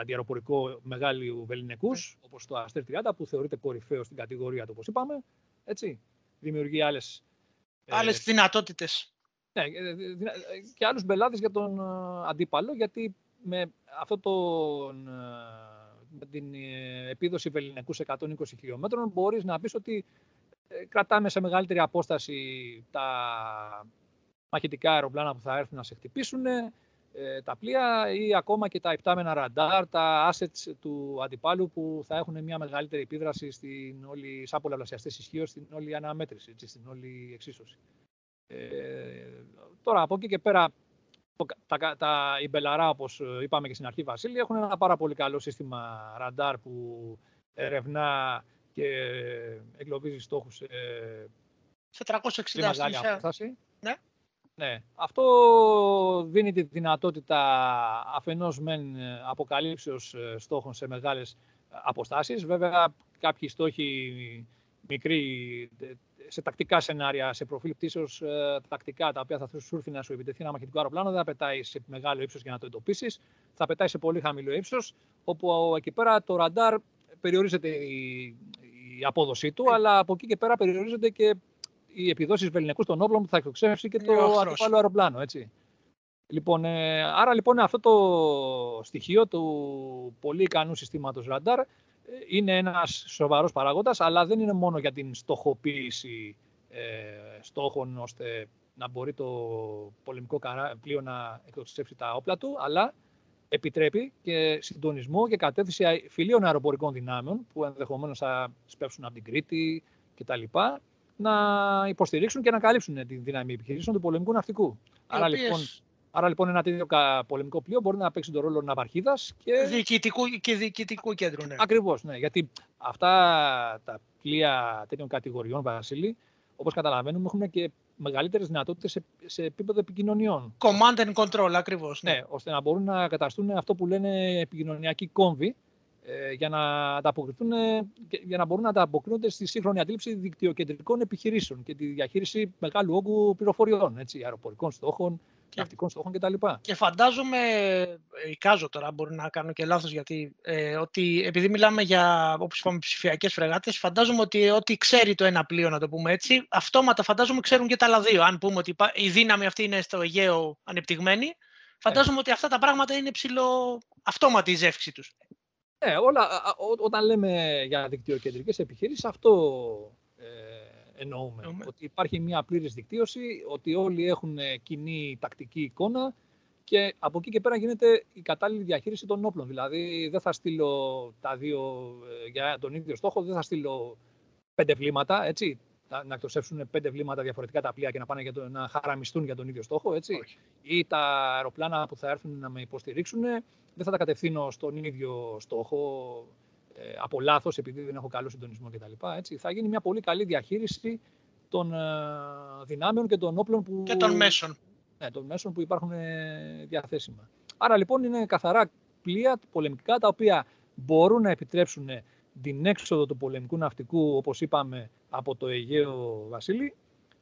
S1: αντιαεροπορικό μεγάλου βεληνικούς, ναι. όπως το Αστέρ 30, που θεωρείται κορυφαίο στην κατηγορία του, όπως είπαμε. Έτσι. Δημιουργεί άλλες.
S2: Άλλες ε, δυνατότητες.
S1: Ναι, ε, και άλλους μπελάδες για τον αντίπαλο, γιατί με αυτό τον με την επίδοση βεληνικούς σε 120 χιλιόμετρων μπορείς να πεις ότι κρατάμε σε μεγαλύτερη απόσταση τα μαχητικά αεροπλάνα που θα έρθουν να σε χτυπήσουν, ε, τα πλοία ή ακόμα και τα υπτάμενα ραντάρ, τα assets του αντιπάλου που θα έχουν μια μεγαλύτερη επίδραση στην όλη, σαν πολλαπλασιαστές ισχύω, στην όλη αναμέτρηση, έτσι, στην όλη εξίσωση. Ε, τώρα, από εκεί και πέρα, τα, τα, οι Μπελαρά, όπως είπαμε και στην αρχή, Βασίλη, έχουν ένα πάρα πολύ καλό σύστημα ραντάρ που ερευνά και εγκλωβίζει στόχους
S2: σε 360 μεγάλη απόσταση. Ναι.
S1: Ναι. Αυτό δίνει τη δυνατότητα αφενός μεν ε, αποκαλύψεως ε, στόχων σε μεγάλες αποστάσεις. Βέβαια, κάποιοι στόχοι μικροί, σε τακτικά σενάρια, σε προφίλ πτήσεως τακτικά, τα οποία θα σου έρθει να σου επιτεθεί ένα μαχητικό αεροπλάνο, δεν θα πετάει σε μεγάλο ύψος για να το εντοπίσεις. Θα πετάει σε πολύ χαμηλό ύψος, όπου εκεί πέρα το ραντάρ περιορίζεται η, η απόδοσή του, αλλά από εκεί και πέρα περιορίζονται και οι επιδόσεις βεληνικού των όπλων που θα εκτοξεύσει και το αντιπάλο αεροπλάνο. Έτσι. Λοιπόν, ε, άρα λοιπόν αυτό το στοιχείο του πολύ ικανού συστήματος ραντάρ ε, είναι ένας σοβαρός παράγοντας, αλλά δεν είναι μόνο για την στοχοποίηση ε, στόχων ώστε να μπορεί το πολεμικό πλοίο να εκτοξεύσει τα όπλα του, αλλά επιτρέπει και συντονισμό και κατεύθυνση φιλίων αεροπορικών δυνάμεων που ενδεχομένως θα σπεύσουν από την Κρήτη κτλ να υποστηρίξουν και να καλύψουν τη δύναμη επιχειρήσεων του πολεμικού ναυτικού. Άρα, λοιπόν, άρα λοιπόν ένα τέτοιο πολεμικό πλοίο μπορεί να παίξει τον ρόλο ναυαρχίδας και.
S2: Διοικητικού και διοικητικού κέντρου, ναι.
S1: Ακριβώς, ναι. Γιατί αυτά τα πλοία τέτοιων κατηγοριών, Βασίλη, όπως καταλαβαίνουμε, έχουν και μεγαλύτερες δυνατότητες σε, σε επίπεδο επικοινωνιών.
S2: Command and control, ακριβώς.
S1: Ναι. ναι, ώστε να μπορούν να καταστούν αυτό που λένε επικοινωνιακοί κόμβοι, ε, για να, ανταποκριθούν, για να μπορούν να ανταποκρίνονται στη σύγχρονη αντίληψη δικτυοκεντρικών επιχειρήσεων και τη διαχείριση μεγάλου όγκου πληροφοριών, έτσι, αεροπορικών στόχων, ναυτικών στόχων κτλ.
S2: Και φαντάζομαι, εικάζω τώρα, μπορεί να κάνω και λάθος, γιατί ε, ότι επειδή μιλάμε για, όπως είπαμε, ψηφιακές φρεγάτες, φαντάζομαι ότι ό,τι ξέρει το ένα πλοίο, να το πούμε έτσι, αυτόματα φαντάζομαι ξέρουν και τα άλλα δύο. Αν πούμε ότι η δύναμη αυτή είναι στο Αιγαίο ανεπτυγμένη, φαντάζομαι ε. ότι αυτά τα πράγματα είναι ψηλό αυτόματη η ζεύξη τους.
S1: Ναι, όλα, όταν λέμε για δικτυοκεντρικές επιχειρήσεις, αυτό ε, εννοούμε. Ότι υπάρχει μια πλήρης δικτύωση, ότι όλοι έχουν κοινή τακτική εικόνα και από εκεί και πέρα γίνεται η κατάλληλη διαχείριση των όπλων. Δηλαδή δεν θα στείλω τα δύο ε, για τον ίδιο στόχο, δεν θα στείλω πέντε βλήματα, έτσι, να εκτοσεύσουν πέντε βλήματα διαφορετικά τα πλοία και να πάνε για το, να χαραμιστούν για τον ίδιο στόχο. Έτσι. Ή τα αεροπλάνα που θα έρθουν να με υποστηρίξουν δεν θα τα κατευθύνω στον ίδιο στόχο ε, από λάθος επειδή δεν έχω καλό συντονισμό κτλ. Έτσι. Θα γίνει μια πολύ καλή διαχείριση των ε, δυνάμεων και των όπλων που.
S2: και των μέσων.
S1: Ναι, των μέσων που υπάρχουν ε, διαθέσιμα. Άρα λοιπόν είναι καθαρά πλοία πολεμικά τα οποία μπορούν να επιτρέψουν την έξοδο του πολεμικού ναυτικού, όπως είπαμε, από το Αιγαίο Βασίλη,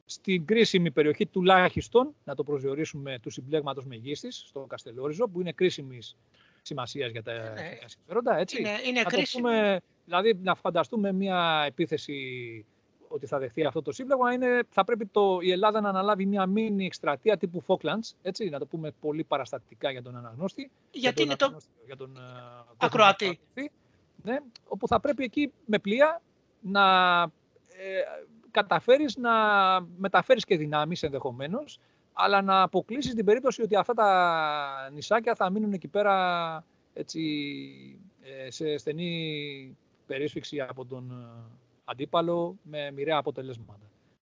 S1: στην κρίσιμη περιοχή τουλάχιστον, να το προσδιορίσουμε, του συμπλέγματος Μεγίστης, στο Καστελόριζο, που είναι κρίσιμης σημασίας για τα ναι. συμφέροντα. Έτσι.
S2: Είναι, είναι κρίσιμη.
S1: δηλαδή, να φανταστούμε μια επίθεση ότι θα δεχθεί αυτό το σύμπλεγμα, είναι, θα πρέπει το, η Ελλάδα να αναλάβει μια μήνυ εκστρατεία τύπου Falklands, έτσι, να το πούμε πολύ παραστατικά για τον αναγνώστη.
S2: Γιατί είναι το...
S1: Για τον,
S2: Ακροατή.
S1: Ναι, όπου θα πρέπει εκεί με πλοία να ε, καταφέρεις να μεταφέρεις και δυνάμεις ενδεχομένως, αλλά να αποκλείσεις την περίπτωση ότι αυτά τα νησάκια θα μείνουν εκεί πέρα έτσι, ε, σε στενή περίσφυξη από τον αντίπαλο με μοιραία αποτελέσματα.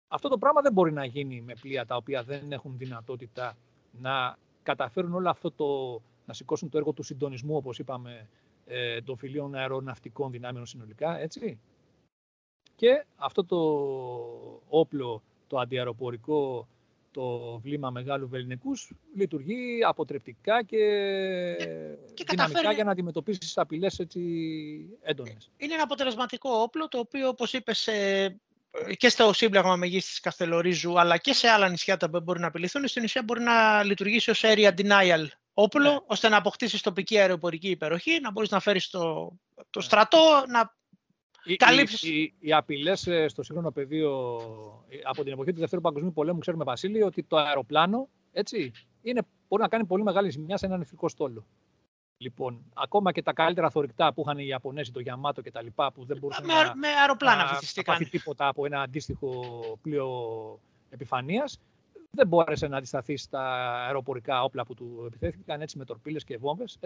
S1: Αυτό το πράγμα δεν μπορεί να γίνει με πλοία τα οποία δεν έχουν δυνατότητα να καταφέρουν όλο αυτό το, να σηκώσουν το έργο του συντονισμού, όπως είπαμε, ε, των φιλίων αεροναυτικών δυνάμεων συνολικά, έτσι. Και αυτό το όπλο, το αντιαεροπορικό, το βλήμα μεγάλου βεληνικούς, λειτουργεί αποτρεπτικά και, και δυναμικά για να αντιμετωπίσεις τις απειλές έτσι έντονες.
S2: Είναι ένα αποτελεσματικό όπλο, το οποίο, όπως είπες, ε, και στο σύμπλεγμα μεγίστης Καστελορίζου, αλλά και σε άλλα νησιά τα οποία μπορεί να απειληθούν, στην ουσία μπορεί να λειτουργήσει ως area denial όπλο, ναι. ώστε να αποκτήσεις τοπική αεροπορική υπεροχή, να μπορείς να φέρεις το, το ναι. στρατό, να καλύψεις.
S1: Οι, οι, οι απειλές ε, στο σύγχρονο πεδίο ε, από την εποχή του Δευτέρου Παγκοσμίου Πολέμου, ξέρουμε, Βασίλη, ότι το αεροπλάνο έτσι, είναι, μπορεί να κάνει πολύ μεγάλη ζημιά σε έναν εθνικό στόλο. Λοιπόν, ακόμα και τα καλύτερα θορυκτά που είχαν οι Ιαπωνέζοι, το Γιαμάτο και τα λοιπά, που δεν μπορούσαν
S2: με, να, με αεροπλάνα
S1: να, πάθει τίποτα από ένα αντίστοιχο πλοίο επιφανείας, δεν μπόρεσε να αντισταθεί στα αεροπορικά όπλα που του επιθέθηκαν έτσι με τορπίλες και βόμβες.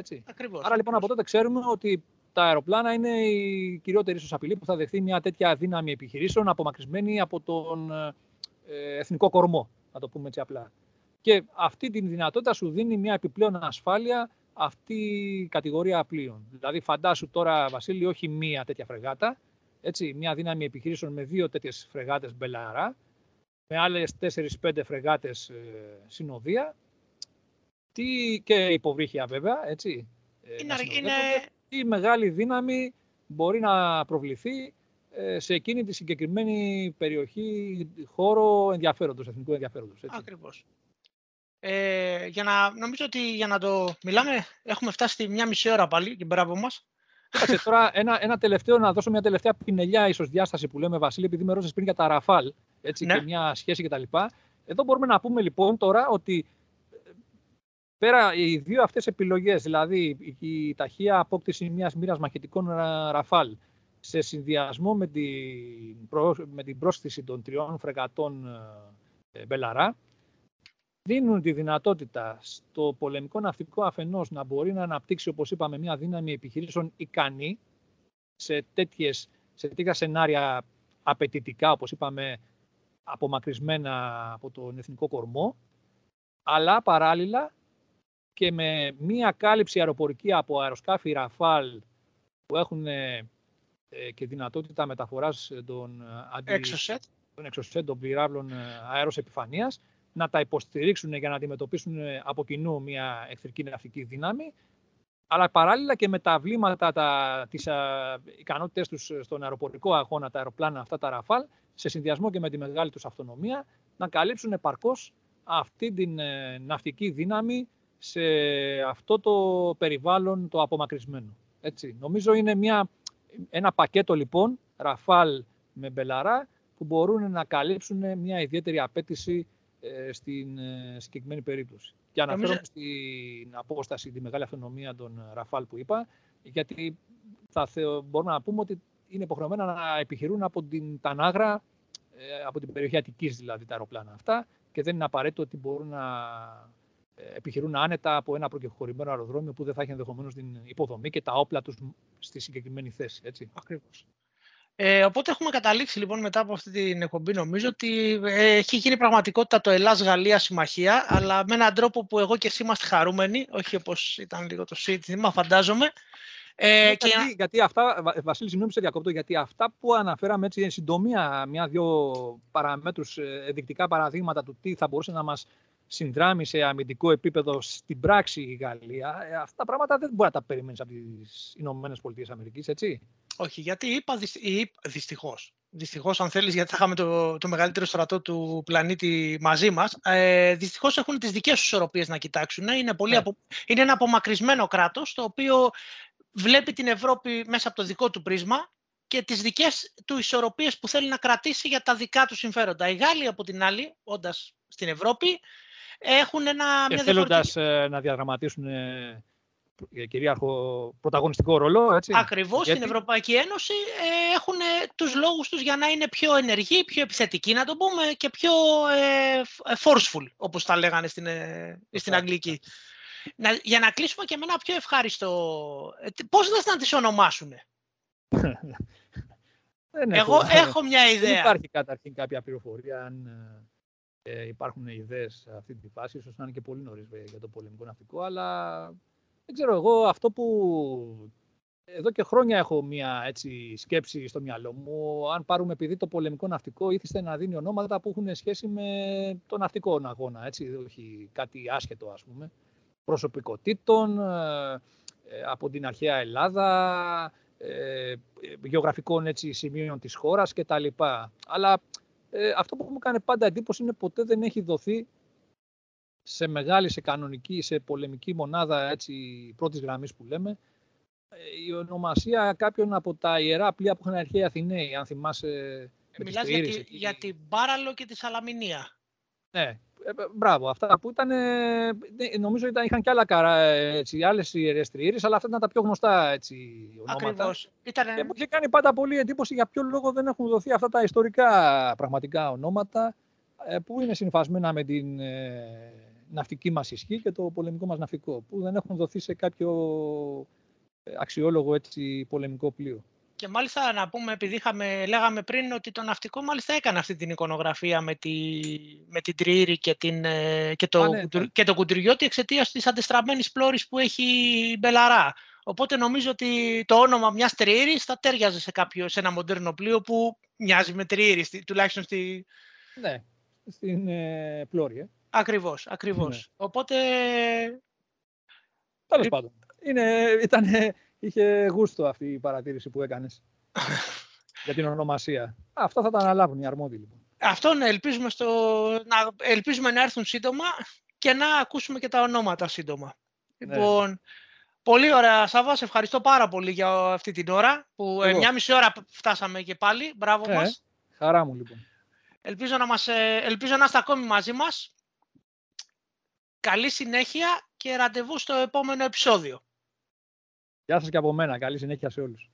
S1: Άρα λοιπόν από τότε ξέρουμε ότι τα αεροπλάνα είναι η κυριότερη ίσως απειλή που θα δεχθεί μια τέτοια δύναμη επιχειρήσεων απομακρυσμένη από τον ε, εθνικό κορμό, να το πούμε έτσι απλά. Και αυτή τη δυνατότητα σου δίνει μια επιπλέον ασφάλεια αυτή η κατηγορία πλοίων. Δηλαδή, φαντάσου τώρα, Βασίλη, όχι μία τέτοια φρεγάτα, έτσι, μια δύναμη επιχειρήσεων με δύο τέτοιες φρεγάτες μπελαρά, με άλλες 4-5 φρεγάτες ε, συνοδεία, τι, και υποβρύχια βέβαια, έτσι.
S2: Ε, είναι, είναι...
S1: Τι μεγάλη δύναμη μπορεί να προβληθεί ε, σε εκείνη τη συγκεκριμένη περιοχή, χώρο ενδιαφέροντος, εθνικού ενδιαφέροντος. Έτσι.
S2: Ακριβώς. Ε, για να, νομίζω ότι για να το μιλάμε έχουμε φτάσει στη μια μισή ώρα πάλι και μπράβο μας.
S1: Κοίταξε [laughs] τώρα ένα, ένα τελευταίο, να δώσω μια τελευταία πινελιά ίσως διάσταση που λέμε Βασίλη, επειδή με ρώτησες πριν για τα Ραφάλ έτσι, ναι. και μια σχέση κτλ. Εδώ μπορούμε να πούμε λοιπόν τώρα ότι ε, πέρα οι δύο αυτές επιλογές, δηλαδή η ταχεία απόκτηση μιας μοίρας μαχητικών Ραφάλ σε συνδυασμό με την, με την πρόσθεση των τριών φρεγατών ε, Μπελαρά, δίνουν τη δυνατότητα στο πολεμικό ναυτικό αφενός να μπορεί να αναπτύξει, όπως είπαμε, μια δύναμη επιχειρήσεων ικανή σε, τέτοιες, σε τέτοια σενάρια απαιτητικά, όπως είπαμε, απομακρυσμένα από τον εθνικό κορμό, αλλά παράλληλα και με μία κάλυψη αεροπορική από αεροσκάφη Ραφάλ που έχουν ε, και δυνατότητα μεταφοράς των,
S2: εξωσέτ.
S1: των εξωσέτ των πυράβλων ε, αέρος επιφανείας, να τα υποστηρίξουν για να αντιμετωπίσουν ε, από κοινού μια εχθρική ναυτική δύναμη, αλλά παράλληλα και με τα βλήματα, τα, τις α, ικανότητες τους στον αεροπορικό αγώνα, τα αεροπλάνα αυτά, τα Ραφάλ, σε συνδυασμό και με τη μεγάλη τους αυτονομία, να καλύψουν επαρκώς αυτή την ε, ναυτική δύναμη σε αυτό το περιβάλλον το απομακρυσμένο. Έτσι. Νομίζω είναι μια, ένα πακέτο λοιπόν, Ραφάλ με Μπελαρά, που μπορούν να καλύψουν μια ιδιαίτερη απαίτηση ε, στην ε, συγκεκριμένη περίπτωση. Και αναφέρομαι στην απόσταση, τη μεγάλη αυτονομία των Ραφάλ που είπα, γιατί θα μπορούμε να πούμε ότι είναι υποχρεωμένα να επιχειρούν από την Τανάγρα, ε, από την περιοχή Αττικής δηλαδή τα αεροπλάνα αυτά και δεν είναι απαραίτητο ότι μπορούν να επιχειρούν άνετα από ένα προκεχωρημένο αεροδρόμιο που δεν θα έχει ενδεχομένως την υποδομή και τα όπλα τους στη συγκεκριμένη θέση. Έτσι.
S2: Ακριβώς. Ε, οπότε έχουμε καταλήξει λοιπόν μετά από αυτή την εκπομπή νομίζω ότι ε, έχει γίνει πραγματικότητα το Ελλάς-Γαλλία συμμαχία αλλά με έναν τρόπο που εγώ και εσύ είμαστε χαρούμενοι, όχι όπως ήταν λίγο το σύνθημα φαντάζομαι.
S1: Ε, ε και... γιατί, γιατί αυτά, Βασίλη, συγγνώμη σε διακόπτω, γιατί αυτά που αναφέραμε έτσι εν συντομία, μια-δυο παραμέτρους, ε, ενδεικτικά παραδείγματα του τι θα μπορούσε να μας συνδράμει σε αμυντικό επίπεδο στην πράξη η Γαλλία, αυτά τα πράγματα δεν μπορεί να τα περιμένεις από τις Ηνωμένες Πολιτείες Αμερικής, έτσι.
S2: Όχι, γιατί είπα δυστυχώς. Δυστυχώς, αν θέλεις, γιατί θα είχαμε το, το μεγαλύτερο στρατό του πλανήτη μαζί μας. Ε, Δυστυχώς έχουν τις δικές τους ισορροπίες να κοιτάξουν. Είναι, πολύ ναι. απο... είναι ένα απομακρυσμένο κράτος, το οποίο βλέπει την Ευρώπη μέσα από το δικό του πρίσμα και τις δικές του ισορροπίες που θέλει να κρατήσει για τα δικά του συμφέροντα. Οι Γάλλοι, από την άλλη, όντας στην Ευρώπη, έχουν ένα...
S1: Και θέλοντας ε, να διαδραματίσουν ε, ε, κυρίαρχο πρωταγωνιστικό ρόλο. Έτσι.
S2: Ακριβώς, Γιατί... στην Ευρωπαϊκή Ένωση ε, έχουν τους λόγους τους για να είναι πιο ενεργοί, πιο επιθετικοί, να το πούμε, και πιο ε, forceful, όπως τα λέγανε στην, ε, στην Αγγλική. Να, για να κλείσουμε και με ένα πιο ευχάριστο... Ε, πώς θα να τις ονομάσουν. [laughs] Εγώ έχω μια ιδέα.
S1: Δεν υπάρχει καταρχήν κάποια πληροφορία αν ε, υπάρχουν ιδέες σε αυτή τη φάση, ίσως να είναι και πολύ νωρίς για το πολεμικό ναυτικό, αλλά δεν ξέρω εγώ αυτό που εδώ και χρόνια έχω μια έτσι, σκέψη στο μυαλό μου. Αν πάρουμε επειδή το πολεμικό ναυτικό ήθιστε να δίνει ονόματα που έχουν σχέση με το ναυτικό αγώνα, έτσι, όχι κάτι άσχετο ας πούμε, προσωπικότητων, ε, ε, από την αρχαία Ελλάδα, ε, γεωγραφικών έτσι, σημείων της χώρας κτλ. Αλλά ε, αυτό που μου κάνει πάντα εντύπωση είναι ποτέ δεν έχει δοθεί σε μεγάλη, σε κανονική, σε πολεμική μονάδα έτσι, πρώτης γραμμής που λέμε, ε, η ονομασία κάποιων από τα ιερά πλοία που είχαν αρχαία Αθηναίοι, αν θυμάσαι.
S2: Μιλάς για, τη, για την Μπάραλο και τη Σαλαμινία.
S1: Ναι, ε, μπράβο, αυτά που ήταν, νομίζω ήταν, είχαν και άλλα καρά, έτσι, άλλες ιερές τριήρες, αλλά αυτά ήταν τα πιο γνωστά έτσι, ονόματα.
S2: Ακριβώς. Ήτανε...
S1: Και μου είχε κάνει πάντα πολύ εντύπωση για ποιο λόγο δεν έχουν δοθεί αυτά τα ιστορικά πραγματικά ονόματα, ε, που είναι συνυφασμένα με την ε, ναυτική μας ισχύ και το πολεμικό μας ναυτικό, που δεν έχουν δοθεί σε κάποιο αξιόλογο έτσι, πολεμικό πλοίο.
S2: Και μάλιστα να πούμε, επειδή είχαμε, λέγαμε πριν ότι το ναυτικό μάλιστα έκανε αυτή την εικονογραφία με, τη, με την τριήρη και, την, ε, και, το, ναι, ναι. και το Κουντουριώτη εξαιτίας της αντιστραμμένης πλώρης που έχει η Μπελαρά. Οπότε νομίζω ότι το όνομα μιας τριήρης θα ταίριαζε σε, κάποιο, σε ένα μοντέρνο πλοίο που μοιάζει με τριήρη, τουλάχιστον στη.
S1: Ναι, στην ε, πλώρη. Ε.
S2: Ακριβώς, ακριβώς. Ναι. Οπότε.
S1: Τέλος πάντων. Είναι, ήταν είχε γούστο αυτή η παρατήρηση που έκανες [laughs] για την ονομασία. Αυτά θα τα αναλάβουν οι αρμόδιοι λοιπόν.
S2: Αυτό να ελπίζουμε, στο, να ελπίζουμε να έρθουν σύντομα και να ακούσουμε και τα ονόματα σύντομα. Ναι. Λοιπόν, πολύ ωραία Σάβα, σε ευχαριστώ πάρα πολύ για αυτή την ώρα που Εγώ. μια μισή ώρα φτάσαμε και πάλι. Μπράβο ε, μας.
S1: Χαρά μου λοιπόν.
S2: Ελπίζω να, μας, ε, ελπίζω να είστε ακόμη μαζί μας. Καλή συνέχεια και ραντεβού στο επόμενο επεισόδιο.
S1: Γεια σας και από μένα. Καλή συνέχεια σε όλους.